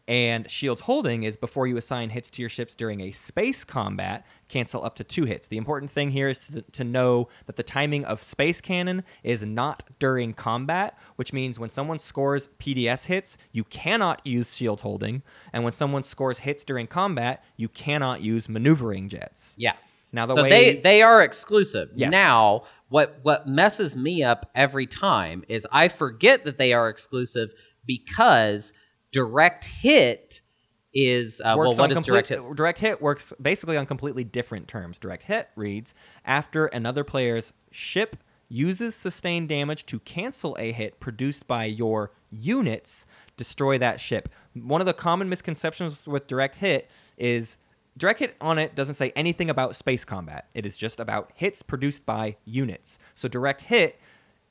And shields holding is before you assign hits to your ships during a space combat, cancel up to two hits. The important thing here is to, to know that the timing of space cannon is not during combat, which means when someone scores PDS hits, you cannot use shield holding. And when someone scores hits during combat, you cannot use maneuvering jets. Yeah. Now, the so way they they are exclusive. Yes. Now, what what messes me up every time is I forget that they are exclusive because direct hit is uh, well what on complete- direct hit? direct hit works basically on completely different terms. Direct hit reads after another player's ship uses sustained damage to cancel a hit produced by your units, destroy that ship. One of the common misconceptions with direct hit is direct hit on it doesn't say anything about space combat. It is just about hits produced by units. So direct hit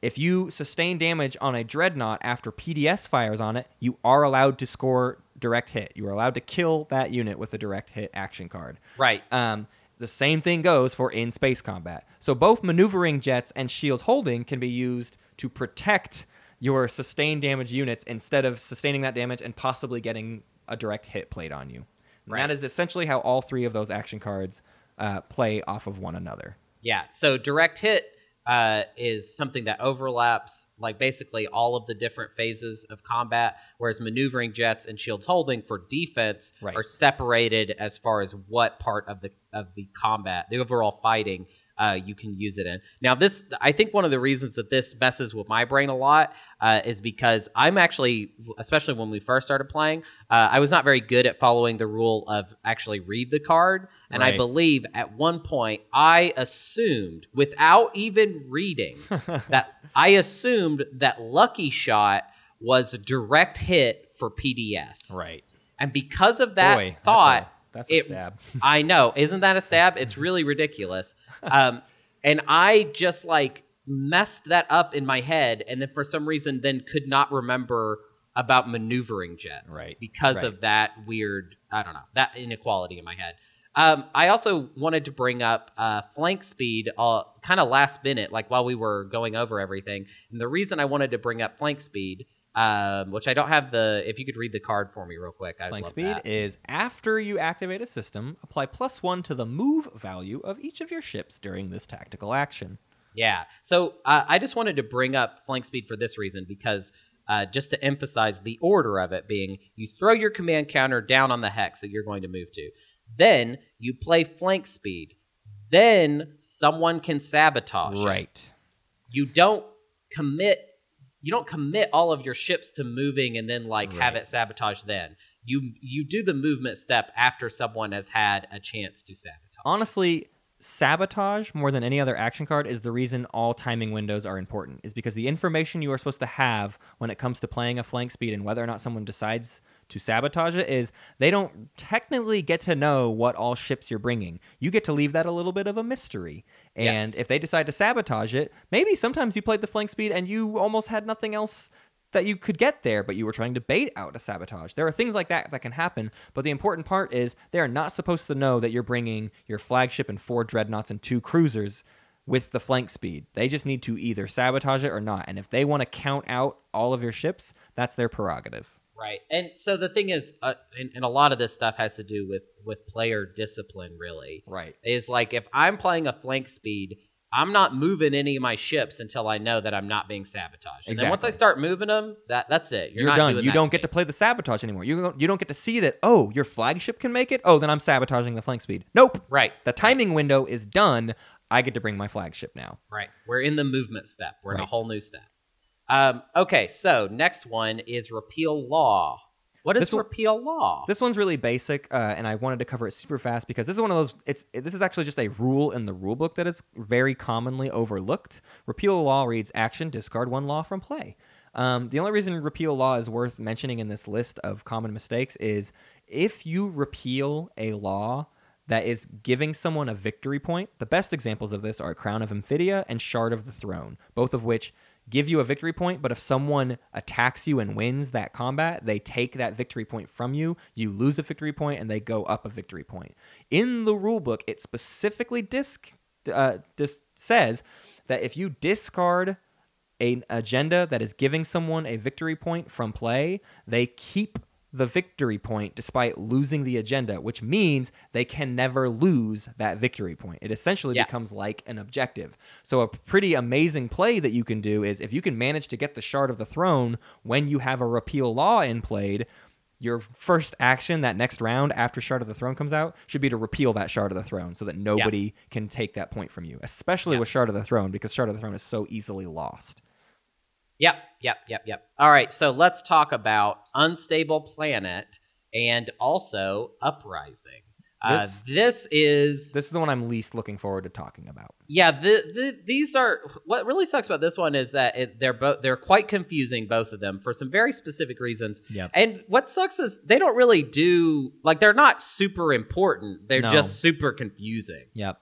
if you sustain damage on a dreadnought after PDS fires on it, you are allowed to score direct hit. You are allowed to kill that unit with a direct hit action card. Right. Um, the same thing goes for in space combat. So both maneuvering jets and shield holding can be used to protect your sustained damage units instead of sustaining that damage and possibly getting a direct hit played on you. Right. that is essentially how all three of those action cards uh, play off of one another. Yeah. So direct hit uh, is something that overlaps like basically all of the different phases of combat, whereas maneuvering jets and shields holding for defense Right. are separated as far as what part of the of the combat, the overall fighting. Uh, you can use it in now. This, I think, one of the reasons that this messes with my brain a lot uh, is because I'm actually, especially when we first started playing, uh, I was not very good at following the rule of actually read the card, and I believe at one point I assumed, without even reading, that I assumed that Lucky Shot was a direct hit for PDS. Right. And because of that Boy, thought, that's a it- stab. I know, isn't that a stab? It's really ridiculous. Um, and I just like messed that up in my head, and then for some reason, then could not remember about maneuvering jets, Right, Because right. of that weird, I don't know, that inequality in my head. Um, I also wanted to bring up uh, flank speed, uh, kind of last minute, like while we were going over everything. And the reason I wanted to bring up flank speed, um, which I don't have the, if you could read the card for me real quick, I'd Flank love speed that. is after you activate a system, apply plus one to the move value of each of your ships during this tactical action. Yeah. So uh, I just wanted to bring up flank speed for this reason because uh, just to emphasize the order of it being you throw your command counter down on the hex that you're going to move to. Then you play flank speed. Then someone can sabotage. it. Right. You don't commit you don't commit all of your ships to moving and then like have it sabotage then. You you do the movement step after someone has had a chance to sabotage. Honestly, sabotage more than any other action card is the reason all timing windows are important. Is because the information you are supposed to have when it comes to playing a flank speed and whether or not someone decides to sabotage it is they don't technically get to know what all ships you're bringing. You get to leave that a little bit of a mystery. And Yes. if they decide to sabotage it, maybe sometimes you played the flank speed and you almost had nothing else that you could get there, but you were trying to bait out a sabotage. There are things like that that can happen, but the important part is they are not supposed to know that you're bringing your flagship and four dreadnoughts and two cruisers with the flank speed. They just need to either sabotage it or not. And if they want to count out all of your ships, that's their prerogative. Right. And so the thing is, uh, and, and a lot of this stuff has to do with with player discipline. Really, Right. is like if I'm playing a flank speed, I'm not moving any of my ships until I know that I'm not being sabotaged. exactly. And then once I start moving them, that that's it. You're, You're, not done. You don't get to play the sabotage anymore. You don't, you don't get to see that, oh, your flagship can make it? Oh, then I'm sabotaging the flank speed. Nope. Right. The timing window is done. I get to bring my flagship now. Right. We're in the movement step. We're in a whole new step. Um, okay, so next one is repeal law. What is This one- repeal law? This one's really basic, uh, and I wanted to cover it super fast because this is one of those. It's this is actually just a rule in the rule book that is very commonly overlooked. Repeal law reads: action, discard one law from play. Um, the only reason repeal law is worth mentioning in this list of common mistakes is if you repeal a law that is giving someone a victory point. The best examples of this are Crown of Emphidia and Shard of the Throne, both of which give you a victory point, but if someone attacks you and wins that combat, they take that victory point from you, you lose a victory point, and they go up a victory point. In the rulebook, it specifically disc, uh, says that if you discard an agenda that is giving someone a victory point from play, they keep the victory point despite losing the agenda, which means they can never lose that victory point. It essentially Yeah. becomes like an objective. So, a pretty amazing play that you can do is if you can manage to get the Shard of the Throne when you have a repeal law in played. Your first action that next round after Shard of the Throne comes out should be to repeal that Shard of the Throne so that nobody can take that point from you, especially Yeah. with Shard of the Throne because Shard of the Throne is so easily lost. Yep, yep, yep, yep. All right, so let's talk about Unstable Planet and also Uprising. Uh, This- this is This is the one I'm least looking forward to talking about. yeah. The, the these are what really sucks about this one is that it, they're both they're quite confusing both of them for some very specific reasons. Yep. And what sucks is they don't really do like they're not super important. They're No. just super confusing. Yep.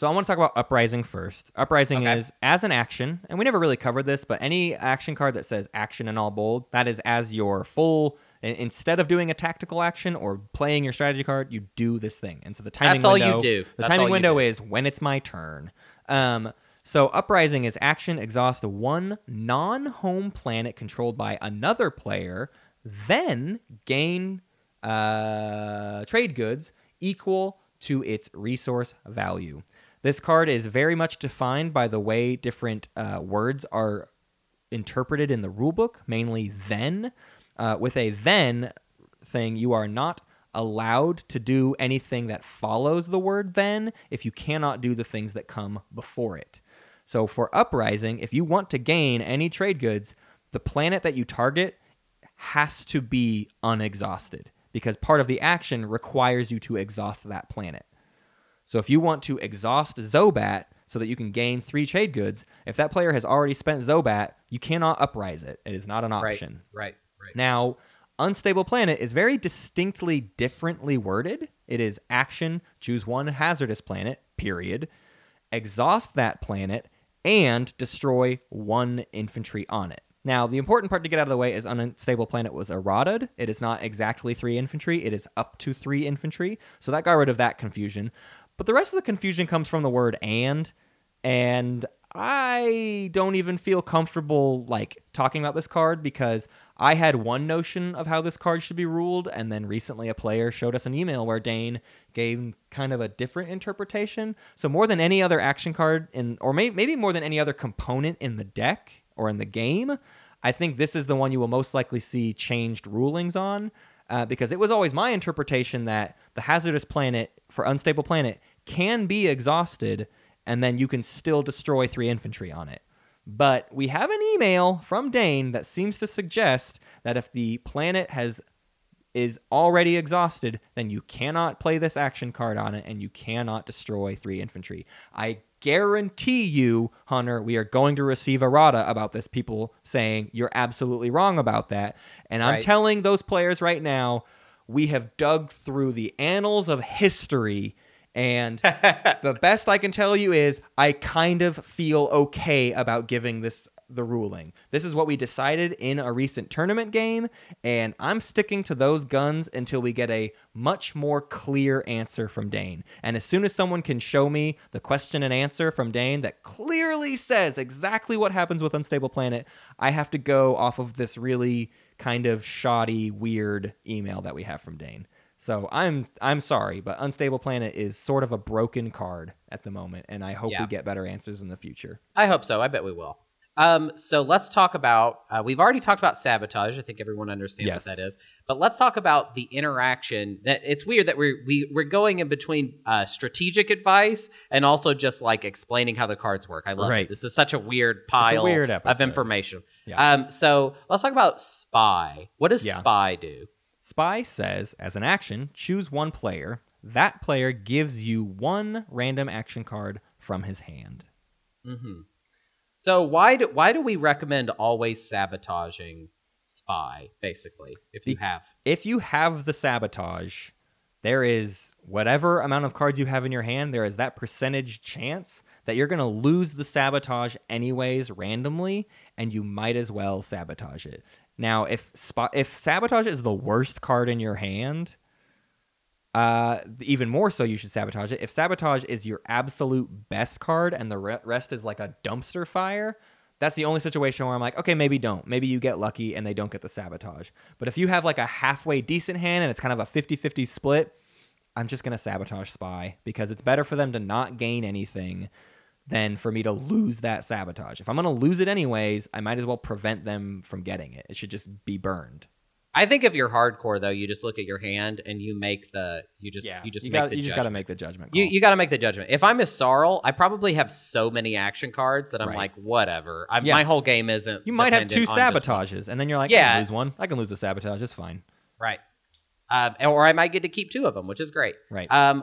So I want to talk about Uprising first. Uprising Okay. is as an action, and we never really covered this, but any action card that says action in all bold, that is as your full. Instead of doing a tactical action or playing your strategy card, you do this thing. And so the timing That's all you window, do. The That's timing window do. is when it's my turn. Um, so Uprising is action exhaust one non-home planet controlled by another player, then gain uh, trade goods equal to its resource value. This card is very much defined by the way different uh, words are interpreted in the rulebook, mainly then. Uh, with a then thing, you are not allowed to do anything that follows the word then if you cannot do the things that come before it. So for Uprising, if you want to gain any trade goods, the planet that you target has to be unexhausted because part of the action requires you to exhaust that planet. So if you want to exhaust Zohbat so that you can gain three trade goods, if that player has already spent Zohbat, you cannot uprise it. It is not an option. right, right. Now, Unstable Planet is very distinctly differently worded. It is action, choose one hazardous planet, period, exhaust that planet, and destroy one infantry on it. Now, the important part to get out of the way is Unstable Planet was errated. It is not exactly three infantry, it is up to three infantry. So that got rid of that confusion. But the rest of the confusion comes from the word and, and I don't even feel comfortable like talking about this card because I had one notion of how this card should be ruled, and then recently a player showed us an email where Dane gave kind of a different interpretation. So more than any other action card in, or may, maybe more than any other component in the deck or in the game, I think this is the one you will most likely see changed rulings on. Uh, because it was always my interpretation that the hazardous planet for unstable planet can be exhausted and then you can still destroy three infantry on it. But we have an email from Dane that seems to suggest that if the planet has is already exhausted, then you cannot play this action card on it and you cannot destroy three infantry. I guarantee you, Hunter, we are going to receive errata about this, people saying you're absolutely wrong about that. And I'm Right. telling those players right now, we have dug through the annals of history and the best I can tell you is I kind of feel okay about giving this the ruling. This is what we decided in a recent tournament game, and I'm sticking to those guns until we get a much more clear answer from Dane. And as soon as someone can show me the question and answer from Dane that clearly says exactly what happens with Unstable Planet, I have to go off of this really kind of shoddy, weird email that we have from Dane. So I'm I'm sorry, but Unstable Planet is sort of a broken card at the moment, and I hope Yeah. we get better answers in the future. I hope so. I bet we will. Um, so let's talk about. Uh, we've already talked about sabotage. I think everyone understands Yes. what that is. But let's talk about the interaction. That it's weird that we're we, we're going in between uh, strategic advice and also just like explaining how the cards work. I love Right. it. This is such a weird pile weird of information. Yeah. Um, so let's talk about spy. What does Yeah. spy do? Spy says, as an action, choose one player. That player gives you one random action card from his hand. Mm-hmm. So why do why do we recommend always sabotaging spy? Basically, if you have If you have the sabotage, there is whatever amount of cards you have in your hand, there is that percentage chance that you're going to lose the sabotage anyways randomly, and you might as well sabotage it. Now, if spot if sabotage is the worst card in your hand, uh, even more so, you should sabotage it. If sabotage is your absolute best card and the re- rest is like a dumpster fire, that's the only situation where I'm like, okay, maybe don't. Maybe you get lucky and they don't get the sabotage. But if you have like a halfway decent hand and it's kind of a 50 50 split, I'm just going to sabotage Spy because it's better for them to not gain anything than for me to lose that sabotage. If I'm going to lose it anyways, I might as well prevent them from getting it. It should just be burned. I think if you're hardcore though, you just look at your hand and you make the you just you just you, make got, the you just got to make the judgment. You call. you got to make the judgment. If I'm Yssaril, I probably have so many action cards that I'm Right. like, whatever. I, Yeah. My whole game isn't. You might have two dependent on just one. sabotages, and then you're like, I Yeah. can lose one. I can lose the sabotage. It's fine. right? Um, or I might get to keep two of them, which is great. Right. Um,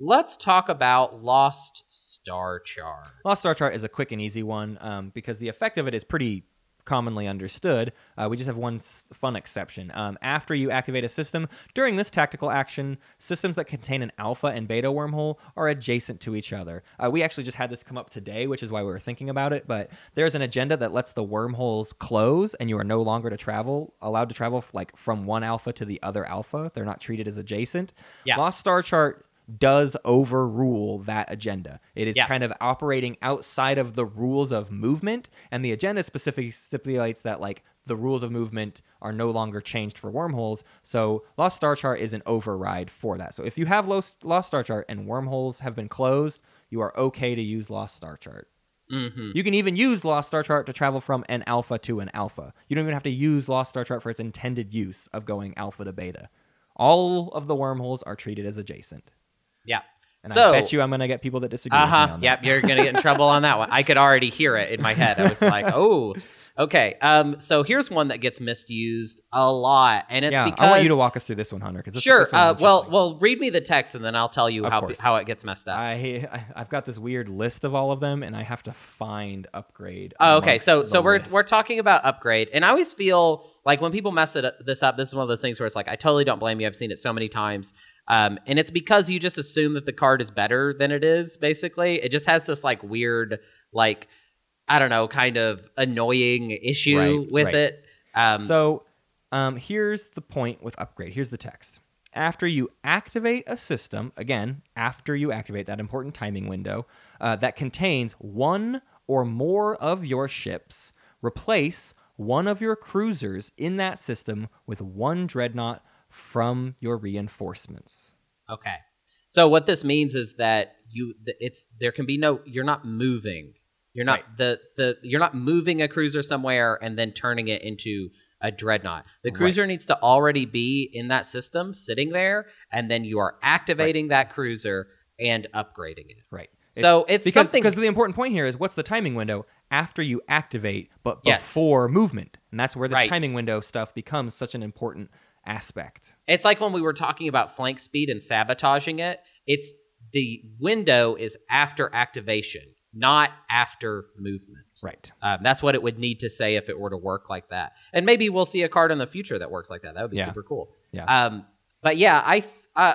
let's talk about Lost Star Chart. Lost Star Chart is a quick and easy one um, because the effect of it is pretty commonly understood. Uh, we just have one s- fun exception. Um, after you activate a system, during this tactical action, systems that contain an alpha and beta wormhole are adjacent to each other. Uh, we actually just had this come up today, which is why we were thinking about it. But there's an agenda that lets the wormholes close, and you are no longer to travel allowed to travel f- like from one alpha to the other alpha. They're not treated as adjacent. Yeah. Lost Star Chart does overrule that agenda. It is Yeah. kind of operating outside of the rules of movement, and the agenda specifically stipulates that like the rules of movement are no longer changed for wormholes. So Lost Star Chart is an override for that. So if you have Lost, Lost Star Chart and wormholes have been closed, you are okay to use Lost Star Chart. Mm-hmm. You can even use Lost Star Chart to travel from an alpha to an alpha. You don't even have to use Lost Star Chart for its intended use of going alpha to beta. All of the wormholes are treated as adjacent. Yeah. And so, I bet you I'm going to get people that disagree Uh with me huh. Yep. You're gonna get in trouble on that one. I could already hear it in my head. I was like, oh, okay. Um. So here's one that gets misused a lot, and it's yeah, because I want you to walk us through this one, Hunter. Because sure. This uh, well, well, read me the text, and then I'll tell you Of how course. how it gets messed up. I, I I've got this weird list of all of them, and I have to find upgrade. Oh, okay. So so we're list. we're talking about upgrade, and I always feel like when people mess it this up, this is one of those things where it's like I totally don't blame you. I've seen it so many times, um, and it's because you just assume that the card is better than it is. Basically, it just has this like weird, like I don't know, kind of annoying issue Right, with right. it. Um, So, um, here's the point with upgrade. Here's the text. After you activate a system, again, after you activate that important timing window uh, that contains one or more of your ships, replace one of your cruisers in that system with one dreadnought from your reinforcements. Okay. So what this means is that you it's there can be no you're not moving. You're not Right. the the you're not moving a cruiser somewhere and then turning it into a dreadnought. The cruiser Right. needs to already be in that system sitting there and then you are activating that cruiser and upgrading it. Right. So it's because something- because the important point here is what's the timing window after you activate, but Yes. before movement, and that's where this Right. timing window stuff becomes such an important aspect. It's like when we were talking about flank speed and sabotaging it. It's the window is after activation, not after movement. Right. Um, that's what it would need to say if it were to work like that. And maybe we'll see a card in the future that works like that. That would be Yeah. super cool. Yeah. Um, but yeah, I uh,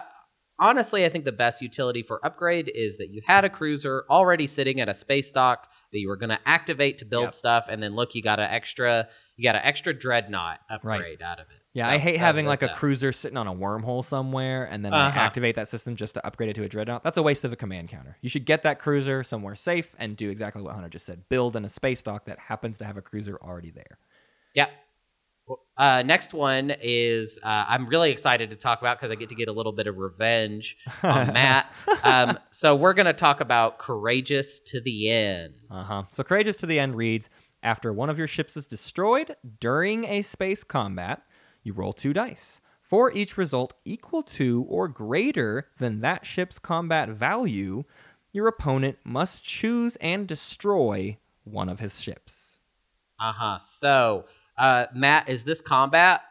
honestly I think the best utility for upgrade is that you had a cruiser already sitting at a space dock that you were going to activate to build Yep. stuff, and then look, you got an extra you got an extra dreadnought upgrade out of it. Yeah, So, I hate having like a that. cruiser sitting on a wormhole somewhere and then they Uh-huh. activate that system just to upgrade it to a dreadnought. That's a waste of a command counter. You should get that cruiser somewhere safe and do exactly what Hunter just said. Build in a space dock that happens to have a cruiser already there. Yeah. Uh, next one is uh, I'm really excited to talk about because I get to get a little bit of revenge on Matt. Um, so we're going to talk about courageous to the end. Uh-huh. So Courageous to the End reads After one of your ships is destroyed during a space combat, you roll two dice. For each result equal to or greater than that ship's combat value, your opponent must choose and destroy one of his ships. Uh huh. So uh, Matt, is this combat?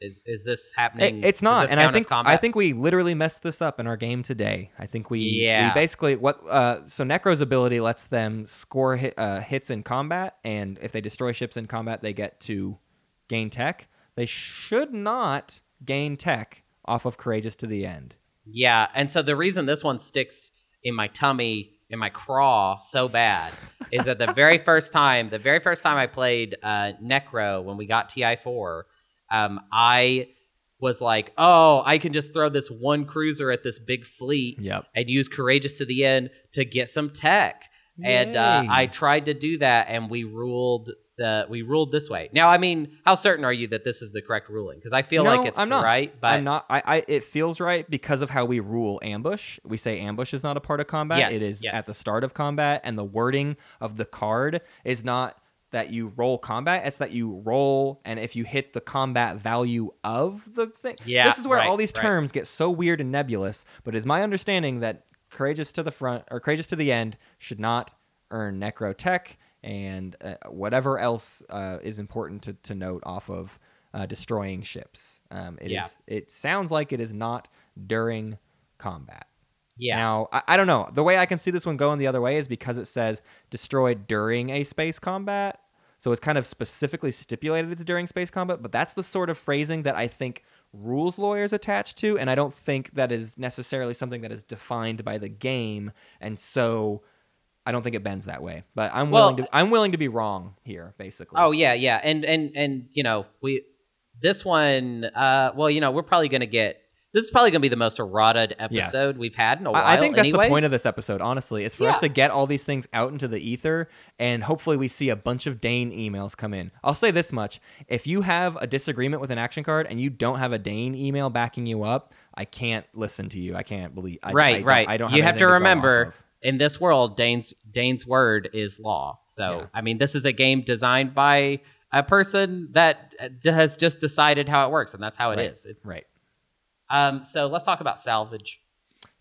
Is is this happening? It- it's not, and I think I think we literally messed this up in our game today. I think we Yeah. we basically what uh, so Nekro's ability lets them score hit, uh, hits in combat, and if they destroy ships in combat, they get to gain tech. They should not gain tech off of courageous to the end. Yeah, and so the reason this one sticks in my tummy, in my craw, so bad is that the very first time, the very first time I played uh, Nekro when we got TI four, um, I was like, oh, I can just throw this one cruiser at this big fleet Yep. and use courageous to the end to get some tech. And uh, I tried to do that, and we ruled the we ruled this way. Now, I mean, how certain are you that this is the correct ruling? Because I feel know, like it's I'm not. right, but I'm not. I, I. It feels right because of how we rule ambush. We say ambush is not a part of combat. Yes, it is yes. at the start of combat, and the wording of the card is not that you roll combat. It's that you roll, and if you hit the combat value of the thing. Yeah, This is where right, all these right. terms get so weird and nebulous. But it's my understanding that courageous to the front or courageous to the end should not earn Nekro tech and uh, whatever else uh, is important to, to note off of uh, destroying ships. Um, it is- Yeah. It sounds like it is not during combat. yeah, Now, I, I don't know. The way I can see this one going the other way is because it says destroyed during a space combat. So it's kind of specifically stipulated it's during space combat, but that's the sort of phrasing that I think rules lawyers attach to, and I don't think that is necessarily something that is defined by the game, and so I don't think it bends that way. But I'm Well- willing to I'm willing to be wrong here, basically. Oh yeah, yeah, and and and you know we this one. Uh, well, you know we're probably gonna get this is probably gonna be the most erotic episode Yes. we've had in a while. I I think that's anyways. the point of this episode, honestly, is for us to get all these things out into the ether, and hopefully we see a bunch of Dane emails come in. I'll say this much: if you have a disagreement with an action card and you don't have a Dane email backing you up, I can't listen to you. I can't believe. I, right, I don't- right. I don't. you have to remember of. In this world, Dane's Dane's word is law. So Yeah. I mean, this is a game designed by a person that uh, has just decided how it works, and that's how it is. Right. It- Right. um, so let's talk about salvage.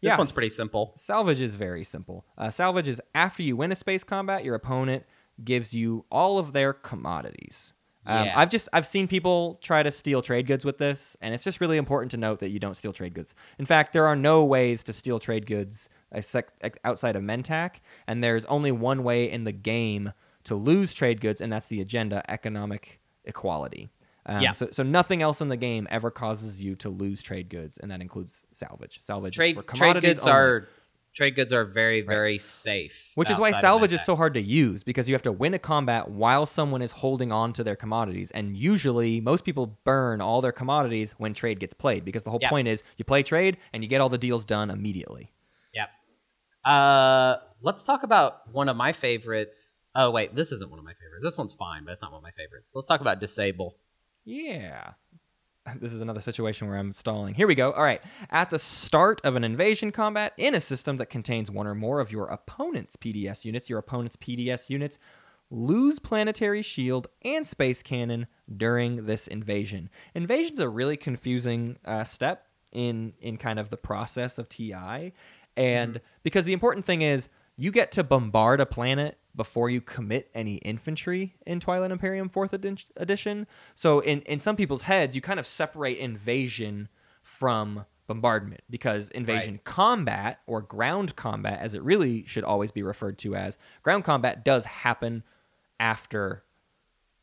This Yes. one's pretty simple. Salvage is very simple. Uh, salvage is after you win a space combat, your opponent gives you all of their commodities. Um, Yeah. I've just I've seen people try to steal trade goods with this, and it's just really important to note that you don't steal trade goods. In fact, there are no ways to steal trade goods outside of Mentak, and there's only one way in the game to lose trade goods, and that's the agenda economic equality. Um, Yeah. So, so nothing else in the game ever causes you to lose trade goods, and that includes salvage. Salvage is Trade for trade goods only. are trade goods are very very safe. Which is why salvage is so hard to use because you have to win a combat while someone is holding on to their commodities. And usually, most people burn all their commodities when trade gets played because the whole Yeah. point is you play trade and you get all the deals done immediately. Uh, let's talk about one of my favorites. Oh wait, this isn't one of my favorites. This one's fine, but it's not one of my favorites. Let's talk about disable. Yeah. This is another situation where I'm stalling. Here we go. All right. At the start of an invasion combat in a system that contains one or more of your opponent's PDS units, your opponent's PDS units lose planetary shield and space cannon during this invasion. Invasion's a really confusing uh, step in in kind of the process of TI, and mm-hmm. because the important thing is you get to bombard a planet before you commit any infantry in Twilight Imperium 4th edi- edition. So in in some people's heads, you kind of separate invasion from bombardment because invasion combat or ground combat as it really should always be referred to as ground combat does happen after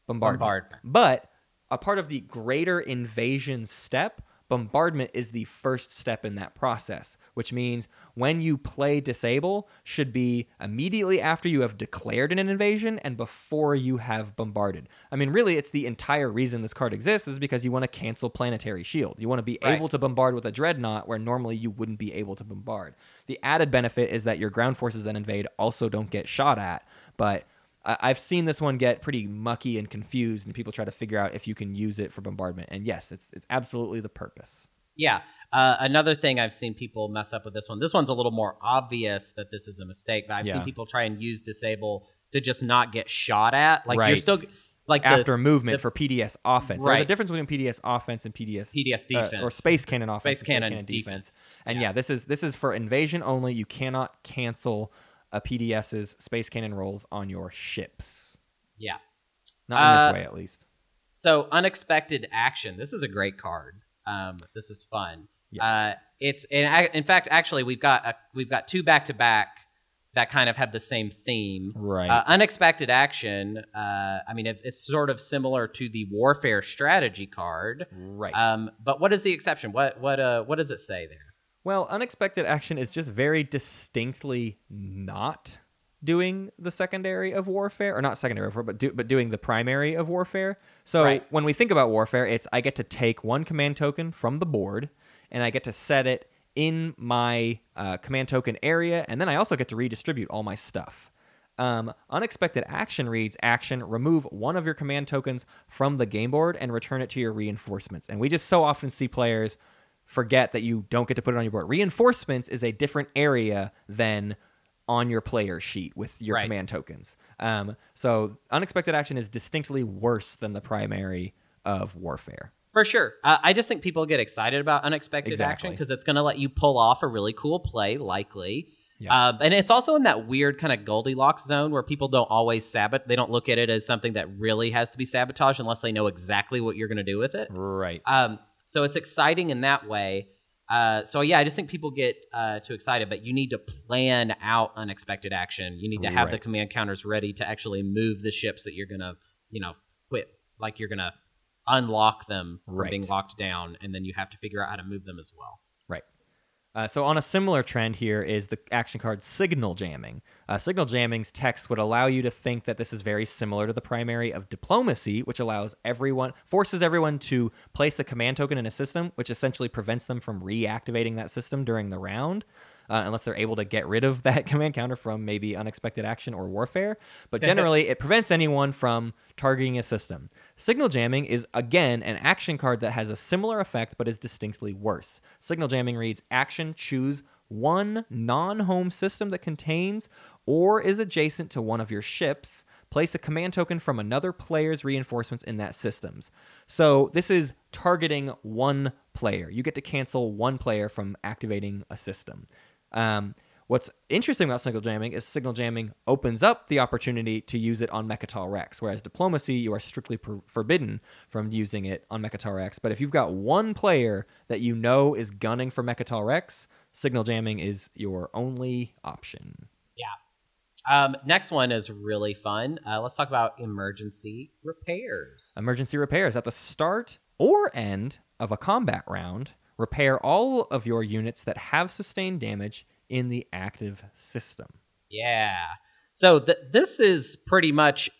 bombardment. Bombardment. But a part of the greater invasion step, bombardment is the first step in that process, which means when you play disable should be immediately after you have declared an invasion and before you have bombarded. I mean, really, it's the entire reason this card exists is because you want to cancel planetary shield. You want to be Right. able to bombard with a dreadnought where normally you wouldn't be able to bombard. The added benefit is that your ground forces that invade also don't get shot at, but I- I've seen this one get pretty mucky and confused, and people try to figure out if you can use it for bombardment. And yes, it's it's absolutely the purpose. Yeah. Uh, another thing I've seen people mess up with this one. This one's a little more obvious that this is a mistake, but I've Yeah. seen people try and use disable to just not get shot at. Like you're still like the After movement the- for PDS offense, there's a difference between PDS offense and PDS PDS uh, defense or space cannon offense, Space and cannon defense. defense. And Yeah. yeah. this is this is for invasion only. You cannot cancel a PDS's space cannon rolls on your ships. Yeah. Not in Uh, this way, at least. So unexpected action. This is a great card. Um, this is fun. Yes. Uh, it's in, in fact actually we've got a, we've got two back to back that kind of have the same theme. right. Uh, unexpected action. Uh, I mean, it, it's sort of similar to the warfare strategy card. right. Um, but what is the exception? What what uh what does it say there? Well, unexpected action is just very distinctly not doing the secondary of warfare, or not secondary of warfare, but do, but doing the primary of warfare. So Right. when we think about warfare, it's I get to take one command token from the board, and I get to set it in my uh, command token area, and then I also get to redistribute all my stuff. Um, unexpected action reads action remove one of your command tokens from the game board and return it to your reinforcements. And we just so often see players forget that you don't get to put it on your board. Reinforcements is a different area than on your player sheet with your Right. command tokens. Um, so unexpected action is distinctly worse than the primary of warfare. For sure. Uh, I just think people get excited about unexpected action because it's going to let you pull off a really cool play, likely. Yeah. Um, and it's also in that weird kind of Goldilocks zone where people don't always sabot. They don't look at it as something that really has to be sabotaged unless they know exactly what you're going to do with it. Right. Um, so it's exciting in that way. Uh, so yeah, I just think people get uh, too excited, but you need to plan out unexpected action. You need to have the command counters ready to actually move the ships that you're gonna, you know, quit. Like you're gonna unlock them from being locked down, and then you have to figure out how to move them as well. Uh, so on a similar trend here is the action card signal jamming. Uh, signal jamming's text would allow you to think that this is very similar to the primary of diplomacy, which allows everyone forces everyone to place a command token in a system, which essentially prevents them from reactivating that system during the round. Uh, unless they're able to get rid of that command counter from maybe unexpected action or warfare. But generally, it prevents anyone from targeting a system. Signal jamming is, again, an action card that has a similar effect but is distinctly worse. Signal jamming reads Action choose one non home system that contains or is adjacent to one of your ships. Place a command token from another player's reinforcements in that systems. So this is targeting one player. You get to cancel one player from activating a system. Um, what's interesting about signal jamming is signal jamming opens up the opportunity to use it on Mecatol Rex, whereas diplomacy you are strictly per- forbidden from using it on Mecatol Rex. But if you've got one player that you know is gunning for Mecatol Rex, signal jamming is your only option. Yeah. Um, next one is really fun. Uh, let's talk about emergency repairs. Emergency repairs at the start or end of a combat round. Repair all of your units that have sustained damage in the active system. Yeah. So th- this is pretty much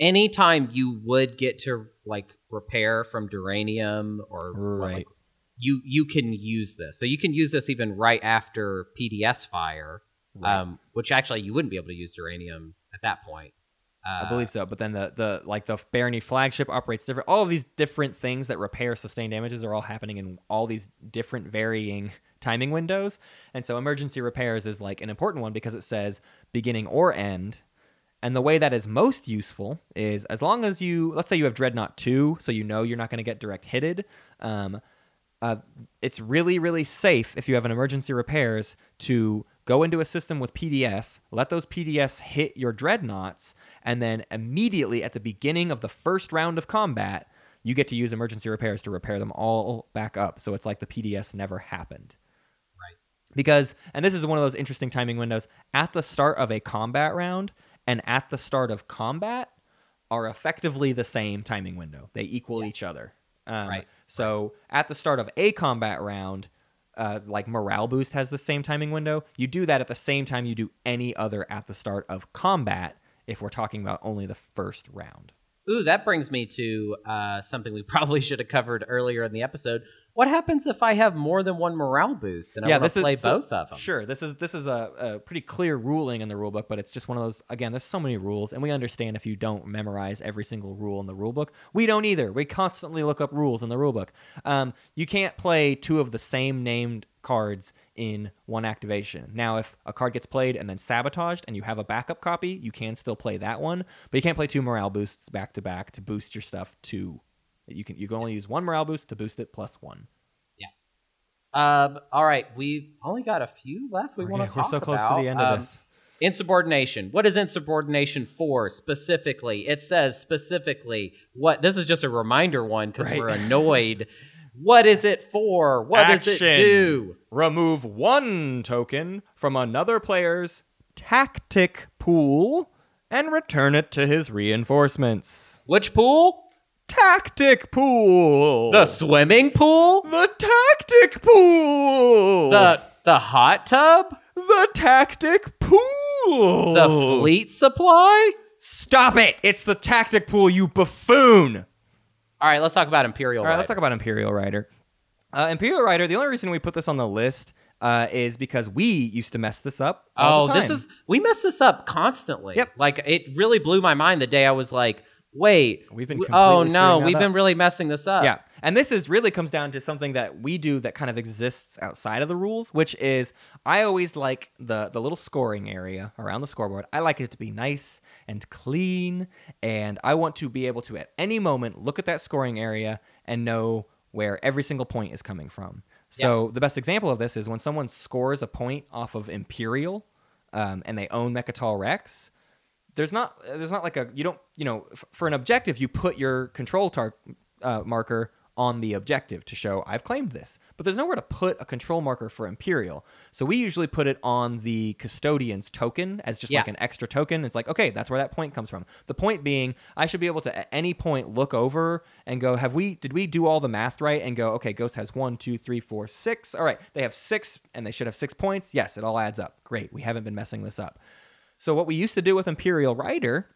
anytime you would get to like repair from duranium or Right. like, you you can use this. So you can use this even right after PDS fire, um, which actually you wouldn't be able to use duranium at that point. Uh, I believe so. But then the the like the Barony flagship operates different. All of these different things that repair sustained damages are all happening in all these different varying timing windows. And so emergency repairs is like an important one because it says beginning or end. And the way that is most useful is as long as you let's say you have Dreadnought two, so you know you're not going to get direct hitted. Um, uh, it's really really safe if you have an emergency repairs to go into a system with PDS, let those PDS hit your dreadnoughts, and then immediately at the beginning of the first round of combat, you get to use emergency repairs to repair them all back up. So it's like the PDS never happened. Right. Because, and this is one of those interesting timing windows, at the start of a combat round and at the start of combat are effectively the same timing window. They equal each other. Um, Right. So at the start of a combat round, uh, like morale boost has the same timing window. You do that at the same time you do any other at the start of combat. If we're talking about only the first round. Ooh, that brings me to uh, something we probably should have covered earlier in the episode. What happens if I have more than one morale boost and I want to play so- both of them? Sure, this is this is a, a pretty clear ruling in the rulebook, but it's just one of those. Again, there's so many rules, and we understand if you don't memorize every single rule in the rulebook. We don't either. We constantly look up rules in the rulebook. Um, you can't play two of the same named cards in one activation. Now, if a card gets played and then sabotaged, and you have a backup copy, you can still play that one, but you can't play two morale boosts back to back to boost your stuff to. You can you can only use one morale boost to boost it plus one. Yeah. Um, all right, we've only got a few left. We want Yeah, to we're talk so close about. to the end of Um, this. Insubordination. What is insubordination for specifically? It says specifically what. This is just a reminder one because Right. we're annoyed. What is it for? What does it do? Remove one token from another player's tactic pool and return it to his reinforcements. Which pool? Tactic pool. The swimming pool? the tactic pool. The the hot tub? the tactic pool. The fleet supply? Stop it! It's the tactic pool, you buffoon. All right, let's talk about Imperial. All right, let's talk about Imperial Rider. Uh, Imperial Rider. The only reason we put this on the list uh, is because we used to mess this up. all Oh, this is we mess this up constantly. Yep. Like it really blew my mind the day I was like, "Wait, We've been oh no, we've been really messing this up." Yeah. And this is really comes down to something that we do that kind of exists outside of the rules, which is I always like the the little scoring area around the scoreboard. I like it to be nice and clean, and I want to be able to at any moment look at that scoring area and know where every single point is coming from. So the best example of this is when someone scores a point off of Imperial, um, and they own Mecatol Rex there's not there's not like a you don't you know f- for an objective you put your control tar- uh, marker on the objective to show I've claimed this, but there's nowhere to put a control marker for Imperial. So we usually put it on the custodian's token as just like an extra token. It's like okay, that's where that point comes from. The point being, I should be able to at any point look over and go, have we did we do all the math right? And go, okay, Ghost has one, two, three, four, six. All right, they have six, and they should have six points. Yes, it all adds up. Great, we haven't been messing this up. So what we used to do with Imperial Rider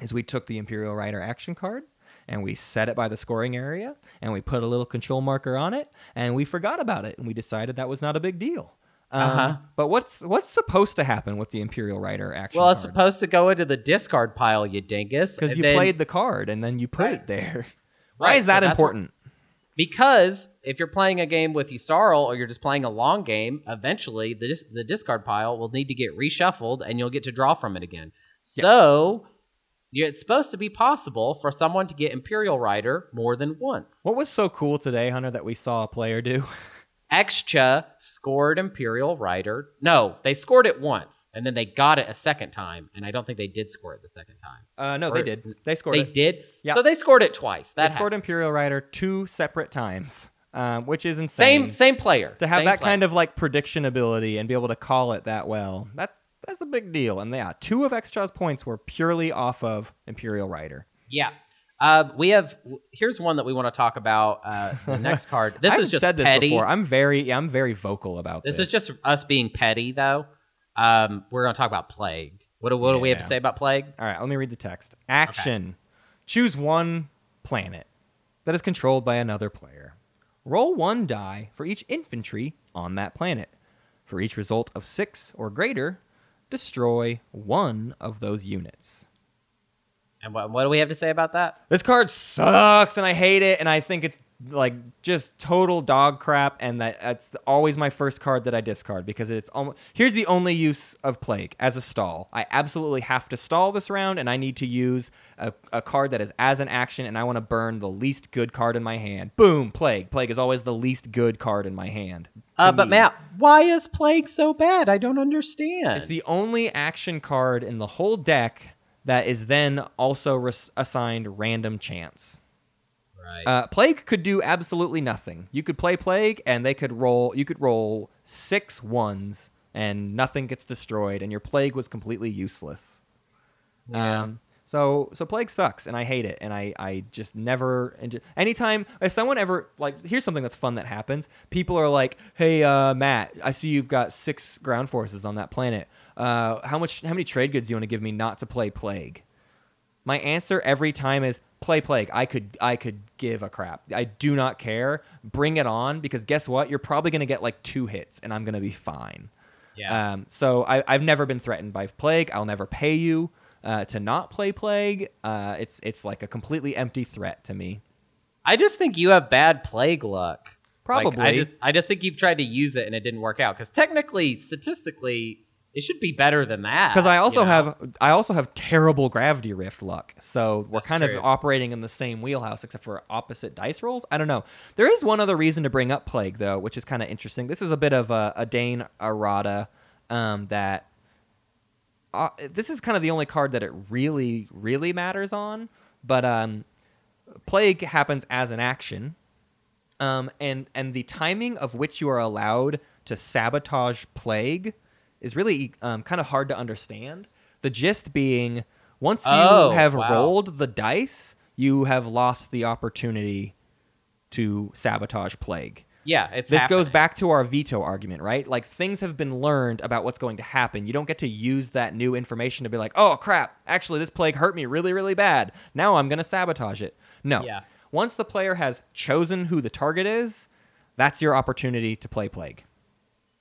is we took the Imperial Rider action card and we set it by the scoring area and we put a little control marker on it and we forgot about it and we decided that was not a big deal. Um, Uh-huh. But what's what's supposed to happen with the Imperial Rider action Well, it's card? supposed to go into the discard pile, you dingus. Because you then- played the card and then you put Right. it there. Why Right, is that that's important? Because if you're playing a game with Yssaril or you're just playing a long game, eventually the dis- the discard pile will need to get reshuffled and you'll get to draw from it again. So it's supposed to be possible for someone to get Imperial Rider more than once. What was so cool today, Hunter, that we saw a player do? Xxcha scored Imperial Rider. No, they scored it once and then they got it a second time, and I don't think they did score it the second time. Uh, no, Or- they did. They scored They it. did. Yeah. So they scored it twice. They That scored happened. Imperial Rider two separate times, um, which is insane. same same player to have same that player. kind of like prediction ability and be able to call it that well that that's a big deal and yeah two of Xxcha's points were purely off of imperial rider Yeah. Uh, we have here's one that we want to talk about. Uh, the next card. This is just said this petty. before i'm very yeah, i'm very vocal about This this is just us being petty, though. Um, we're gonna talk about plague. What do, what do we have to say about plague? all right let me read the text action choose one planet that is controlled by another player roll one die for each infantry on that planet for each result of six or greater destroy one of those units And what, what do we have to say about that? This card sucks and I hate it and I think it's like just total dog crap and that that's always my first card that I discard because it's almost here's the only use of plague as a stall. I absolutely have to stall this round and I need to use a, a card that is as an action and I want to burn the least good card in my hand. Boom, plague. Plague is always the least good card in my hand. Uh, but me. Matt, why is plague so bad? I don't understand. It's the only action card in the whole deck that is then also res- assigned random chance. right. Uh, Plague could do absolutely nothing. You could play Plague, and they could roll. You could roll six ones, and nothing gets destroyed, and your Plague was completely useless. Yeah. Um, so so Plague sucks, and I hate it, and I I just never. enjo- Anytime if someone ever like, here's something that's fun that happens. People are like, "Hey, uh, Matt, I see you've got six ground forces on that planet. Uh, how much? How many trade goods do you want to give me not to play Plague?" My answer every time is play plague. I could I could give a crap. I do not care. Bring it on because guess what? You're probably gonna get like two hits and I'm gonna be fine. yeah. Um, so I, I've never been threatened by plague. I'll never pay you uh, to not play plague. Uh, it's it's like a completely empty threat to me. I just think you have bad plague luck. Like, I Probably. just I just think you've tried to use it and it didn't work out because technically, statistically, it should be better than that. Because I you also know? have I also have terrible gravity rift luck, so we're That's kind true. of operating in the same wheelhouse except for opposite dice rolls. I don't know. There is one other reason to bring up plague though, which is kind of interesting. This is a bit of a, a Dane errata um, that uh, this is kind of the only card that it really really matters on. But um, plague happens as an action, um, and and the timing of which you are allowed to sabotage plague is really um, kind of hard to understand. The gist being, once you Oh, have wow. rolled the dice, you have lost the opportunity to sabotage plague. Yeah, it's This goes back to our veto argument, right? Like things have been learned about what's going to happen. You don't get to use that new information to be like, "Oh crap, actually this plague hurt me really really bad. Now I'm going to sabotage it." No. Yeah. Once the player has chosen who the target is, that's your opportunity to play plague.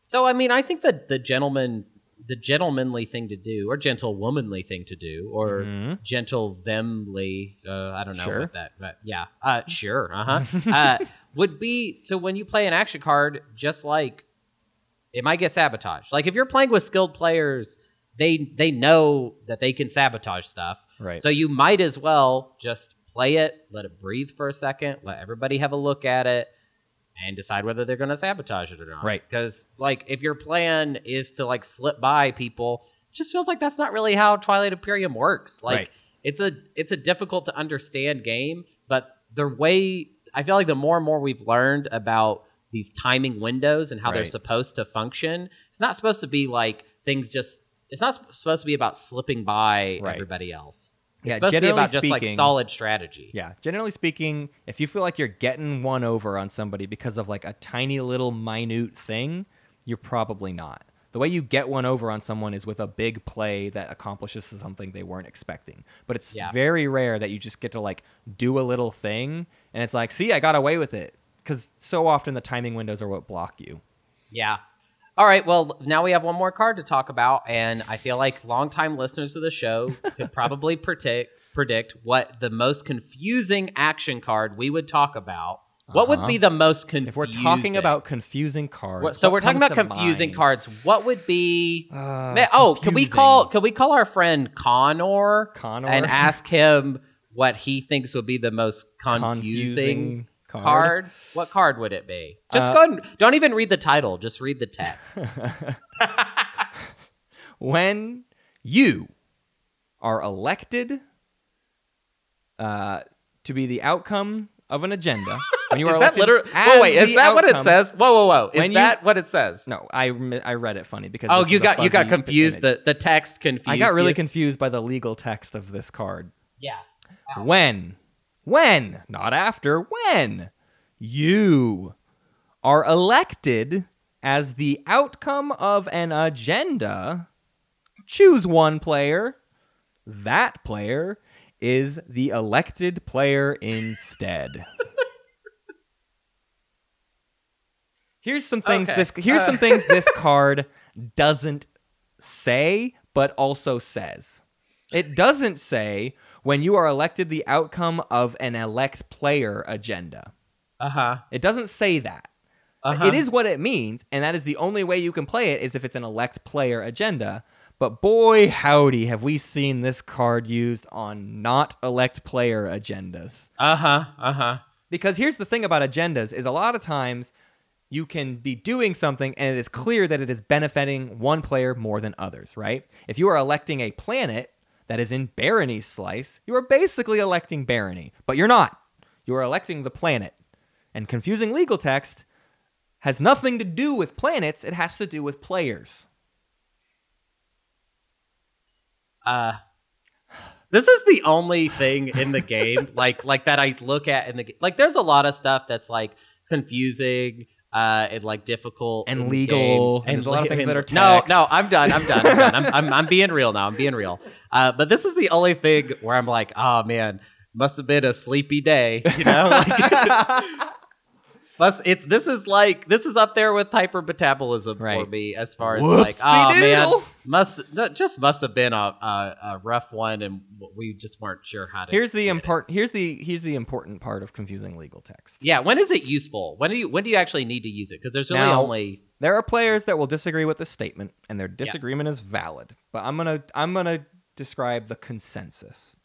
So I mean, I think that the gentleman, the gentlemanly thing to do, or gentlewomanly thing to do, or Mhm. gentle themly, uh, I don't know Sure. what that, but yeah, uh, sure, uh-huh, uh would be to when you play an action card, just like it might get sabotaged. Like if you're playing with skilled players, they they know that they can sabotage stuff. Right. So you might as well just play it, let it breathe for a second, let everybody have a look at it, and decide whether they're going to sabotage it or not. Right. Because like if your plan is to like slip by people, it just feels like that's not really how Twilight Imperium works. Like Right. it's a it's a difficult to understand game, but the way I feel like the more and more we've learned about these timing windows and how they're supposed to function, it's not supposed to be like things just. It's not supposed to be about slipping by Right. everybody else. It's Yeah, supposed to be generally about just like speaking- solid strategy. Yeah, generally speaking, if you feel like you're getting one over on somebody because of like a tiny little minute thing, you're probably not. The way you get one over on someone is with a big play that accomplishes something they weren't expecting. But it's Yeah. very rare that you just get to like do a little thing and it's like, "See, I got away with it." Cuz so often the timing windows are what block you. Yeah. All right. Well, now we have one more card to talk about, and I feel like longtime listeners of the show could probably predict predict what the most confusing action card we would talk about. What would Uh-huh. be the most confusing? If we're talking about confusing cards, What- so what we're talking comes about to confusing mind? cards. What would be? Uh, Ma- oh, can we confusing. call? Can we call our friend Connor? Connor? and ask him what he thinks would be the most confusing, Confusing card? card? What card would it be? Just Uh, go and don't even read the title. Just read the text. when you are elected uh, to be the outcome of an agenda, when you are elected literally? Whoa, wait, is that what it says? Whoa, whoa, whoa! Is When you- that what it says? No, I I read it funny because Oh, you got you got confused. image. The the text confused. I got really you. confused by the legal text of this card. yeah. Ow. When, when, not after, when you are elected as the outcome of an agenda, choose one player. That player is the elected player instead. Here's some things Okay. this here's Uh. some things this card doesn't say but also says. It doesn't say when you are elected the outcome of an elect player agenda. Uh huh. It doesn't say that. Uh-huh. It is what it means, and that is the only way you can play it is if it's an elect player agenda. But boy, howdy, have we seen this card used on not elect player agendas. Uh huh. Uh huh. Because here's the thing about agendas is a lot of times you can be doing something and it is clear that it is benefiting one player more than others, right? If you are electing a planet that is in Barony's slice, you are basically electing Barony, but you're not. You are electing the planet. And confusing legal text has nothing to do with planets, it has to do with players. Uh, this is the only thing in the game like like that I look at in the like. There's a lot of stuff that's like confusing. Uh, and like difficult And legal, game. and there's a lot of things that are no, no. I'm done. I'm done. I'm done. I'm, I'm, I'm being real now. I'm being real. Uh, but this is the only thing where I'm like, oh man, must have been a sleepy day. You know, like, Plus, it's this is like this is up there with hypermetabolism for me as far as like, Whoopsie oh man, must just must have been a, a, a rough one, and we just weren't sure how to. Here's the important here's the here's the important part of confusing legal text. Yeah, when is it useful? When do you when do you actually need to use it? Because there's really Now- only There are players that will disagree with the statement, and their disagreement is valid. But I'm gonna I'm gonna describe the consensus.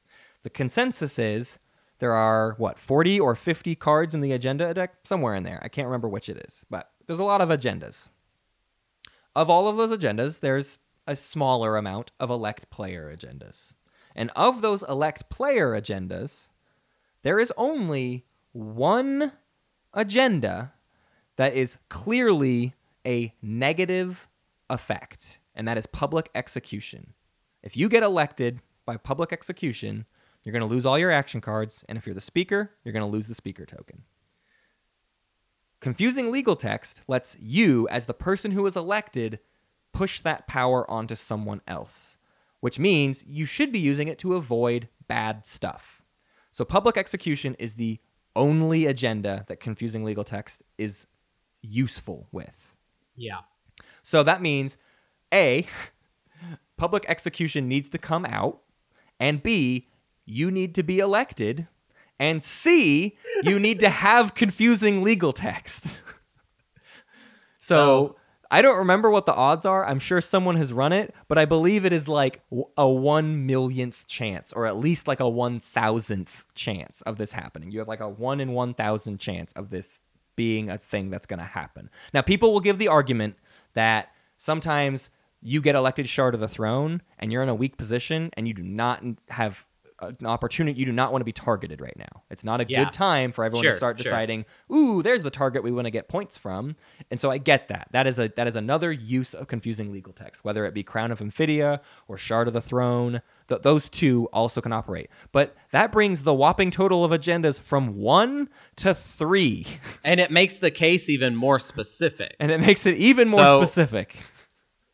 The consensus is there are what 40 or 50 cards in the agenda deck, somewhere in there. I can't remember which it is, but there's a lot of agendas. Of all of those agendas, there's a smaller amount of elect player agendas. And of those elect player agendas, there is only one agenda that is clearly a negative effect, and that is public execution. If you get elected by public execution, you're going to lose all your action cards, and if you're the speaker, you're going to lose the speaker token. Confusing legal text lets you, as the person who was elected, push that power onto someone else, which means you should be using it to avoid bad stuff. So, public execution is the only agenda that confusing legal text is useful with. Yeah. So that means A, public execution needs to come out, and B, you need to be elected, and C, you need to have confusing legal text. so So- I don't remember what the odds are. I'm sure someone has run it, but I believe it is like a one millionth chance, or at least like a one thousandth chance of this happening. You have like a one in one thousand chance of this being a thing that's going to happen. Now, people will give the argument that sometimes you get elected shard of the throne and you're in a weak position and you do not have an opportunity. You do not want to be targeted right now. It's not a Yeah. good time for everyone Sure, to start sure. deciding, "Ooh, there's the target we want to get points from." And so I get that. That is a that is another use of confusing legal text, whether it be Crown of Emphidia or Shard of the Throne. Th- those two also can operate, but that brings the whopping total of agendas from one to three, And it makes the case even more specific. and it makes it even more So- specific.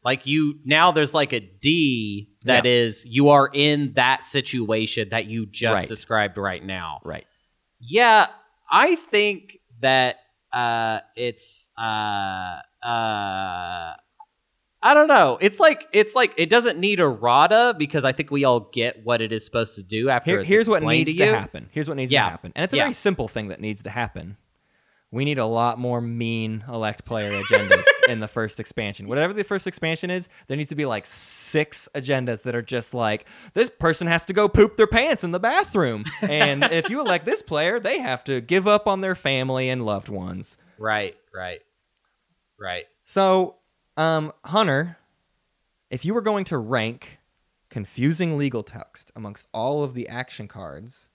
Like you now there's like a D that Yeah. is you are in that situation that you just Right. described right now. Right. Yeah, I think that uh it's uh uh I don't know. It's like it's like it doesn't need a RADA because I think we all get what it is supposed to do after Here, here's what needs to, to, happen. Here's what needs Yeah. to happen, and it's a Yeah. very simple thing that needs to happen. We need a lot more mean elect player agendas in the first expansion. Whatever the first expansion is, there needs to be like six agendas that are just like this person has to go poop their pants in the bathroom, and if you elect this player, they have to give up on their family and loved ones. Right, right. Right. So, um, Hunter, if you were going to rank confusing legal text amongst all of the action cards,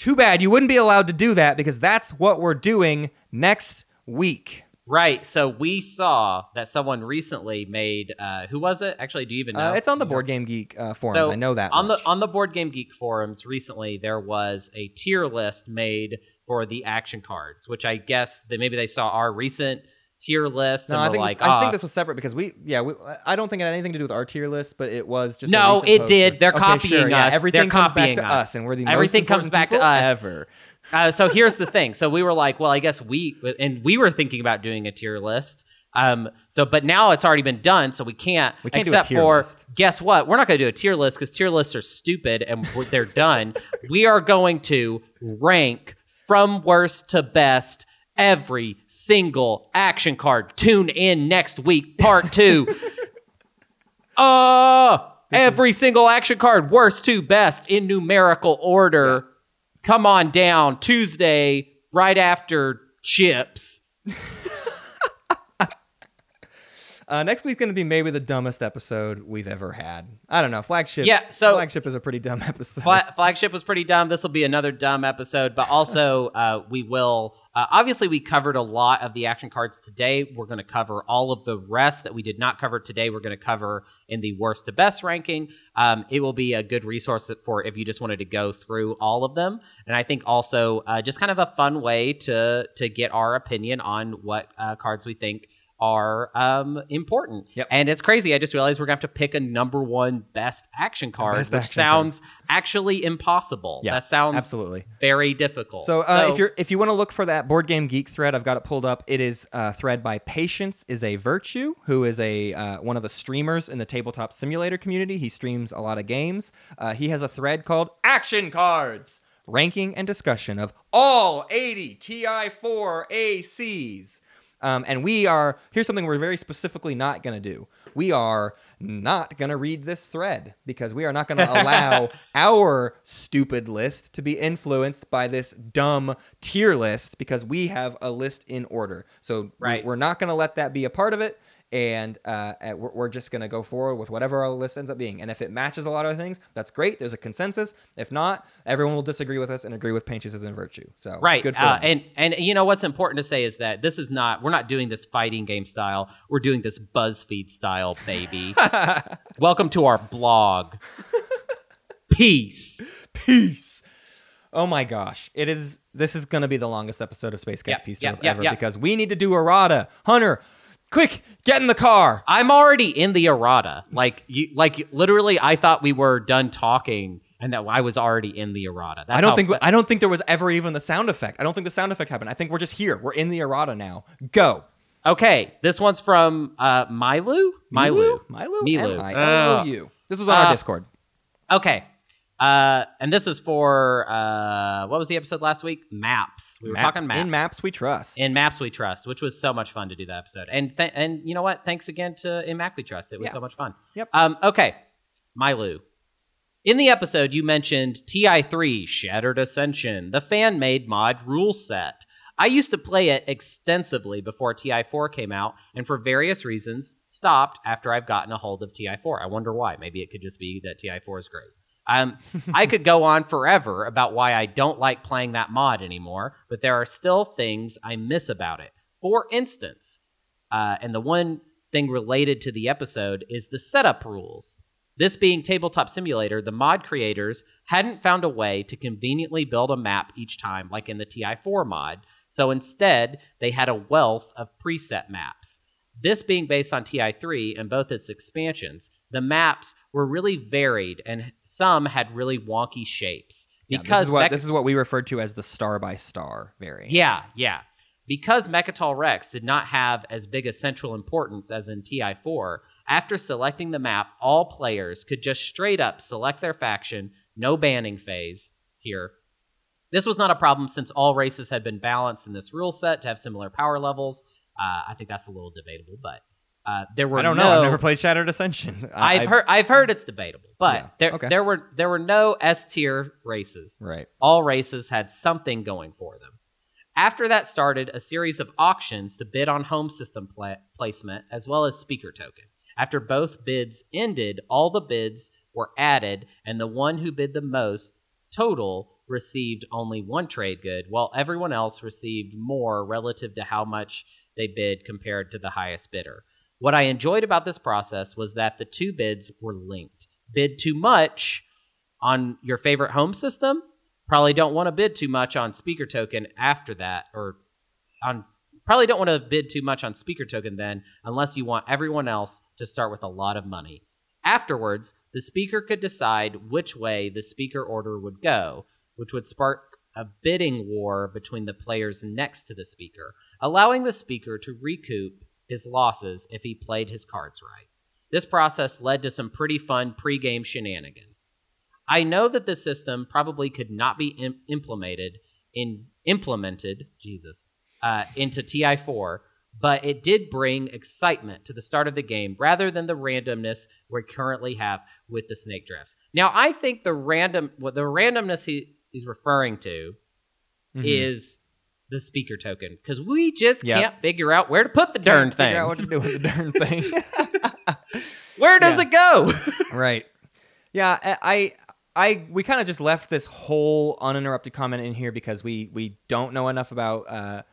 too bad you wouldn't be allowed to do that because that's what we're doing next week. Right. So we saw that someone recently made uh who was it? Actually, do you even know? Uh, it's on the Do you know? Board Game Geek uh, forums. So, I know that on much. the on the Board Game Geek forums recently there was a tier list made for the action cards, which I guess that maybe they saw our recent tier list no, and I think like, this, I think this was separate because we, yeah, we, I don't think it had anything to do with our tier list, but it was just. No, it post did. They're Okay, copying sure, yeah, us. Everything They're comes back to us. us, and we're the Everything comes back to us. ever. Uh, so here's the thing. So we were like, well, I guess we and we were thinking about doing a tier list. Um, so but now it's already been done, so we can't. We can't do a tier for list. guess what? We're not going to do a tier list because tier lists are stupid and they're done. we are going to rank from worst to best every single action card. Tune in next week, part two. uh every single action card, worst to best in numerical order. Come on down Tuesday, right after chips. Uh, next week's going to be maybe the dumbest episode we've ever had. I don't know. Flagship. Yeah, so- flagship is a pretty dumb episode. Fla- flagship was pretty dumb. This will be another dumb episode, but also uh, we will. Uh, obviously, we covered a lot of the action cards today. We're going to cover all of the rest that we did not cover today. We're going to cover in the worst to best ranking. Um, it will be a good resource for if you just wanted to go through all of them, and I think also uh, just kind of a fun way to to get our opinion on what uh, cards we think are um, important. Yep. And it's crazy. I just realized we're going to have to pick a number one best action card, best which action sounds actually impossible. yeah, that sounds absolutely. very difficult. So, uh, if you're if you want to look for that board game geek thread, I've got it pulled up. It is a thread by Patience is a Virtue, who is a uh, one of the streamers in the tabletop simulator community. He streams a lot of games. Uh, he has a thread called Action Cards, ranking and discussion of all 80 TI4 ACs. Um, and we are here's something we're very specifically not going to do. We are not going to read this thread because we are not going to allow our stupid list to be influenced by this dumb tier list because we have a list in order. So Right. we're not going to let that be a part of it. And uh, we're, we're just going to go forward with whatever our list ends up being. And if it matches a lot of things, that's great. There's a consensus. If not, everyone will disagree with us and agree with Patience is a Virtue. So right. good for uh, and and you know what's important to say is that this is not we're not doing this fighting game style. We're doing this BuzzFeed style, baby. Welcome to our blog. Peace. Peace. Oh my gosh. It is this is gonna be the longest episode of Space Cats Peace yeah, ever because we need to do errata. Hunter, quick, get in the car. I'm already in the errata. Like you, like literally, I thought we were done talking, and that I was already in the errata. That's I don't how think I don't think there was ever even the sound effect. I don't think the sound effect happened. I think we're just here. We're in the errata now. Go. Okay, this one's from uh, Milou. Milou. Milou? Milou. M-I-L-O-U. This was on Uh, our Discord. Okay. Uh, and this is for uh, what was the episode last week? Maps. We were talking maps. In maps we trust. In maps we trust, which was so much fun to do that episode. And th- and you know what? Thanks again to In Map we trust. It was Yeah. so much fun. Yep. Um. Okay. Milou. In the episode, you mentioned TI3 Shattered Ascension, the fan made mod rule set. I used to play it extensively before TI4 came out, and for various reasons, stopped after I've gotten a hold of TI4. I wonder why. Maybe it could just be that TI4 is great. Um, I could go on forever about why I don't like playing that mod anymore, but there are still things I miss about it. For instance, uh, and the one thing related to the episode is the setup rules. This being Tabletop Simulator, the mod creators hadn't found a way to conveniently build a map each time, like in the TI4 mod. So instead, they had a wealth of preset maps. This being based on TI3 and both its expansions, the maps were really varied and some had really wonky shapes. Yeah, Because this is what Mech- this is what we referred to as the star by star variant. yeah, yeah. Because Mecatol Rex did not have as big a central importance as in TI4, after selecting the map, all players could just straight up select their faction, no banning phase here. This was not a problem since all races had been balanced in this rule set to have similar power levels. Uh, I think that's a little debatable, but uh, there were I don't no, know. I've never played Shattered Ascension. I- I've heard I've heard it's debatable, but Yeah, there okay. there were there were no S tier races Right. all races had something going for them. After that started a series of auctions to bid on home system pla- placement as well as speaker token. After both bids ended, all the bids were added, and the one who bid the most total received only one trade good, while everyone else received more relative to how much they bid compared to the highest bidder. What I enjoyed about this process was that the two bids were linked. Bid too much on your favorite home system, probably don't want to bid too much on speaker token after that or on probably don't want to bid too much on speaker token then unless you want everyone else to start with a lot of money afterwards the speaker could decide which way the speaker order would go which would spark a bidding war between the players next to the speaker allowing the speaker to recoup his losses if he played his cards right this process led to some pretty fun pre-game shenanigans I know that this system probably could not be Im- implemented in implemented Jesus uh, into TI4, but it did bring excitement to the start of the game rather than the randomness we currently have with the snake drafts. Now, I think the random what the randomness he is referring to Mhm. is the speaker token because we just Yep. can't figure out where to put the darn Can't figure thing. out what to do with the darn thing. Where does Yeah. it go? right. Yeah, I, I, I we kind of just left this whole uninterrupted comment in here because we we don't know enough about uh, s-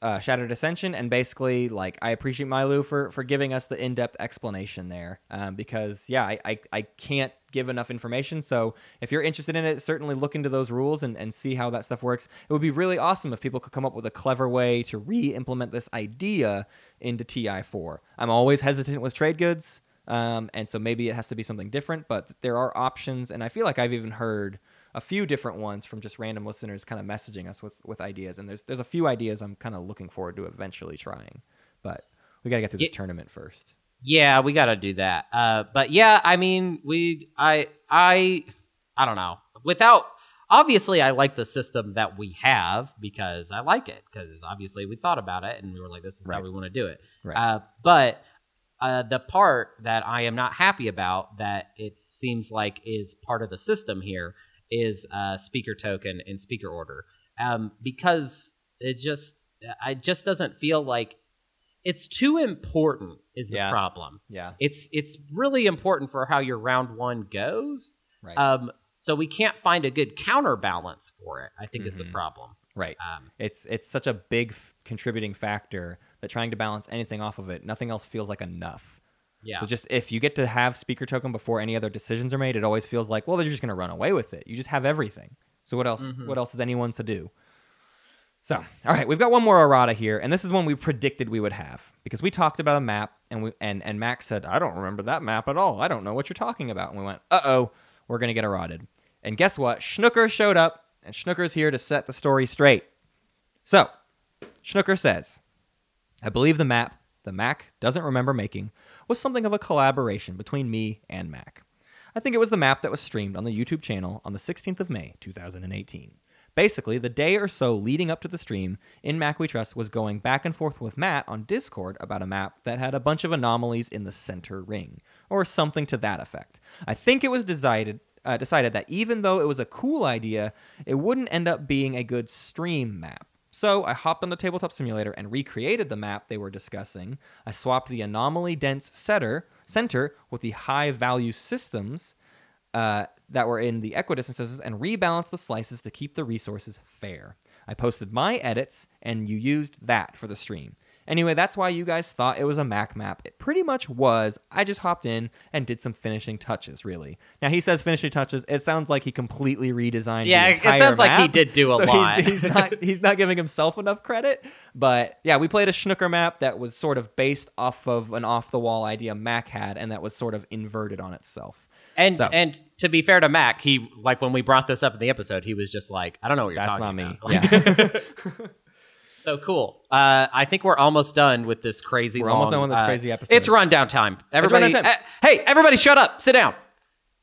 uh, Shattered Ascension, and basically, like, I appreciate Milou for for giving us the in depth explanation there, um, because yeah, I, I I can't give enough information. So if you're interested in it, certainly look into those rules and, and see how that stuff works. It would be really awesome if people could come up with a clever way to re-implement this idea into TI4. I'm always hesitant with trade goods. Um, and so maybe it has to be something different, but there are options, and I feel like I've even heard a few different ones from just random listeners kind of messaging us with with ideas. And there's there's a few ideas I'm kind of looking forward to eventually trying, but we got to get through this Yeah. tournament first. Yeah, we got to do that. Uh, but yeah, I mean, we, I, I, I don't know. Without, obviously, I like the system that we have because I like it because obviously we thought about it and we were like, this is how we want to do it. Right. Uh, but uh, the part that I am not happy about that it seems like is part of the system here is uh, speaker token in speaker order um, because it just it just doesn't feel like it's too important is the Yeah. problem. Yeah. It's it's really important for how your round one goes. Right. Um, so we can't find a good counterbalance for it. I think is the Mhm. problem. right. Um, It's it's such a big f- contributing factor that trying to balance anything off of it, nothing else feels like enough. Yeah. So just if you get to have speaker token before any other decisions are made, it always feels like, well, they're just going to run away with it. You just have everything. So what else? Mhm. What else is anyone's to do? So, all right, we've got one more errata here, and this is one we predicted we would have because we talked about a map, and we and and Max said, "I don't remember that map at all. I don't know what you're talking about." And we went, "Uh oh, we're gonna get errated." And guess what? Schnooker showed up, and Schnooker's here to set the story straight. So, Schnooker says, I believe the map the Mac doesn't remember making was something of a collaboration between me and Mac. I think it was the map that was streamed on the YouTube channel on the 16th of May, 2018. Basically, the day or so leading up to the stream, In Mac We Trust was going back and forth with Matt on Discord about a map that had a bunch of anomalies in the center ring, or something to that effect. I think it was decided uh, decided that even though it was a cool idea, it wouldn't end up being a good stream map. So I hopped on the Tabletop Simulator and recreated the map they were discussing. I swapped the anomaly dense setter center with the high value systems uh, that were in the equidistant systems and rebalanced the slices to keep the resources fair. I posted my edits and you used that for the stream. Anyway, that's why you guys thought it was a Mac map. It pretty much was. I just hopped in and did some finishing touches, really. Now he says finishing touches. It sounds like he completely redesigned. The. Yeah, it sounds like he did do a So lot. He's, not. He's not giving himself enough credit. But yeah, we played a Schnooker map that was sort of based off of an off-the-wall idea Mac had, and that was sort of inverted on itself. and So- and to be fair to Mac, he like when we brought this up in the episode, he was just like, I don't know what you're That's talking not me. about. Like, Yeah. So cool. Uh, I think we're almost done with this crazy. We're almost done with this uh, crazy episode. It's rundown time. Everybody, rundown time. uh, hey, everybody, shut up. Sit down.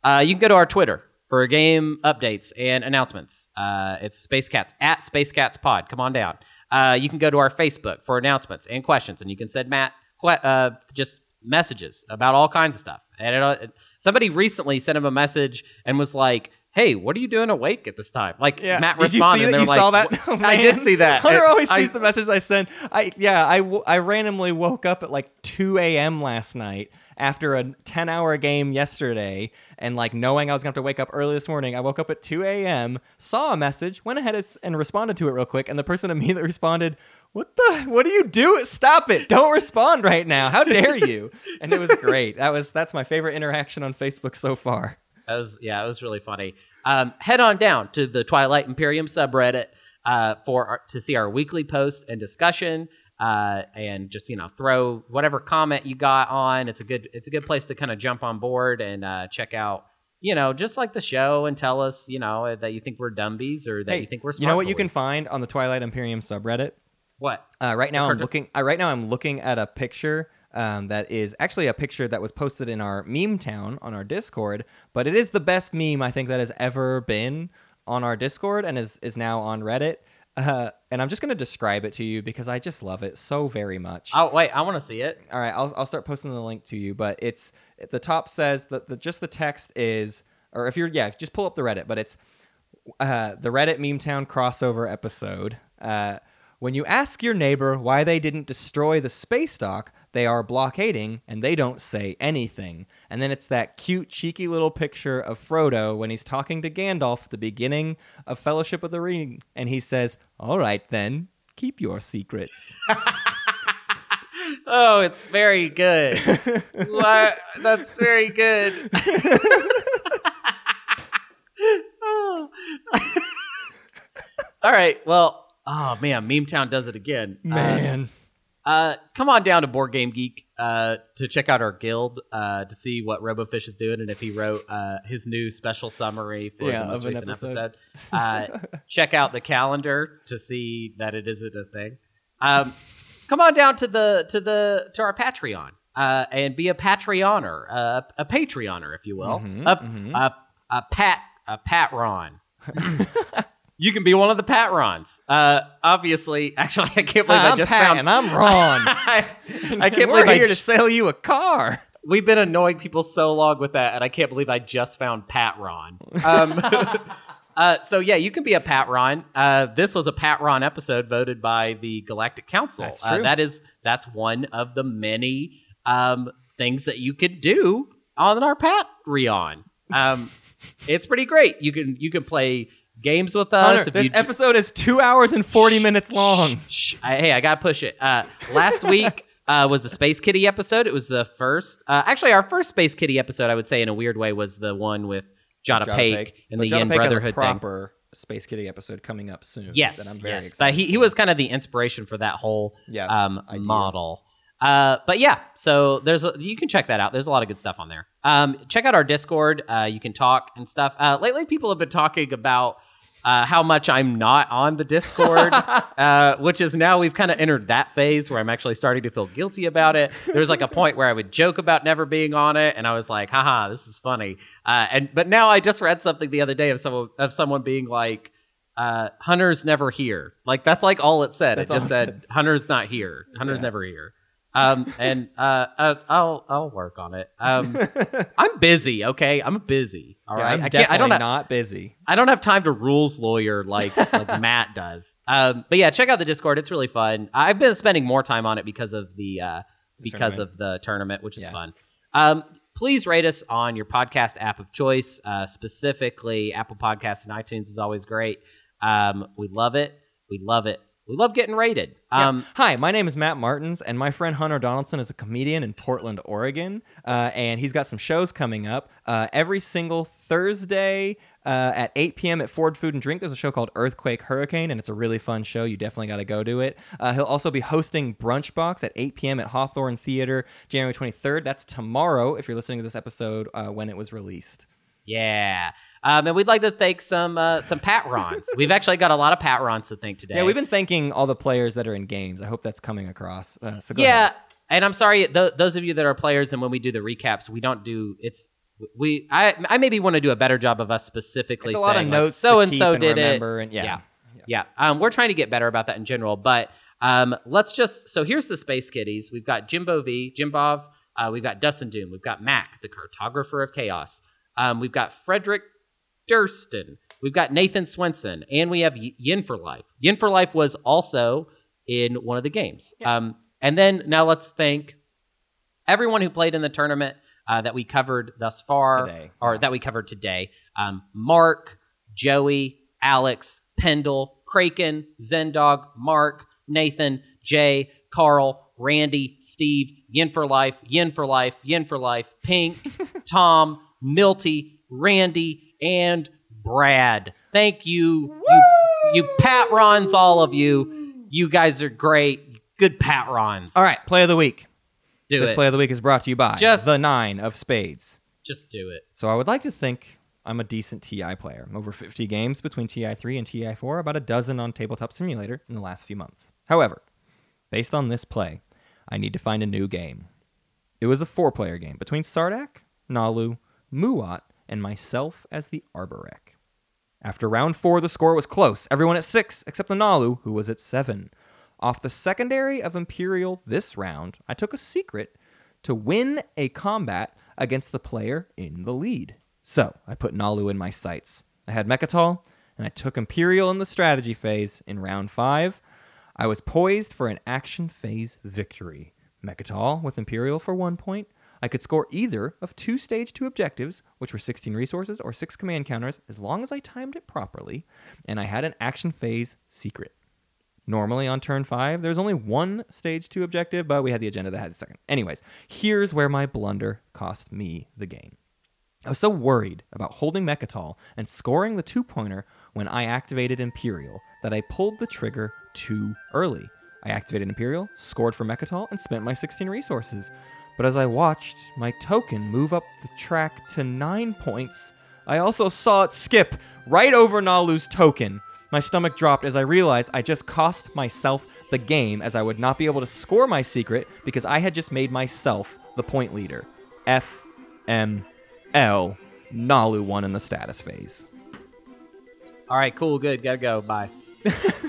Uh, you can go to our Twitter for game updates and announcements. Uh, it's Space Cats at Space Cats Pod. Come on down. Uh, you can go to our Facebook for announcements and questions, and you can send Matt uh, just messages about all kinds of stuff. And it, somebody recently sent him a message and was like. Hey, what are you doing awake at this time? Like Yeah. Matt Did you responded. see that? You were saw that? Oh, I did see that. Hunter It- always I- sees the message I send. I yeah, I, w- I randomly woke up at like 2 a.m. last night after a 10 hour game yesterday, and like knowing I was gonna have to wake up early this morning. I woke up at 2 a.m. Saw a message, went ahead and- and responded to it real quick, and the person immediately responded. What the? What do you do? Stop it! Don't respond right now. How dare you? And it was great. That was that's my favorite interaction on Facebook so far. That was yeah, it was really funny. Um, head on down to the Twilight Imperium subreddit uh, for our, to see our weekly posts and discussion, uh, and just you know throw whatever comment you got on. It's a good it's a good place to kind of jump on board and uh, check out. You know, just like the show, and tell us, you know, that you think we're dumbies or that Hey, you think we're smart. you know what you can find on the Twilight Imperium subreddit? What? Uh, right now, I'm looking. Uh, right now, I'm looking at a picture um, that is actually a picture that was posted in our meme town on our Discord. But it is the best meme I think that has ever been on our Discord and is is now on Reddit. Uh, and I'm just gonna describe it to you because I just love it so very much. Oh wait, I want to see it. All right, I'll, I'll start posting the link to you. But it's the top says that the, just the text is, or if you're yeah, just pull up the Reddit. But it's uh, the Reddit Meme Town crossover episode. Uh, when you ask your neighbor why they didn't destroy the space dock, they are blockading and they don't say anything. And then it's that cute, cheeky little picture of Frodo when he's talking to Gandalf at the beginning of Fellowship of the Ring. And he says, All right, then, keep your secrets. Oh, it's very good. what? That's very good. Oh. All right. Well, oh man, Meme Town does it again. Uh, Man. Uh, come on down to Board Game Geek uh, to check out our guild uh, to see what RoboFish is doing and if he wrote uh, his new special summary for Yeah, the most recent episode. episode. Uh, check out the calendar to see that it isn't a thing. Um, come on down to the to the to our Patreon uh, and be a Patreoner, uh, a Patreoner, if you will, Mhm, a, mhm. a a Pat a Patron. You can be one of the Patrons. Uh, obviously, actually, I can't believe I I'm just Pat found and I'm Ron. I, I can't We're believe I here to sell you a car. We've been annoying people so long with that, and I can't believe I just found Pat Ron. Um, Uh, so yeah, you can be a Pat Ron. Uh, this was a Pat Ron episode voted by the Galactic Council. That's Uh, true. that is that's one of the many um, things that you could do on our Patreon. Um, it's pretty great. You can you can play games with us. Hunter, this you, episode is two hours and 40 minutes long. Shh, I- hey, I gotta push it. Uh, last week uh, was the Space Kitty episode. It was the first. Uh, actually, our first Space Kitty episode, I would say, in a weird way, was the one with Jada, Jada Pake Pake. and But the Jada Yin Pake Brotherhood thing. proper Space Kitty episode coming up soon. Yes, that I'm very yes. excited But he, he was kind of the inspiration for that whole Yeah, um, model. Uh, but yeah, so there's a, you can check that out. There's a lot of good stuff on there. Um, check out our Discord. Uh, you can talk and stuff. Uh, lately, people have been talking about uh, how much I'm not on the Discord, uh, which is now we've kind of entered that phase where I'm actually starting to feel guilty about it. There was like a point where I would joke about never being on it, and I was like, haha, this is funny. Uh, and but now I just read something the other day of someone of someone being like. Uh, Hunter's never here. Like that's like all it said. That's it just said Hunter's not here. Hunter's Yeah. never here. Um, and uh, uh, I'll I'll work on it. Um, I'm busy. Okay, I'm busy. All Yeah, right, I'm I definitely I don't. Have, not busy. I don't have time to rules lawyer like like Matt does. Um, but yeah, check out the Discord. It's really fun. I've been spending more time on it because of the uh, because tournament. of the tournament, which is Yeah. fun. Um, please rate us on your podcast app of choice. Uh, specifically, Apple Podcasts and iTunes is always great. Um, we love it. We love it. We love getting rated. Yeah. Um, Hi, my name is Matt Martins, and my friend Hunter Donaldson is a comedian in Portland, Oregon. Uh, and he's got some shows coming up. Uh, every single Thursday uh, at 8 p.m. at Ford Food and Drink, there's a show called Earthquake Hurricane, and it's a really fun show. You definitely got to go to it. Uh, he'll also be hosting Brunch Box at 8 p.m. at Hawthorne Theater, January 23rd. That's tomorrow, if you're listening to this episode uh, when it was released. Yeah. Um, and we'd like to thank some uh, some Patrons. We've actually got a lot of Patrons to thank today. Yeah, we've been thanking all the players that are in games. I hope that's coming across. Uh, so go yeah, ahead. and I'm sorry, th- those of you that are players, and when we do the recaps, we don't do it's we. I I maybe want to do a better job of us specifically. It's a lot of notes So and so did it. and- yeah. yeah, yeah. Um, we're trying to get better about that in general, but um, let's just. So here's the Space Kitties. We've got Jimbo V, Jimbov. Uh, we've got Dustin Doom. We've got Mac, the cartographer of chaos. Um, we've got Frederick Durston. We've got Nathan Swenson, and we have Yin for Life. Yin for Life was also in one of the games. Um, and then now let's thank everyone who played in the tournament uh, that we covered thus far, Today. or that we covered today. Um, Mark, Joey, Alex, Pendle, Kraken, Zendog, Mark, Nathan, Jay, Carl, Randy, Steve, Yin for Life, Yin for Life, Yin for Life, Pink, Tom, Milty, Randy, and Brad. Thank you, you, you patrons, all of you. You guys are great. Good patrons. All right, play of the week. do it. this it. play of the week is brought to you by Just- the Nine of Spades. Just do it. So I would like to think I'm a decent TI player. I'm Over 50 games between TI3 and TI4, about a dozen on Tabletop Simulator in the last few months. However, based on this play, I need to find a new game. It was a four player game between Sardakk, Naalu, Muaat, and myself as the Arborec. After round four, the score was close. Everyone at six, except the Naalu, who was at seven. Off the secondary of Imperial this round, I took a secret to win a combat against the player in the lead. So I put Naalu in my sights. I had Mecatol, and I took Imperial in the strategy phase in round five. I was poised for an action phase victory. Mecatol with Imperial for one point. I could score either of two stage two objectives, which were 16 resources or six command counters, as long as I timed it properly, and I had an action phase secret. Normally on turn five, there's only one stage two objective, but we had the agenda that had a second. Anyways, here's where my blunder cost me the game. I was so worried about holding Mecatol and scoring the two pointer when I activated Imperial that I pulled the trigger too early. I activated Imperial, scored for Mecatol, and spent my 16 resources. But as I watched my token move up the track to 9 points, I also saw it skip right over Naalu's token. My stomach dropped as I realized I just cost myself the game as I would not be able to score my secret because I had just made myself the point leader. F M L. Naalu won in the status phase. All right, cool, good. Gotta go. Bye.